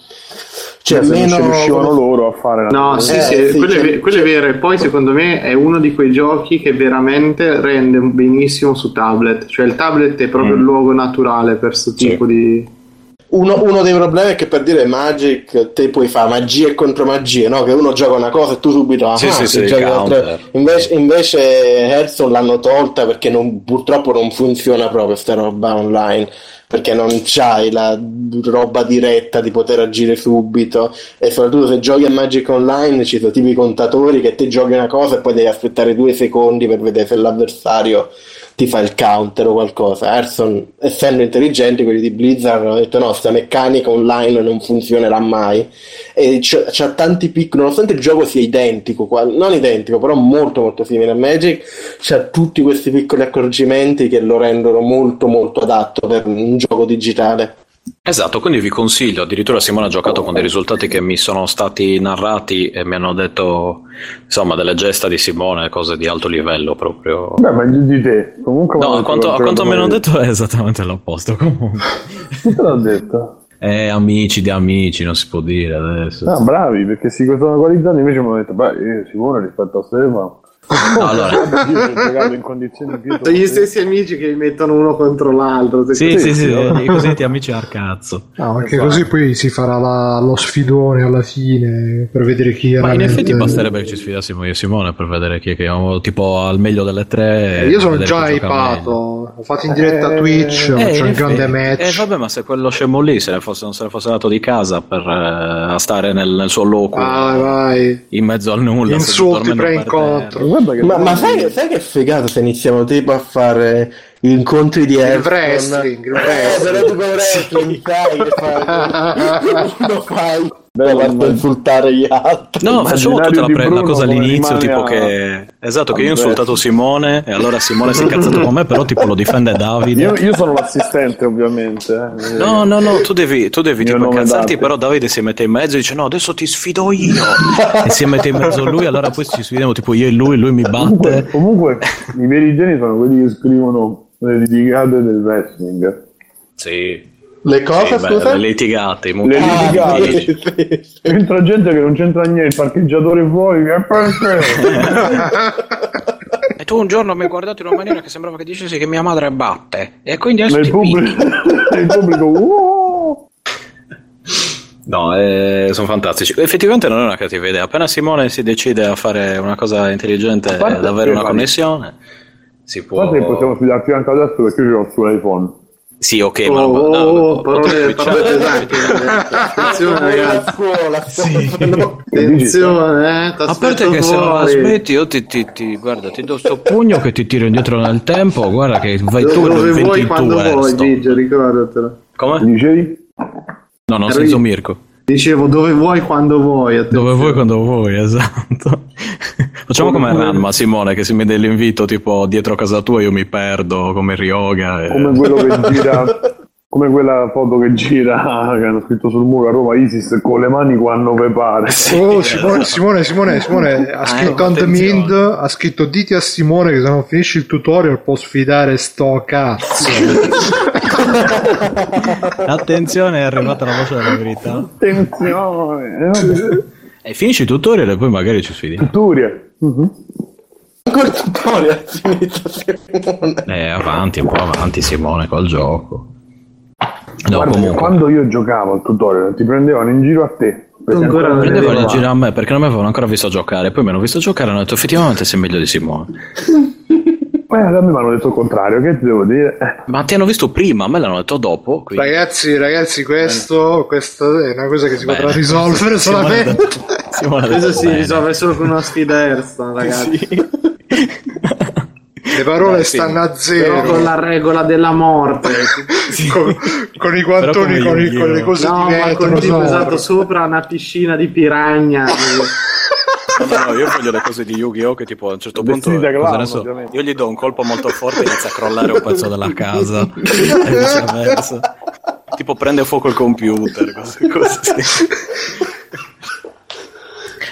C'è Cioè, se non meno... ci riuscivano loro a fare la No, sì, Eh, sì, sì, quello, è, quello è vero. E poi, secondo me, è uno di quei giochi che veramente rende benissimo su tablet. Cioè, il tablet è proprio il luogo naturale per questo tipo di. Uno, uno dei problemi è che per dire Magic te puoi fare magie contro magie, no? Che uno gioca una cosa e tu subito ah, Sì, sì, ti sì, counter. altre- Invece, invece Hearthstone l'hanno tolta perché non- purtroppo non funziona proprio sta roba online. Perché non c'hai la roba diretta di poter agire subito e soprattutto se giochi a Magic Online ci sono tipi contatori che te giochi una cosa e poi devi aspettare due secondi per vedere se l'avversario ti fa il counter o qualcosa. Hearthstone, essendo intelligenti, quelli di Blizzard hanno detto no, sta meccanica online non funzionerà mai. E c'ha, tanti piccoli, nonostante il gioco sia identico, non identico, però molto molto simile a Magic, c'ha tutti questi piccoli accorgimenti che lo rendono molto molto adatto per un gioco digitale. Esatto, quindi vi consiglio, addirittura Simone ha giocato con dei risultati che mi sono stati narrati e mi hanno detto, insomma, delle gesta di Simone, cose di alto livello proprio. Beh, ma di te. Comunque No, a quanto, a quanto che mi hanno domani- detto è esattamente l'opposto comunque. Chi te l'ha detto? Eh, amici di amici, non si può dire adesso. Ah, bravi, perché si stanno qualizzando invece mi hanno detto, beh, io Simone rispetto a Stefano. No, (laughs) allora, Sono gli stessi amici che li mettono uno contro l'altro. sì, Sì, sì, sì, sì. i cosiddetti amici al cazzo. No, anche così poi si farà la- lo sfidone alla fine per vedere chi era. Ma in effetti basterebbe che ci sfidassimo io e Simone per vedere chi è che ho tipo al meglio delle tre. Io sono già hypato. Ho fatto in diretta Eh, Twitch, Eh, ho in un grande match. Eh, vabbè, ma se quello scemo lì se ne fosse, non se ne fosse andato di casa per eh, stare nel, nel suo loco Vai, vai. in mezzo al nulla, Insulti pre-incontro. Guarda che Ma, ma sai, sai che figata se iniziamo tipo a fare incontri di Il Hearthstone? wrestling, il Eh, wrestling. però tipo wrestling, sai che fai? (laughs) Uno fai Bello, parte a immagino. insultare gli altri. No, facciamo tutta la, pre- la cosa all'inizio, tipo a- che... Esatto, che io ho insultato Simone e allora Simone si è incazzato con me, però tipo lo difende Davide. Io, io sono l'assistente, ovviamente. eh. No, no, no, tu devi, tu devi tipo incazzarti, però Davide si mette in mezzo e dice no, adesso ti sfido io. e si mette in mezzo lui, allora poi ci sfidiamo tipo io e lui, lui mi Comunque, batte. comunque, i veri geni sono quelli che scrivono le litigate del wrestling. Sì. Le cose, Sì, beh, scusa? le litigate, Le. Ah, litigate. sì, sì. Entra gente che non c'entra niente, il parcheggiatore fuori, che perché? E tu un giorno mi hai guardato in una maniera che sembrava che dicessi che mia madre batte. E quindi adesso Nel pubblico, (laughs) nel pubblico "Wow!" No, eh, sono fantastici. Effettivamente non è una cattiva idea. Appena Simone si decide a fare una cosa intelligente A parte ed avere una connessione, si può. Guarda che possiamo fidarci anche adesso perché io ho sull'iPhone. Sì, ok, Oh, ma oh, no, oh, parole, parole pesanti. Attenzione, La ragazzi. scuola, no. Attenzione, eh. A parte che se non la smetti, io ti, ti- ti- guarda, ti do sto pugno che ti tiro indietro nel tempo. Guarda che vai tu e lo Dove vuoi, quando vuoi. Gigi, ricordatelo. Come? Dicevi? No, senso io. Mirko. Dicevo dove vuoi, quando vuoi. attenzione. Dove vuoi quando vuoi, (laughs) esatto. Facciamo come Ranma, Simone, che si mette l'invito tipo dietro casa tua, io mi perdo come Ryoga. e- Come quello che (laughs) gira, come quella foto che gira, che hanno scritto sul muro a Roma Isis con le mani quando ve pare. Oh, Simone, Simone, Simone, Simone ha scritto eh, on the attenzione. mind, ha scritto diti a Simone che se non finisci il tutorial può sfidare sto cazzo. (laughs) (laughs) Attenzione, è arrivata la voce della verità. Attenzione! eh. E finisci il tutorial e poi magari ci sfidi. Tutoria. Ancora il tutorial finito Simone. Eh, avanti, un po' avanti, Simone, col gioco. No, Guarda, comunque. quando io giocavo al tutorial ti prendevano in giro a te ancora non Prendevo vedo. le gira a me perché non mi avevano ancora visto giocare. Poi mi hanno visto giocare e hanno detto effettivamente sei meglio di Simone. (laughs) Eh, a me mi hanno detto il contrario, che ti devo dire? Eh, Ma ti hanno visto prima, a me l'hanno detto dopo. quindi- Ragazzi, ragazzi, questo, questo è una cosa che si Bene. potrà (laughs) risolvere solamente. Questo si bene. risolve solo con una sfida Hearthstone, ragazzi. Le parole Dai, sì. stanno a Però zero. con la regola della morte. (laughs) con, con i guantoni, Però con, i- con le cose No, di ma vetro. con tipo sopra. esatto sopra una piscina di piranha. (laughs) No, no, io voglio le cose di Yu-Gi-Oh! che tipo a un certo punto clown, ne so, io gli do un colpo molto forte e inizia a crollare un pezzo della casa (laughs) e viceversa. Tipo prende fuoco il computer, cose così.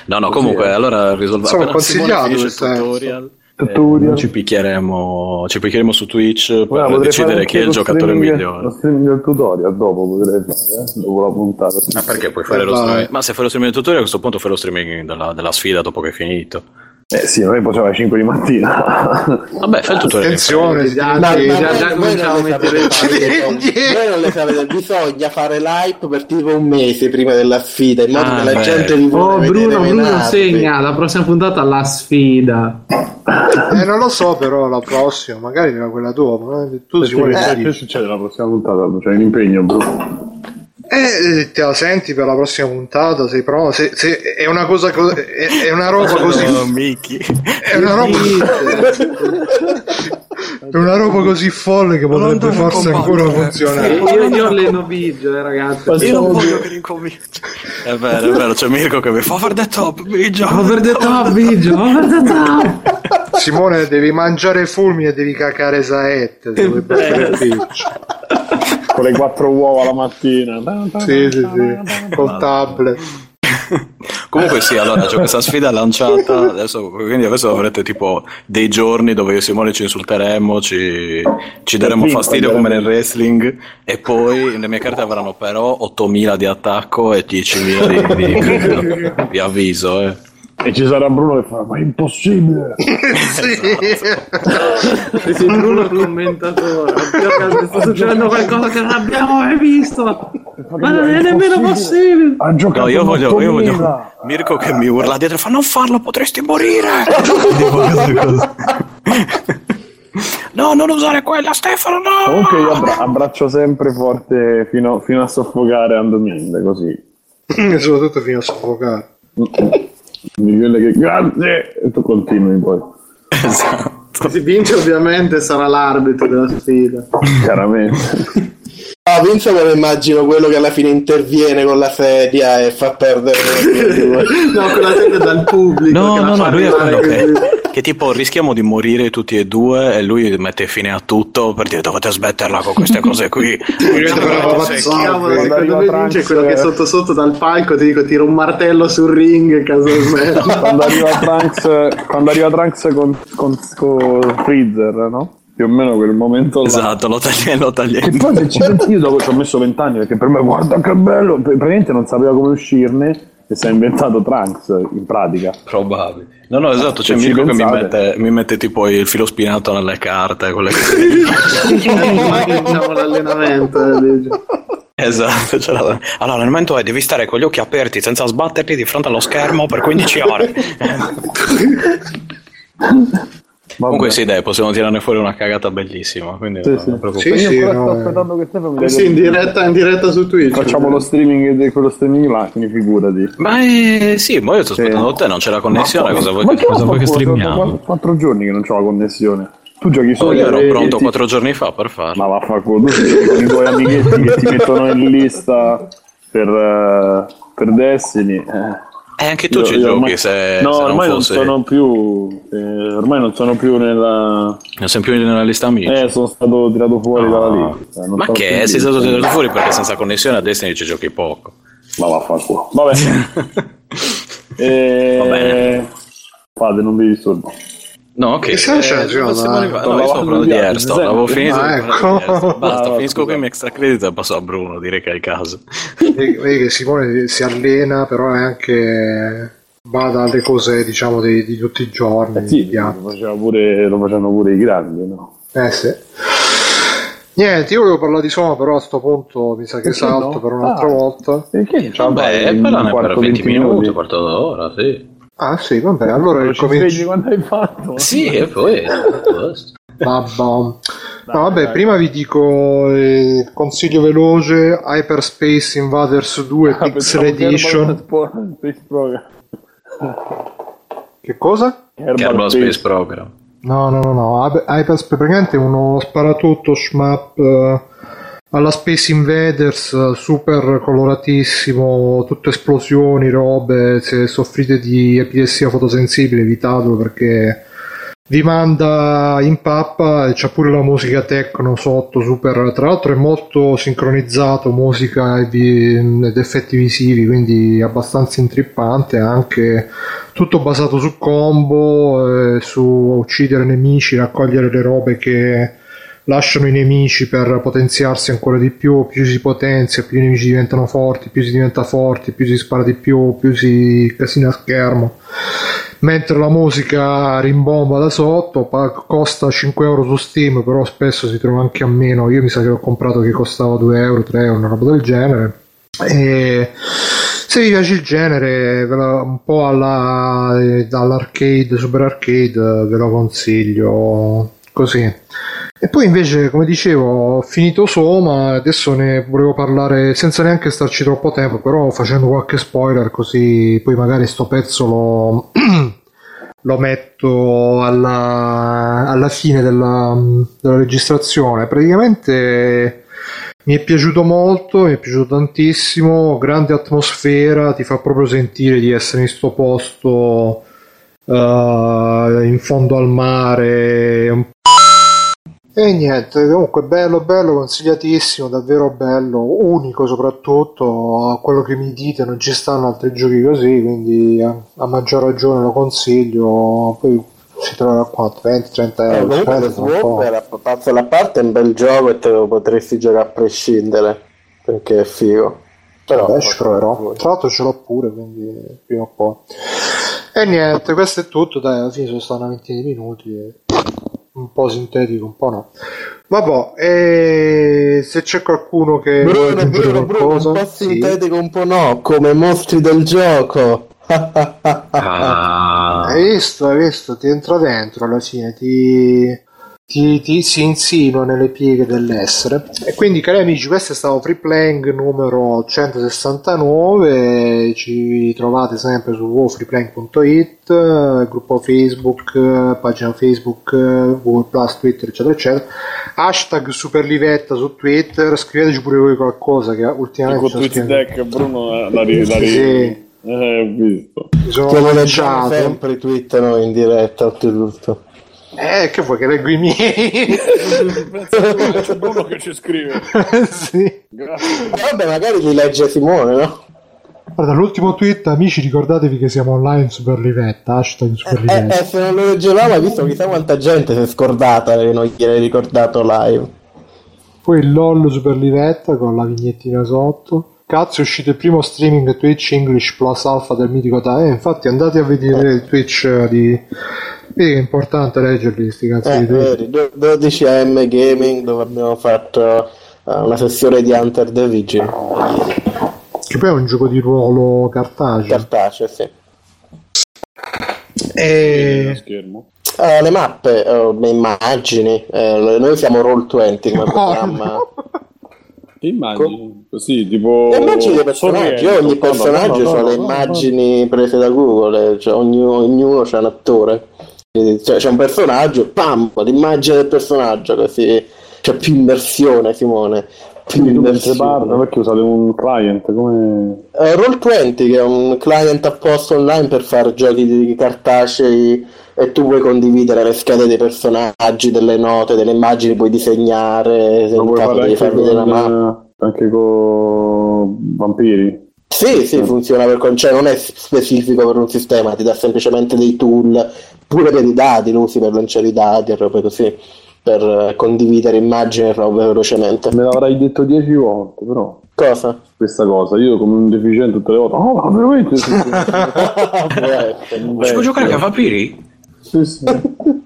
No, no, comunque, allora risolviamo. Insomma, consigliato finisce il tutorial. Tutorial. Eh, ci picchieremo, ci picchieremo su Twitch per fare decidere chi è il giocatore migliore. Lo streaming del tutorial dopo potrei fare, eh, dopo la puntata. Ma perché puoi fare Eh, lo streaming? Ma se fai lo streaming del tutorial, a questo punto fai lo streaming della, della sfida dopo che è finito. Eh sì, noi poi alle 5 di mattina. (laughs) Vabbè, fai il tutorial. Attenzione, Già, Ma- sì, ma già, voi- già non le sapete le fare, voi non le sapete, bisogna fare l'hype per tipo un mese prima della sfida in modo Ah, che la beh. gente vi Oh Bruno, Bruno segna la prossima puntata la sfida. Eh, non lo so, però la prossima, magari era quella dopo. eh. Tu si vuole Eh, che succede la prossima puntata? C'è un impegno, bro. Eh, te la senti per la prossima puntata? Sei pronto? Se, se è una cosa co- è, è una roba così. Mickey. È una roba. è una roba così folle che potrebbe forse ancora funzionare. Io, io alleno Biggio, eh, ragazzi. Io non voglio che ricominci. È vero, è vero, c'è Mirko che mi fa over the top, Biggio. Over the top, Biggio, over the top. Simone, devi mangiare fulmini e devi cacare saette. Vuoi battere il pitch. Con le quattro uova la mattina. Sì, sì, sì. Col tablet. (laughs) Comunque sì, allora c'è questa sfida lanciata, adesso, quindi adesso avrete tipo dei giorni dove io e Simone ci insulteremo, ci, ci daremo fastidio come nel wrestling e poi le mie carte avranno però 8000 di attacco e 10.000 di, di credo. Vi avviso, eh. E ci sarà Bruno che fa, ma è impossibile. (laughs) E se Bruno il commentatore, oddio, sta succedendo qualcosa che non abbiamo mai visto. Ma non è nemmeno possibile. Ha giocato No, io voglio, io 8000. voglio Mirko che mi urla dietro e fa non farlo, potresti morire. (laughs) No, non usare quella, Stefano, no! Comunque io abbra- abbraccio sempre forte fino, fino a soffocare Andominde, così. (laughs) Soprattutto fino a soffocare. Di quelle che grazie e tu continui poi. Esatto. Se vince ovviamente sarà l'arbitro della sfida. Chiaramente. (laughs) Ah, Vince me lo immagino quello che alla fine interviene con la sedia e fa perdere (laughs) No, quella gente dal pubblico. No, che la no, no, fa lui è quello che, che tipo rischiamo di morire tutti e due e lui mette fine a tutto per dire dovete smetterla con queste cose qui. (laughs) Cavolo, Quando secondo arriva me vince quello che sotto sotto dal palco ti dico tira un martello sul ring casualmente. (laughs) quando arriva Trunks, quando arriva Trunks con, con, con Freezer, no? Più o meno quel momento là. Esatto, lo tagliamo, lo E tagliamo. poi se ci pensi, io dopo ci ho messo vent'anni perché per me guarda che bello, Pr- praticamente non sapeva come uscirne e si è inventato Trunks in pratica. Probabile. No, no, esatto, c'è Se ci Mirko che mi mette, mi mette tipo il filo spinato nelle carte, quelle che diciamo l'allenamento. eh. Esatto, l'ha. allora l'allenamento è devi stare con gli occhi aperti senza sbatterti di fronte allo schermo per 15 ore. (laughs) Comunque sì, dai, possiamo tirarne fuori una cagata bellissima, quindi Sì, non sì. Sì, io sì, no, sto eh. aspettando che dia sì, in diretta, in diretta su Twitch. Facciamo lo streaming di quello streaming là, quindi figurati. Ma eh, sì, ma io sto aspettando te, non c'è la connessione, cosa vuoi, Ma che, cosa vuoi che streamiamo? quattro- giorni che non c'ho la connessione. Tu giochi Oh, solo. io ero pronto quattro giorni fa per farlo. Ma vaffanculo, tu con i tuoi amichetti che ti mettono in lista per, eh, per Destiny. Eh. E anche tu Io- ci io giochi ormai- se, no, se non ormai non, fosse... sono più. eh, ormai non sono più nella. Non sei più nella lista amici. Eh, sono stato tirato fuori dalla No. lista. non Ma che? più Sei stato tirato fuori perché senza connessione a Destiny ci giochi poco. Ma vaffanculo. Vabbè. (laughs) eh, Va bene. Fate, non vi disturbo. No, ok. Che dove Giovanni? siamo arrivati? Sto No, io sto parlando di mi Avevo finito. Ah, ecco. Hearthstone. Basta, Ah, (laughs) finisco qui mio extra credit e passo a Bruno. Direi che è il caso. Vedi vedi che Simone si allena, però è anche bada alle cose, diciamo, di, di tutti i giorni. Eh sì, lo, faceva pure, lo facevano pure i grandi, no? Eh sì. Niente, io volevo parlare di Soma, però a sto punto mi sa che Perché salto no? per un'altra Ah. volta. Perché Vabbè, un parlane per quarto, 20 minuti, minuti. un quarto d'ora, sì. Ah sì, vabbè, allora Non ci cominci- svegli quando hai fatto? Sì, e poi... (laughs) Vabbè. No, vabbè, prima vi dico eh, consiglio veloce Hyperspace Invaders 2 Ah, Pixel Edition. Space. Che cosa? Kerbal Space Program. No, no, no, no. Hyper- Hyperspace praticamente è uno sparatutto shmup eh, alla Space Invaders, super coloratissimo, tutte esplosioni, robe. Se soffrite di epilessia fotosensibile, evitatelo perché vi manda in pappa c'ha pure la musica techno sotto, super. Tra l'altro è molto sincronizzato, musica ed effetti visivi, quindi abbastanza intrippante anche tutto basato su combo, eh, su uccidere nemici, raccogliere le robe che lasciano i nemici per potenziarsi ancora di più, più si potenzia, più i nemici diventano forti, più si diventa forti, più si spara di più, più si casina a schermo. Mentre la musica rimbomba da sotto, costa 5 euro su Steam, però spesso si trova anche a meno. Io mi sa che l'ho comprato che costava 2 euro, 3 euro, una roba del genere. E se vi piace il genere, un po' alla, dall'arcade, super arcade, ve lo consiglio così. E poi invece, come dicevo, ho finito Soma, adesso ne volevo parlare senza neanche starci troppo tempo, però facendo qualche spoiler così poi magari sto pezzo lo, (clears throat) lo metto alla, alla fine della, della registrazione. Praticamente mi è piaciuto molto, mi è piaciuto tantissimo, grande atmosfera, ti fa proprio sentire di essere in sto posto eh, in fondo al mare, un e niente, comunque bello, bello, consigliatissimo, davvero bello, unico soprattutto, a quello che mi dite non ci stanno altri giochi così, quindi a, a maggior ragione lo consiglio, poi si trova qua 20-30 Eh, euro, comunque un po'. Swapper, a la parte è un bel gioco e te lo potresti giocare a prescindere perché è figo. Però Vabbè, ci proverò. Tra l'altro ce l'ho pure, quindi prima o poi. E niente, questo è tutto, dai, alla fine sono stati una ventina di minuti, e un po' sintetico, un po' no. Vabbè, e se c'è qualcuno che vuole Bruno, aggiungere Bruno, Bruno, qualcosa, un po' sì. sintetico, un po' no, come mostri del gioco. (laughs) Ah, Hai visto, hai visto, ti entra dentro alla fine, ti, ti, ti- si insinua nelle pieghe dell'essere. E quindi, cari amici, questo è stato Free Playing numero 169. Ci trovate sempre su www.freeplaying.it, gruppo Facebook, pagina Facebook, Google Plus, Twitter, eccetera, eccetera. Hashtag Superlivetta su Twitter. Scriveteci pure voi qualcosa che ultimamente Con TweetDeck Bruno eh, la ri, la ri- Sì. Eh, ho visto. mi sono sempre noi in diretta, oltretutto. Eh, che vuoi che leggo i miei? C'è Bruno che ci scrive. (laughs) sì. Grazie. Vabbè, magari li legge Simone, no? Guarda, l'ultimo tweet, amici, ricordatevi che siamo online Super Livetta, hashtag Eh, Superlivetta. eh, se non lo leggevamo, hai visto chissà quanta gente si è scordata e non gliel'hai ricordato live. Poi il LOL Superlivetta con la vignettina sotto. Cazzo, è uscito il primo streaming Twitch English Plus Alpha del mitico Time. Eh, infatti andate a vedere il Twitch eh, di... Che è importante leggerli sti cazzo Eh, di do- 12 AM Gaming dove abbiamo fatto eh, una sessione di Hunter the Vigil. Che poi è un gioco di ruolo cartaceo. Cartaceo, sì. E... schermo. Eh, le mappe, eh, le immagini, eh, noi siamo Roll20 come (laughs) Oh, programma. no. Immagini così, tipo. Le immagini dei personaggi, ogni personaggio No, no, ha no, le no, no, immagini prese da Google, cioè ognuno, ognuno c'è un attore. Cioè, c'è un personaggio, pam, l'immagine del personaggio, così c'è più immersione, Simone. Più parla, immersione. perché usate un client come. Eh, Roll20 che è un client apposta online per fare giochi di cartacei e tu puoi condividere le schede dei personaggi, delle note, delle immagini, puoi disegnare, se in caso devi far vedere una mappa. con, eh, anche con vampiri. Sì, sì, funziona per con- cioè non è specifico per un sistema, ti dà semplicemente dei tool, pure per i dati, lo usi per lanciare i dati e robe così, per eh, condividere immagini e robe velocemente. Me l'avrai detto dieci volte, però. Cosa? Questa cosa, io come un deficiente tutte le volte. Oh, ma veramente? Sì, sì. (laughs) Ci può giocare anche a vampiri? sì, sì. (laughs)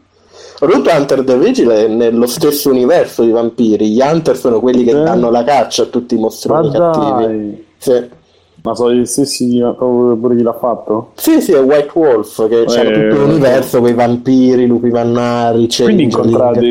Root Hunter the Vigil è nello stesso universo di vampiri. Gli Hunter sono quelli che Eh? danno la caccia a tutti i mostroni Ma cattivi. Sì. Ma sono gli stessi di- proprio pure chi l'ha fatto? Sì, sì, è White Wolf che c'è Eh, tutto l'universo con i vampiri, lupi mannari, Quindi,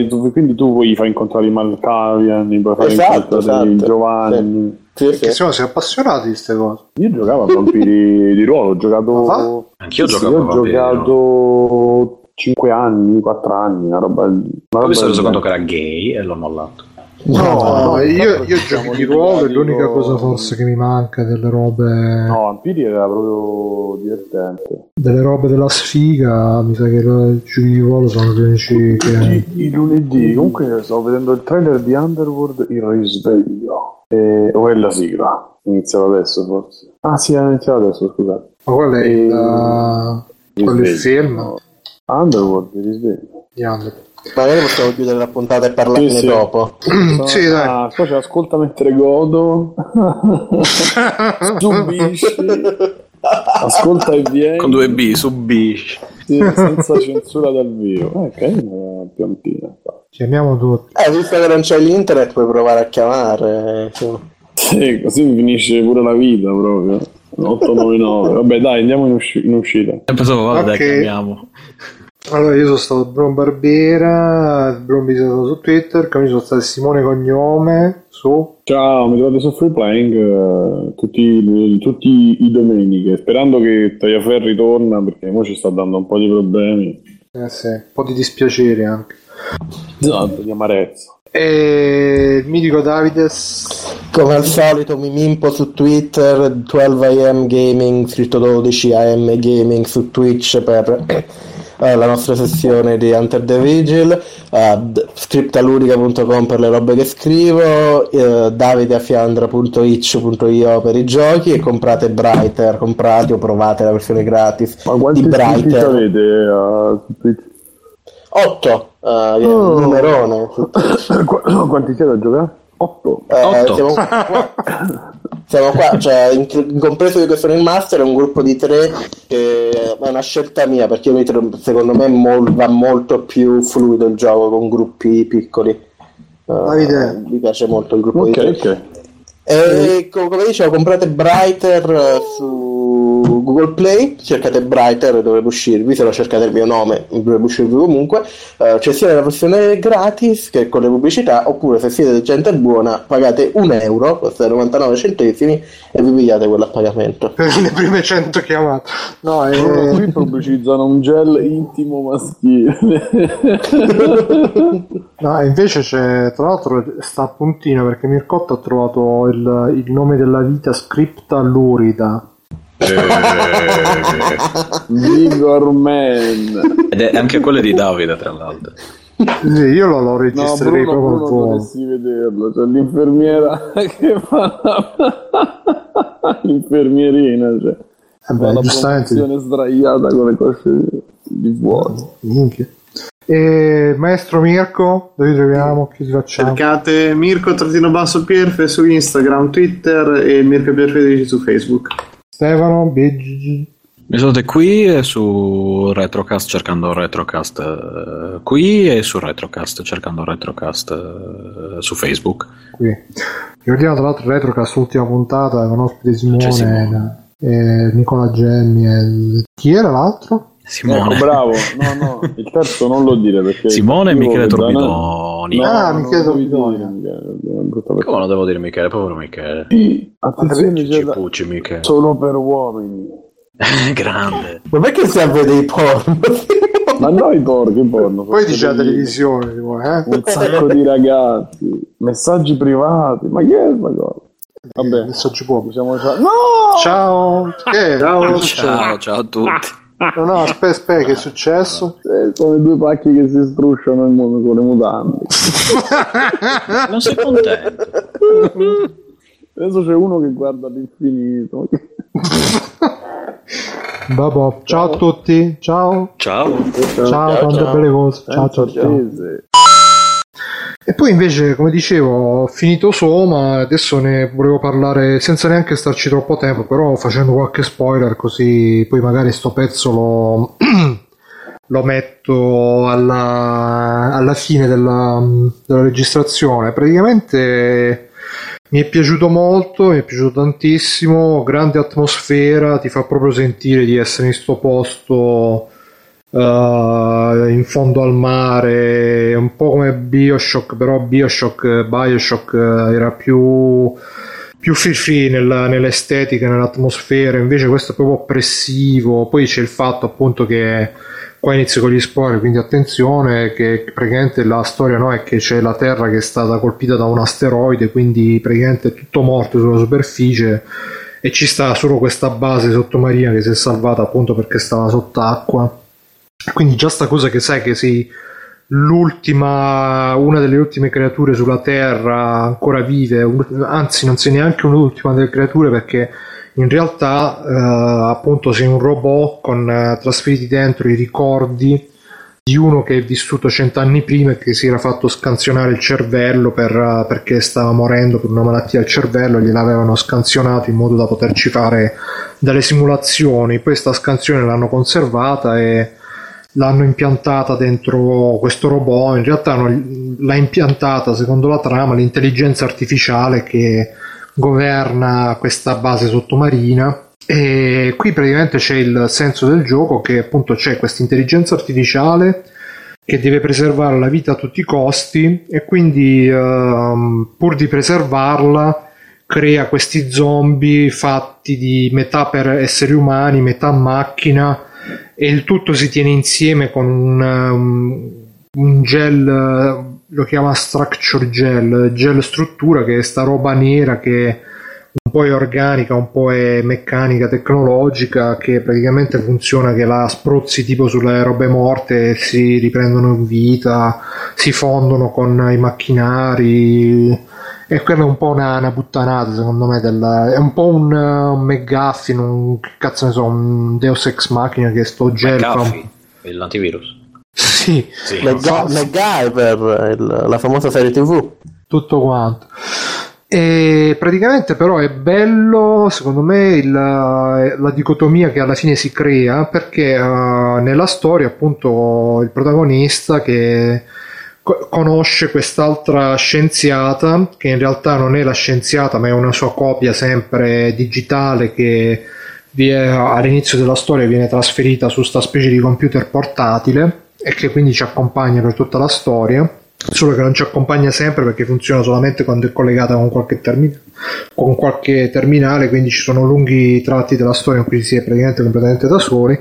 tu, quindi tu puoi far incontrare i Malkavian, puoi far Esatto, incontrare i esatto. Giovanni. Sì, Perché sì. siamo si appassionati di queste cose. Io giocavo a vampiri (laughs) di ruolo, ho giocato. Anch'io Sì, sì, giocavo Ho giocato 5 anni, 4 anni, una roba. Una Poi roba mi sono reso conto che era gay e l'ho mollato. No, no, io, io gioco di ruolo litigati l'unica con- cosa forse che mi manca delle robe No, Vampiri era proprio divertente. delle robe della sfiga, mi sa che i giochi di ruolo sono gli unici che I, lunedì, comunque stavo vedendo il trailer di Underworld Il risveglio. E, o è la sigla? Iniziava adesso forse. Ah sì, è iniziato adesso, scusate. ma quello è il, E- è il Risveglio. film Underworld, il risveglio. di Underworld. Magari possiamo chiudere la puntata e parlarne Sì, sì. dopo. (clears throat) sì, dai. Ah, poi ci ascolta mentre godo. (laughs) Subisci. Ascolta e vieni. Con due B, subisci. Sì, senza censura dal vivo. Eh, carina la piantina. Chiamiamo tutti. Eh, visto che non c'è l'internet puoi provare a chiamare. insomma. Sì, così mi finisce pure la vita proprio. 899. Vabbè, dai, andiamo in, usci- in uscita. E pensavo, vabbè, dai, Ok. chiamiamo. Allora, io sono stato Bruno Barbera, Bruno Bisogno su Twitter, come sono stato Simone Cognome su Ciao, mi trovate su Free Playing eh, tutti, tutti i domeniche, sperando che Tagliaferri torna perché ora ci sta dando un po' di problemi. eh sì, un po' di dispiacere anche. Esatto, di amarezza. E il mitico Davides Come al solito mi mimpo su Twitter, 12am gaming, scritto 12am gaming su Twitch per eh, la nostra sessione di Hunter the Vigil, eh, scriptaludica.com per le robe che scrivo, eh, davideafiandra.itch.io per i giochi e comprate Brighter, comprate o provate la versione gratis Ma di quanti Brighter. avete eh, su Twitch? 8, eh, numerone. su Twitch. Qu- Quanti siete a giocare? 8. Eh, Otto. siamo (laughs) qua, siamo qua, cioè, in- compreso io che sono il master, è un gruppo di tre che è una scelta mia perché io mi trovo- secondo me mol- va molto più fluido il gioco con gruppi piccoli. Eh, Davide. mi piace molto il gruppo di Ok, tre. ok. E co- come dicevo, comprate Brighter eh, su Google Play, cercate Brighter, dovrebbe uscirvi, se no cercate il mio nome, dovrebbe uscirvi comunque. Eh, c'è sia la versione gratis che con le pubblicità, oppure se siete gente buona pagate un euro, costa 99 centesimi e vi pigliate quello a pagamento. (laughs) per le prime 100 chiamate. No, Loro eh, qui pubblicizzano un gel intimo maschile. (laughs) no, invece c'è, tra l'altro sta a puntino perché Mircotto ha trovato il, il nome della vita scripta lurida. (laughs) Vigor Man. Ed è anche quelle di Davide, tra l'altro. Sì, io lo, lo No, registrerei Bruno, proprio Bruno dovresti vederlo. C'è l'infermiera (laughs) che fa la... l'infermierina. Cioè. Eh beh, fa la giustamente. sdraiata con le cosce di fuori. Minchia. E maestro Mirko, dove troviamo? Chi facciamo? Cercate Mirko trattino basso Pierfe su Instagram, Twitter e Mirko Pierfederici su Facebook. Stefano, BGG. Mi trovate qui e su Retrocast cercando Retrocast eh, qui e su Retrocast cercando Retrocast eh, su Facebook. qui. Ricordiamo tra l'altro Retrocast, ultima puntata con ospite Simone, Simone. e Nicola Gemmi e chi era l'altro? Simone. Ecco, bravo. No, no, il terzo non lo dire perché... (laughs) Simone e Michele Torbidoni. No, Ah, Michele lo Torbidoni. Come non devo dire Michele? Povero Michele. Attenzione, Ci pucci Michele. solo per uomini. (laughs) Grande. Ma perché serve dei porno? Ma noi porchi porno. Poi dice la televisione, tipo, eh? Un sacco di ragazzi, messaggi privati, ma che è questa cosa? Vabbè, Messaggi pubblici. diciamo già. No! Ciao, che? Ciao. Ciao, ciao a tutti. No, no, (laughs) aspetta, aspetta, che è successo? Eh, sono i due pacchi che si strusciano in mondo con le mutande. (laughs) Non sei contento? Adesso c'è uno che guarda all'infinito. Ciao a tutti, ciao, Ciao. ciao, tante ciao. belle cose, ciao, ciao, ciao. E poi invece, come dicevo, ho finito Soma, adesso ne volevo parlare senza neanche starci troppo tempo, però facendo qualche spoiler così poi magari sto pezzo lo, (clears throat) lo metto alla, alla fine della, della registrazione. Praticamente mi è piaciuto molto, mi è piaciuto tantissimo, grande atmosfera, ti fa proprio sentire di essere in sto posto uh, in fondo al mare, un po' come Bioshock, però Bioshock, Bioshock era più più free nella, nell'estetica, nell'atmosfera, invece questo è proprio oppressivo. Poi c'è il fatto appunto che qua inizio con gli spoiler, quindi attenzione che praticamente la storia no, è che c'è la Terra che è stata colpita da un asteroide, quindi praticamente è tutto morto sulla superficie e ci sta solo questa base sottomarina che si è salvata appunto perché stava sott'acqua. Quindi già sta cosa che sai che si l'ultima, una delle ultime creature sulla Terra ancora vive, anzi non sei neanche un'ultima delle creature perché in realtà eh, appunto sei un robot con eh, trasferiti dentro i ricordi di uno che è vissuto cent'anni prima e che si era fatto scansionare il cervello per, uh, perché stava morendo per una malattia al cervello, gliel'avevano scansionato in modo da poterci fare delle simulazioni. Questa scansione l'hanno conservata e l'hanno impiantata dentro questo robot. In realtà l'ha impiantata, secondo la trama, l'intelligenza artificiale che governa questa base sottomarina e qui praticamente c'è il senso del gioco che appunto c'è questa intelligenza artificiale che deve preservare la vita a tutti i costi e quindi uh, pur di preservarla crea questi zombie fatti di metà per esseri umani, metà macchina e il tutto si tiene insieme con un, um, un gel, lo chiama structure gel, gel struttura che è sta roba nera che un po' è organica, un po' è meccanica, tecnologica, che praticamente funziona che la spruzzi tipo sulle robe morte e si riprendono in vita, si fondono con i macchinari. E quella è un po' una, una puttanata, secondo me. Della, è un po' un, un McGuffin, un cazzo ne so, un Deus Ex Machina che sto gel. McAfee, l'antivirus. Sì, Sì. MacGyver, il- la famosa serie tv. tutto quanto. E praticamente però è bello, secondo me, il- la dicotomia che alla fine si crea perché eh, nella storia appunto il protagonista che conosce quest'altra scienziata che in realtà non è la scienziata ma è una sua copia sempre digitale che all'inizio della storia viene trasferita su sta specie di computer portatile e che quindi ci accompagna per tutta la storia solo che non ci accompagna sempre perché funziona solamente quando è collegata con qualche, termi- con qualche terminale quindi ci sono lunghi tratti della storia in cui si è praticamente completamente da soli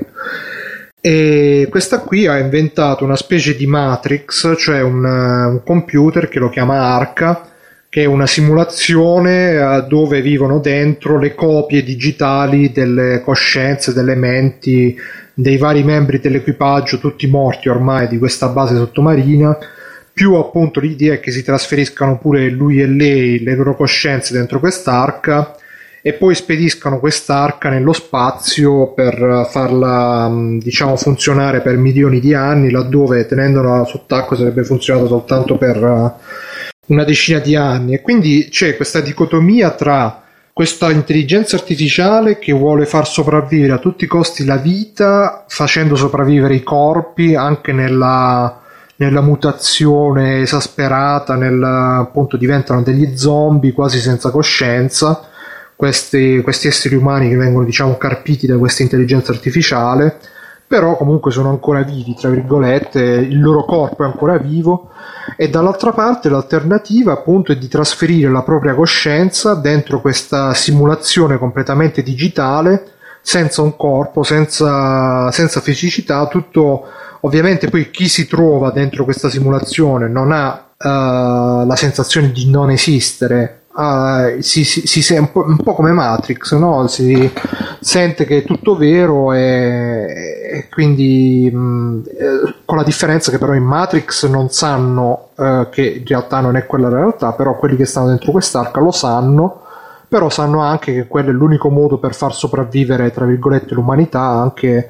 e questa qui ha inventato una specie di Matrix, cioè un, eh, un computer che lo chiama Arca, che è una simulazione eh, dove vivono dentro le copie digitali delle coscienze, delle menti dei vari membri dell'equipaggio, tutti morti ormai di questa base sottomarina. Più appunto l'idea è che si trasferiscano pure lui e lei, le loro coscienze dentro quest'arca e poi spediscano quest'arca nello spazio per farla mh, diciamo funzionare per milioni di anni laddove tenendola sott'acqua sarebbe funzionata soltanto per eh, una decina di anni. E quindi c'è questa dicotomia tra questa intelligenza artificiale che vuole far sopravvivere a tutti i costi la vita facendo sopravvivere i corpi anche nella, nella mutazione esasperata nel, appunto diventano degli zombie quasi senza coscienza questi, questi esseri umani che vengono diciamo carpiti da questa intelligenza artificiale però comunque sono ancora vivi tra virgolette il loro corpo è ancora vivo e dall'altra parte l'alternativa appunto è di trasferire la propria coscienza dentro questa simulazione completamente digitale senza un corpo senza, senza fisicità tutto ovviamente poi chi si trova dentro questa simulazione non ha eh, la sensazione di non esistere ah, si, si, si sente un po', un po' come Matrix, no? si sente che è tutto vero e, e quindi mh, eh, con la differenza che però in Matrix non sanno eh, che in realtà non è quella la realtà, però quelli che stanno dentro quest'arca lo sanno però sanno anche che quello è l'unico modo per far sopravvivere, tra virgolette, l'umanità anche.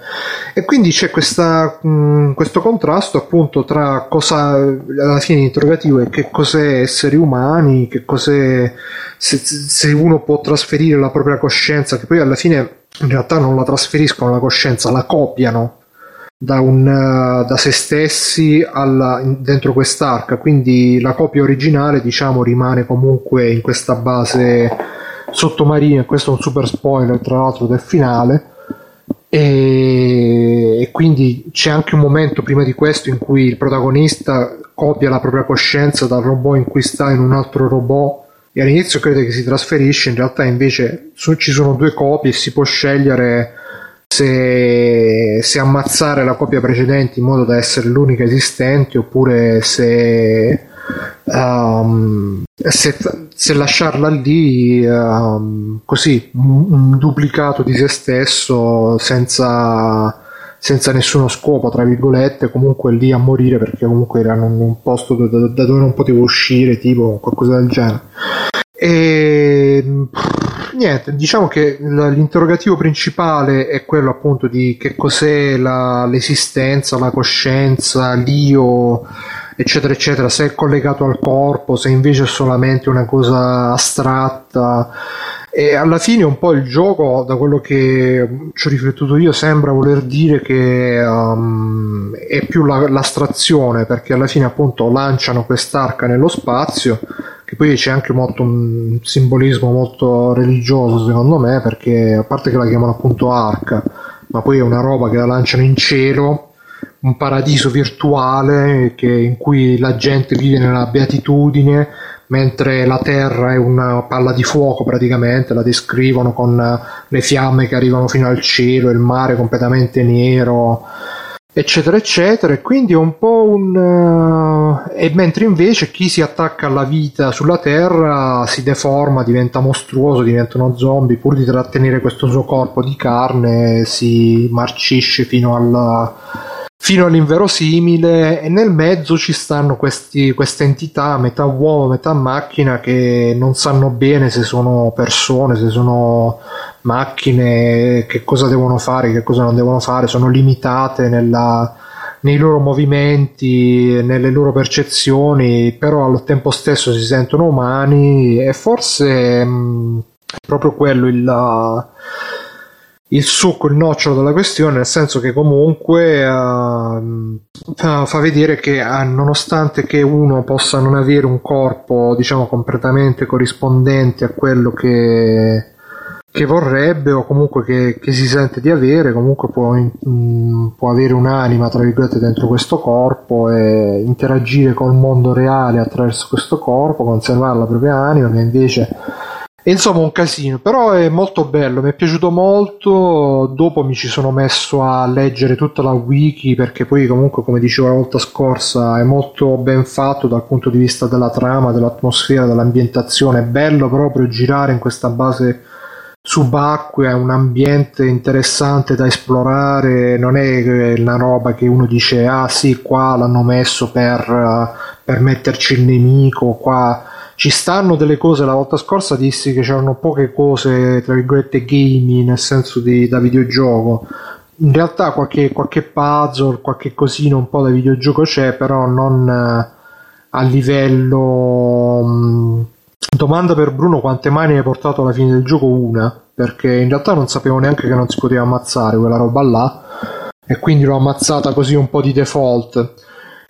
E quindi c'è questa, mh, questo contrasto appunto tra cosa, alla fine l'interrogativo è che cos'è esseri umani, che cos'è, se, se uno può trasferire la propria coscienza, che poi alla fine in realtà non la trasferiscono la coscienza, la copiano. da, un, uh, da se stessi alla, dentro quest'arca, quindi la copia originale diciamo rimane comunque in questa base sottomarina, questo è un super spoiler tra l'altro del finale, e, e quindi c'è anche un momento prima di questo in cui il protagonista copia la propria coscienza dal robot in cui sta in un altro robot e all'inizio crede che si trasferisce, in realtà invece ci sono due copie e si può scegliere se, se, ammazzare la copia precedente in modo da essere l'unica esistente oppure se, um, se, se lasciarla lì um, così un, un, duplicato di se stesso senza, senza nessuno scopo tra virgolette comunque lì a morire perché comunque era in un posto da, da dove non potevo uscire tipo qualcosa del genere. E niente, diciamo che l'interrogativo principale è quello appunto di che cos'è la, l'esistenza, la coscienza, l'io, eccetera, eccetera, se è collegato al corpo, se invece è solamente una cosa astratta. E alla fine un po' il gioco, da quello che ci ho riflettuto io, sembra voler dire che um, è più la, l'astrazione, perché alla fine appunto lanciano quest'arca nello spazio che poi c'è anche molto un simbolismo molto religioso secondo me perché a parte che la chiamano appunto arca ma poi è una roba che la lanciano in cielo un paradiso virtuale che, in cui la gente vive nella beatitudine mentre la terra è una palla di fuoco praticamente la descrivono con le fiamme che arrivano fino al cielo il mare completamente nero eccetera eccetera. E quindi è un po' un uh, e mentre invece chi si attacca alla vita sulla terra si deforma diventa mostruoso diventa uno zombie pur di trattenere questo suo corpo di carne si marcisce fino alla fino all'inverosimile e nel mezzo ci stanno questi, queste entità metà uomo metà macchina che non sanno bene se sono persone se sono macchine che cosa devono fare che cosa non devono fare sono limitate nella, nei loro movimenti nelle loro percezioni però al tempo stesso si sentono umani e forse mh, è proprio quello il il succo, il nocciolo della questione, nel senso che comunque uh, fa, vedere che uh, nonostante che uno possa non avere un corpo, diciamo, completamente corrispondente a quello che, che vorrebbe o comunque che, che, si sente di avere, comunque può, in, può avere un'anima, tra virgolette, dentro questo corpo e interagire col mondo reale attraverso questo corpo, conservare la propria anima, che invece insomma un casino, però è molto bello, mi è piaciuto molto, dopo mi ci sono messo a leggere tutta la wiki perché poi comunque come dicevo la volta scorsa è molto ben fatto dal punto di vista della trama, dell'atmosfera, dell'ambientazione, è bello proprio girare in questa base subacquea, è un ambiente interessante da esplorare, non è una roba che uno dice ah sì qua l'hanno messo per, per metterci il nemico, qua ci stanno delle cose, la volta scorsa dissi che c'erano poche cose, tra virgolette, gaming, nel senso di, da videogioco. In realtà qualche, qualche puzzle, qualche cosina un po' da videogioco c'è, però non eh, a livello... Mm, domanda per Bruno, quante mani hai portato alla fine del gioco? Una, perché in realtà non sapevo neanche che non si poteva ammazzare quella roba là, e quindi l'ho ammazzata così un po' di default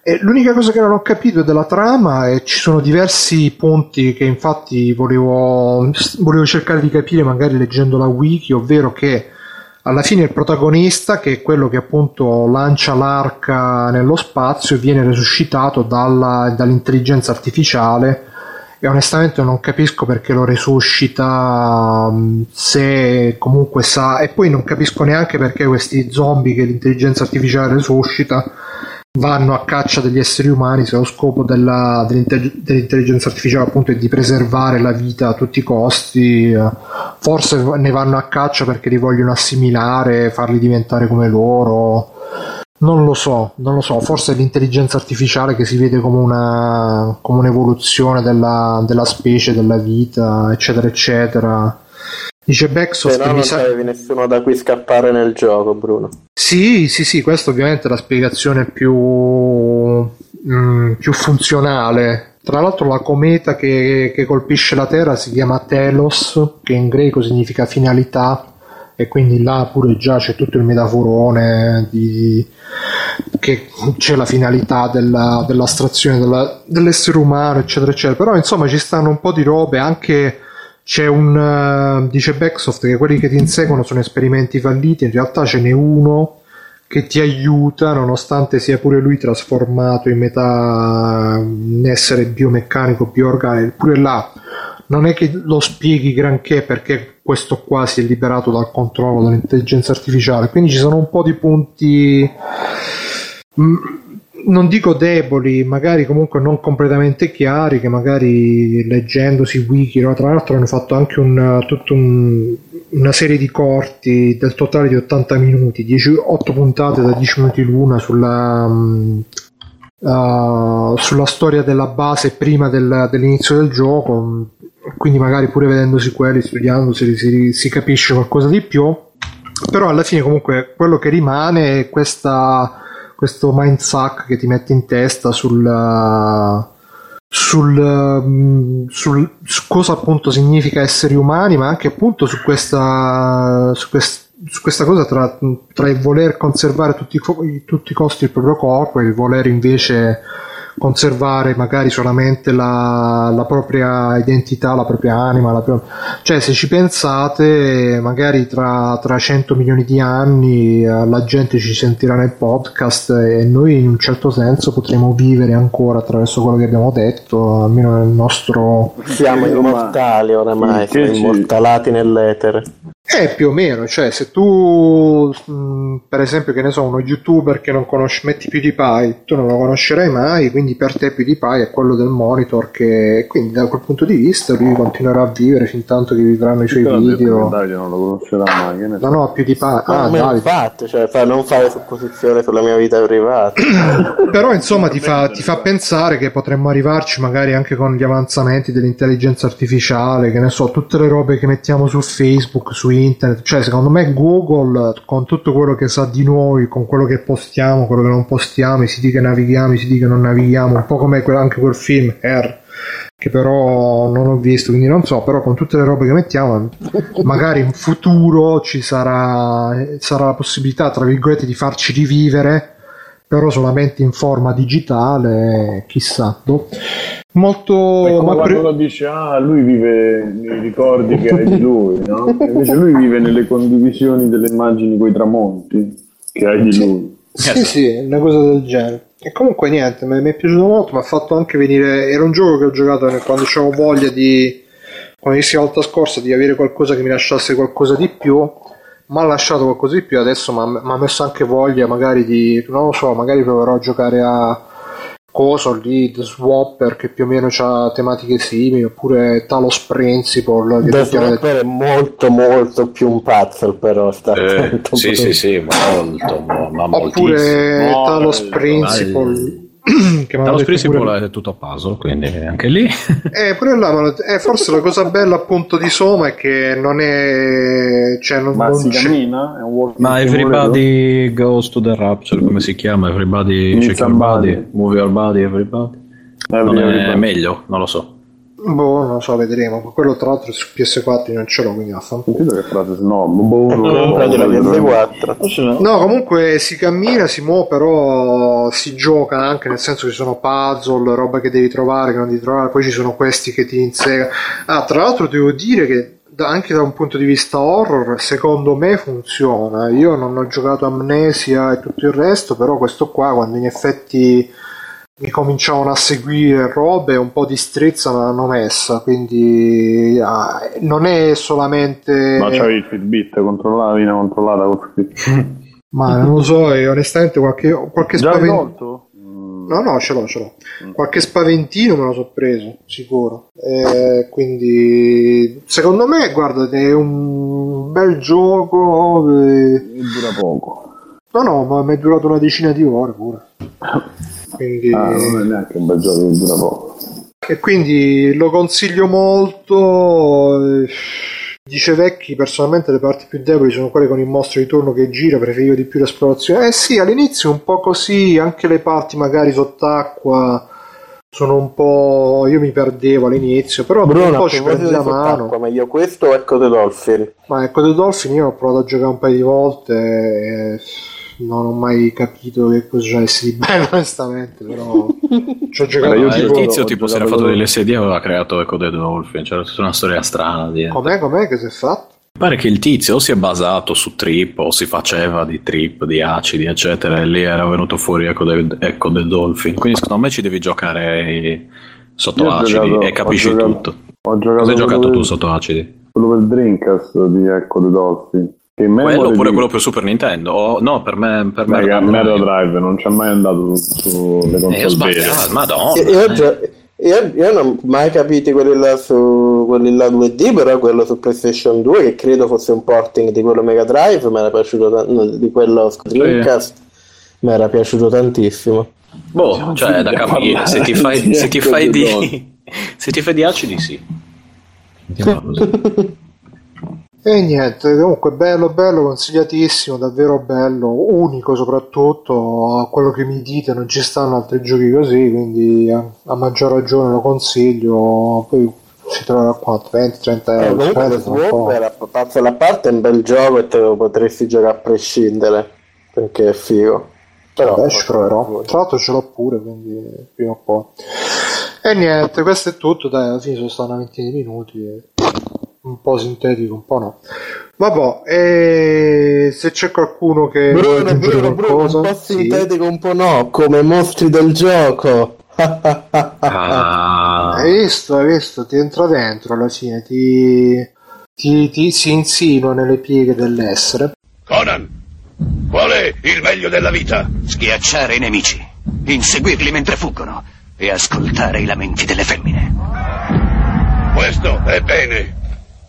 e l'unica cosa che non ho capito della trama è ci sono diversi punti che infatti volevo, volevo cercare di capire magari leggendo la wiki, ovvero che alla fine il protagonista, che è quello che appunto lancia l'arca nello spazio, viene resuscitato dalla, dall'intelligenza artificiale. E onestamente non capisco perché lo resuscita se comunque sa e poi non capisco neanche perché questi zombie che l'intelligenza artificiale resuscita vanno a caccia degli esseri umani se lo scopo della, dell'intelligenza artificiale appunto è di preservare la vita a tutti i costi. Forse ne vanno a caccia perché li vogliono assimilare farli diventare come loro. Non lo so, non lo so, forse è l'intelligenza artificiale che si vede come, una, come un'evoluzione della, della specie, della vita, eccetera, eccetera Dice Backsoft Se no, non sa... avevi nessuno da cui scappare nel gioco, Bruno. Sì, sì, sì, questa ovviamente è la spiegazione più, mm, più funzionale. Tra l'altro la cometa che, che, colpisce la Terra si chiama Telos, che in greco significa finalità, e quindi là pure già c'è tutto il metaforone di, che c'è la finalità della, dell'astrazione della, dell'essere umano eccetera eccetera però insomma ci stanno un po' di robe anche c'è un uh, dice Backsoft che quelli che ti inseguono sono esperimenti falliti in realtà ce n'è uno che ti aiuta nonostante sia pure lui trasformato in metà in essere biomeccanico bioorganico pure là. Non è che lo spieghi granché perché questo qua si è liberato dal controllo dell'intelligenza artificiale. Quindi ci sono un po' di punti mm, non dico deboli, magari comunque non completamente chiari, che magari leggendosi wiki, no? tra l'altro hanno fatto anche un, tutta un, una serie di corti del totale di 80 minuti, 10, 8 puntate da 10 minuti l'una sulla, uh, sulla storia della base prima del, dell'inizio del gioco, quindi magari pure vedendosi quelli, studiandosi, si, si capisce qualcosa di più, però alla fine comunque quello che rimane è questa questo mindsuck che ti mette in testa sul, sul, mm, sul, su cosa appunto significa essere umani, ma anche appunto su questa, su quest, su questa cosa tra, tra, il voler conservare tutti, tutti i costi il proprio corpo e il voler invece conservare magari solamente la, la propria identità, la propria anima, la propria... cioè se ci pensate magari tra, tra 100 milioni di anni eh, la gente ci sentirà nel podcast e noi in un certo senso potremo vivere ancora attraverso quello che abbiamo detto, almeno nel nostro... Siamo immortali oramai, siamo immortalati nell'etere. Eh, più o meno, cioè se tu, mh, per esempio, che ne so, uno youtuber che non conosci, metti PewDiePie, tu non lo conoscerai mai, quindi per te PewDiePie è quello del monitor che, quindi da quel punto di vista lui continuerà a vivere fin tanto che vivranno i suoi video. Davide non lo conoscerà mai. Che ne No, no, PewDiePie, No, ah, Davide. infatti, cioè, fa- non fare supposizione sulla mia vita privata. (coughs) Però insomma ti fa, ti fa pensare che potremmo arrivarci magari anche con gli avanzamenti dell'intelligenza artificiale, che ne so, tutte le robe che mettiamo su Facebook, su internet, cioè secondo me Google con tutto quello che sa di noi, con quello che postiamo, quello che non postiamo, i siti che navighiamo, i siti che non navighiamo, un po' come anche quel film Air che però non ho visto, quindi non so, però con tutte le robe che mettiamo, (laughs) magari in futuro ci sarà, sarà la possibilità, tra virgolette, di farci rivivere però solamente in forma digitale, chissà. Molto... Come ma quando pre- dice ah lui vive nei ricordi che hai di lui no? invece lui vive nelle condivisioni delle immagini coi tramonti che hai di lui Sì, sì, una cosa del genere. E comunque niente, mi è piaciuto molto, mi ha fatto anche venire... Era un gioco che ho giocato quando avevo voglia di... Quando inizi la volta scorsa di avere qualcosa che mi lasciasse qualcosa di più, mi ha lasciato qualcosa di più, adesso mi ha messo anche voglia magari di... Non lo so, magari proverò a giocare a... Coso lì, The Swapper che più o meno ha tematiche simili, oppure Talos Principle che The Swapper è molto molto più un puzzle però sta Eh, sì, sì, sì, molto, mo- ma oppure moltissimo. Talos bello, Principle (clears throat) Dallo detto Principle pure- è tutto a puzzle, quindi anche lì. Eh, pure là, ma eh, forse la cosa bella appunto di Soma è che non è... Cioè, non, ma non si c'è- cammina? È un Ma everybody goes to the rapture, come si chiama? Everybody Meets shake your body, move your body, everybody. Non è Everybody. meglio, non lo so. Boh, non lo so, vedremo. Quello tra l'altro su PS4 non ce l'ho, quindi vaffanculo. Sentito che frase snob boh, la PS4 No, comunque si cammina, si muove, però si gioca anche, nel senso che ci sono puzzle, roba che devi trovare, che non devi trovare, poi ci sono questi che ti inseguono. Ah, tra l'altro devo dire che da- anche da un punto di vista horror, secondo me funziona. Io non ho giocato Amnesia e tutto il resto, però questo qua, quando in effetti mi cominciavano a seguire robe, un po' di strizza me l'hanno messa, quindi ah, non è solamente... ma c'avevi il Fitbit controllavi una controllata col Fitbit (laughs) Ma non lo so, e onestamente qualche, qualche già. No, no, ce l'ho, ce l'ho. Qualche spaventino me lo so preso, sicuro. Eh, quindi, secondo me, guarda, è un bel gioco. eh, dura poco No, no, ma mi è durato una decina di ore pure. (laughs) Quindi, ah, non è neanche un bel gioco che dura poco e quindi lo consiglio molto. eh, Dice Vecchi, personalmente le parti più deboli sono quelle con il mostro di turno che gira, preferivo di più l'esplorazione. Eh sì, all'inizio un po' così, anche le parti magari sott'acqua sono un po'. Io mi perdevo all'inizio, però Bruno, un po' ci prendi di la mano. meglio questo o Ecco the Dolphin? Ma ecco, The Dolphin io ho provato a giocare un paio di volte e non ho mai capito che cosa c'è di bello, (laughs) onestamente. Però ci ho giocato Io Ma il tipo- tizio tipo si era fatto con- dell'SD e aveva creato Echo the Dolphin, c'era tutta una storia strana dietro. Com'è, com'è che si è fatto? Pare che il tizio o si è basato su trip o si faceva di trip, di acidi, eccetera, e lì era venuto fuori Echo the, Echo the Dolphin. Quindi secondo me ci devi giocare sotto Io acidi giocato- e capisci ho giocato- tutto. Ho giocato Cosa hai giocato tu sotto acidi? Quello per Dreamcast di Ecco the Dolphin. Quello oppure di- quello per Super Nintendo? O- no, per me, per me Mega, era Mega Drive. Drive non c'è mai andato su- sulle Eh, console vere. sbagliato, madonna. Io, io, eh. gio- io- io non ho mai capito quelli là su quelli là 2D, però quello su PlayStation 2, che credo fosse un porting di quello Mega Drive, mi era piaciuto ta- no, di quello Dreamcast, mi era piaciuto tantissimo. Boh, cioè da capire, se ti fai, (laughs) se ti fai di... Se ti fai di acidi, sì. (laughs) E niente, comunque bello, bello, consigliatissimo, davvero bello, unico soprattutto, a quello che mi dite non ci stanno altri giochi così, quindi a, a maggior ragione lo consiglio, poi si trova a quanto? 20-30 Eh, euro, comunque un po'. Swap era pazzo la parte è un bel gioco e te lo potresti giocare a prescindere, perché è figo. Però, Vabbè, ci proverò. Tra l'altro ce l'ho pure, quindi prima o poi. E niente, questo è tutto, dai, alla fine sono stati una ventina di minuti, e un po' sintetico, un po' no. Vabbè, e se c'è qualcuno che vuole Bruno, aggiungere Bruno, Bruno, qualcosa, un po' sì. sintetico, un po' no, come mostri del gioco. Ah, Hai visto, hai visto, ti entra dentro alla fine, ti, ti, ti si insinua nelle pieghe dell'essere. Conan, qual è il meglio della vita? Schiacciare i nemici, inseguirli mentre fuggono e ascoltare i lamenti delle femmine. Questo è bene.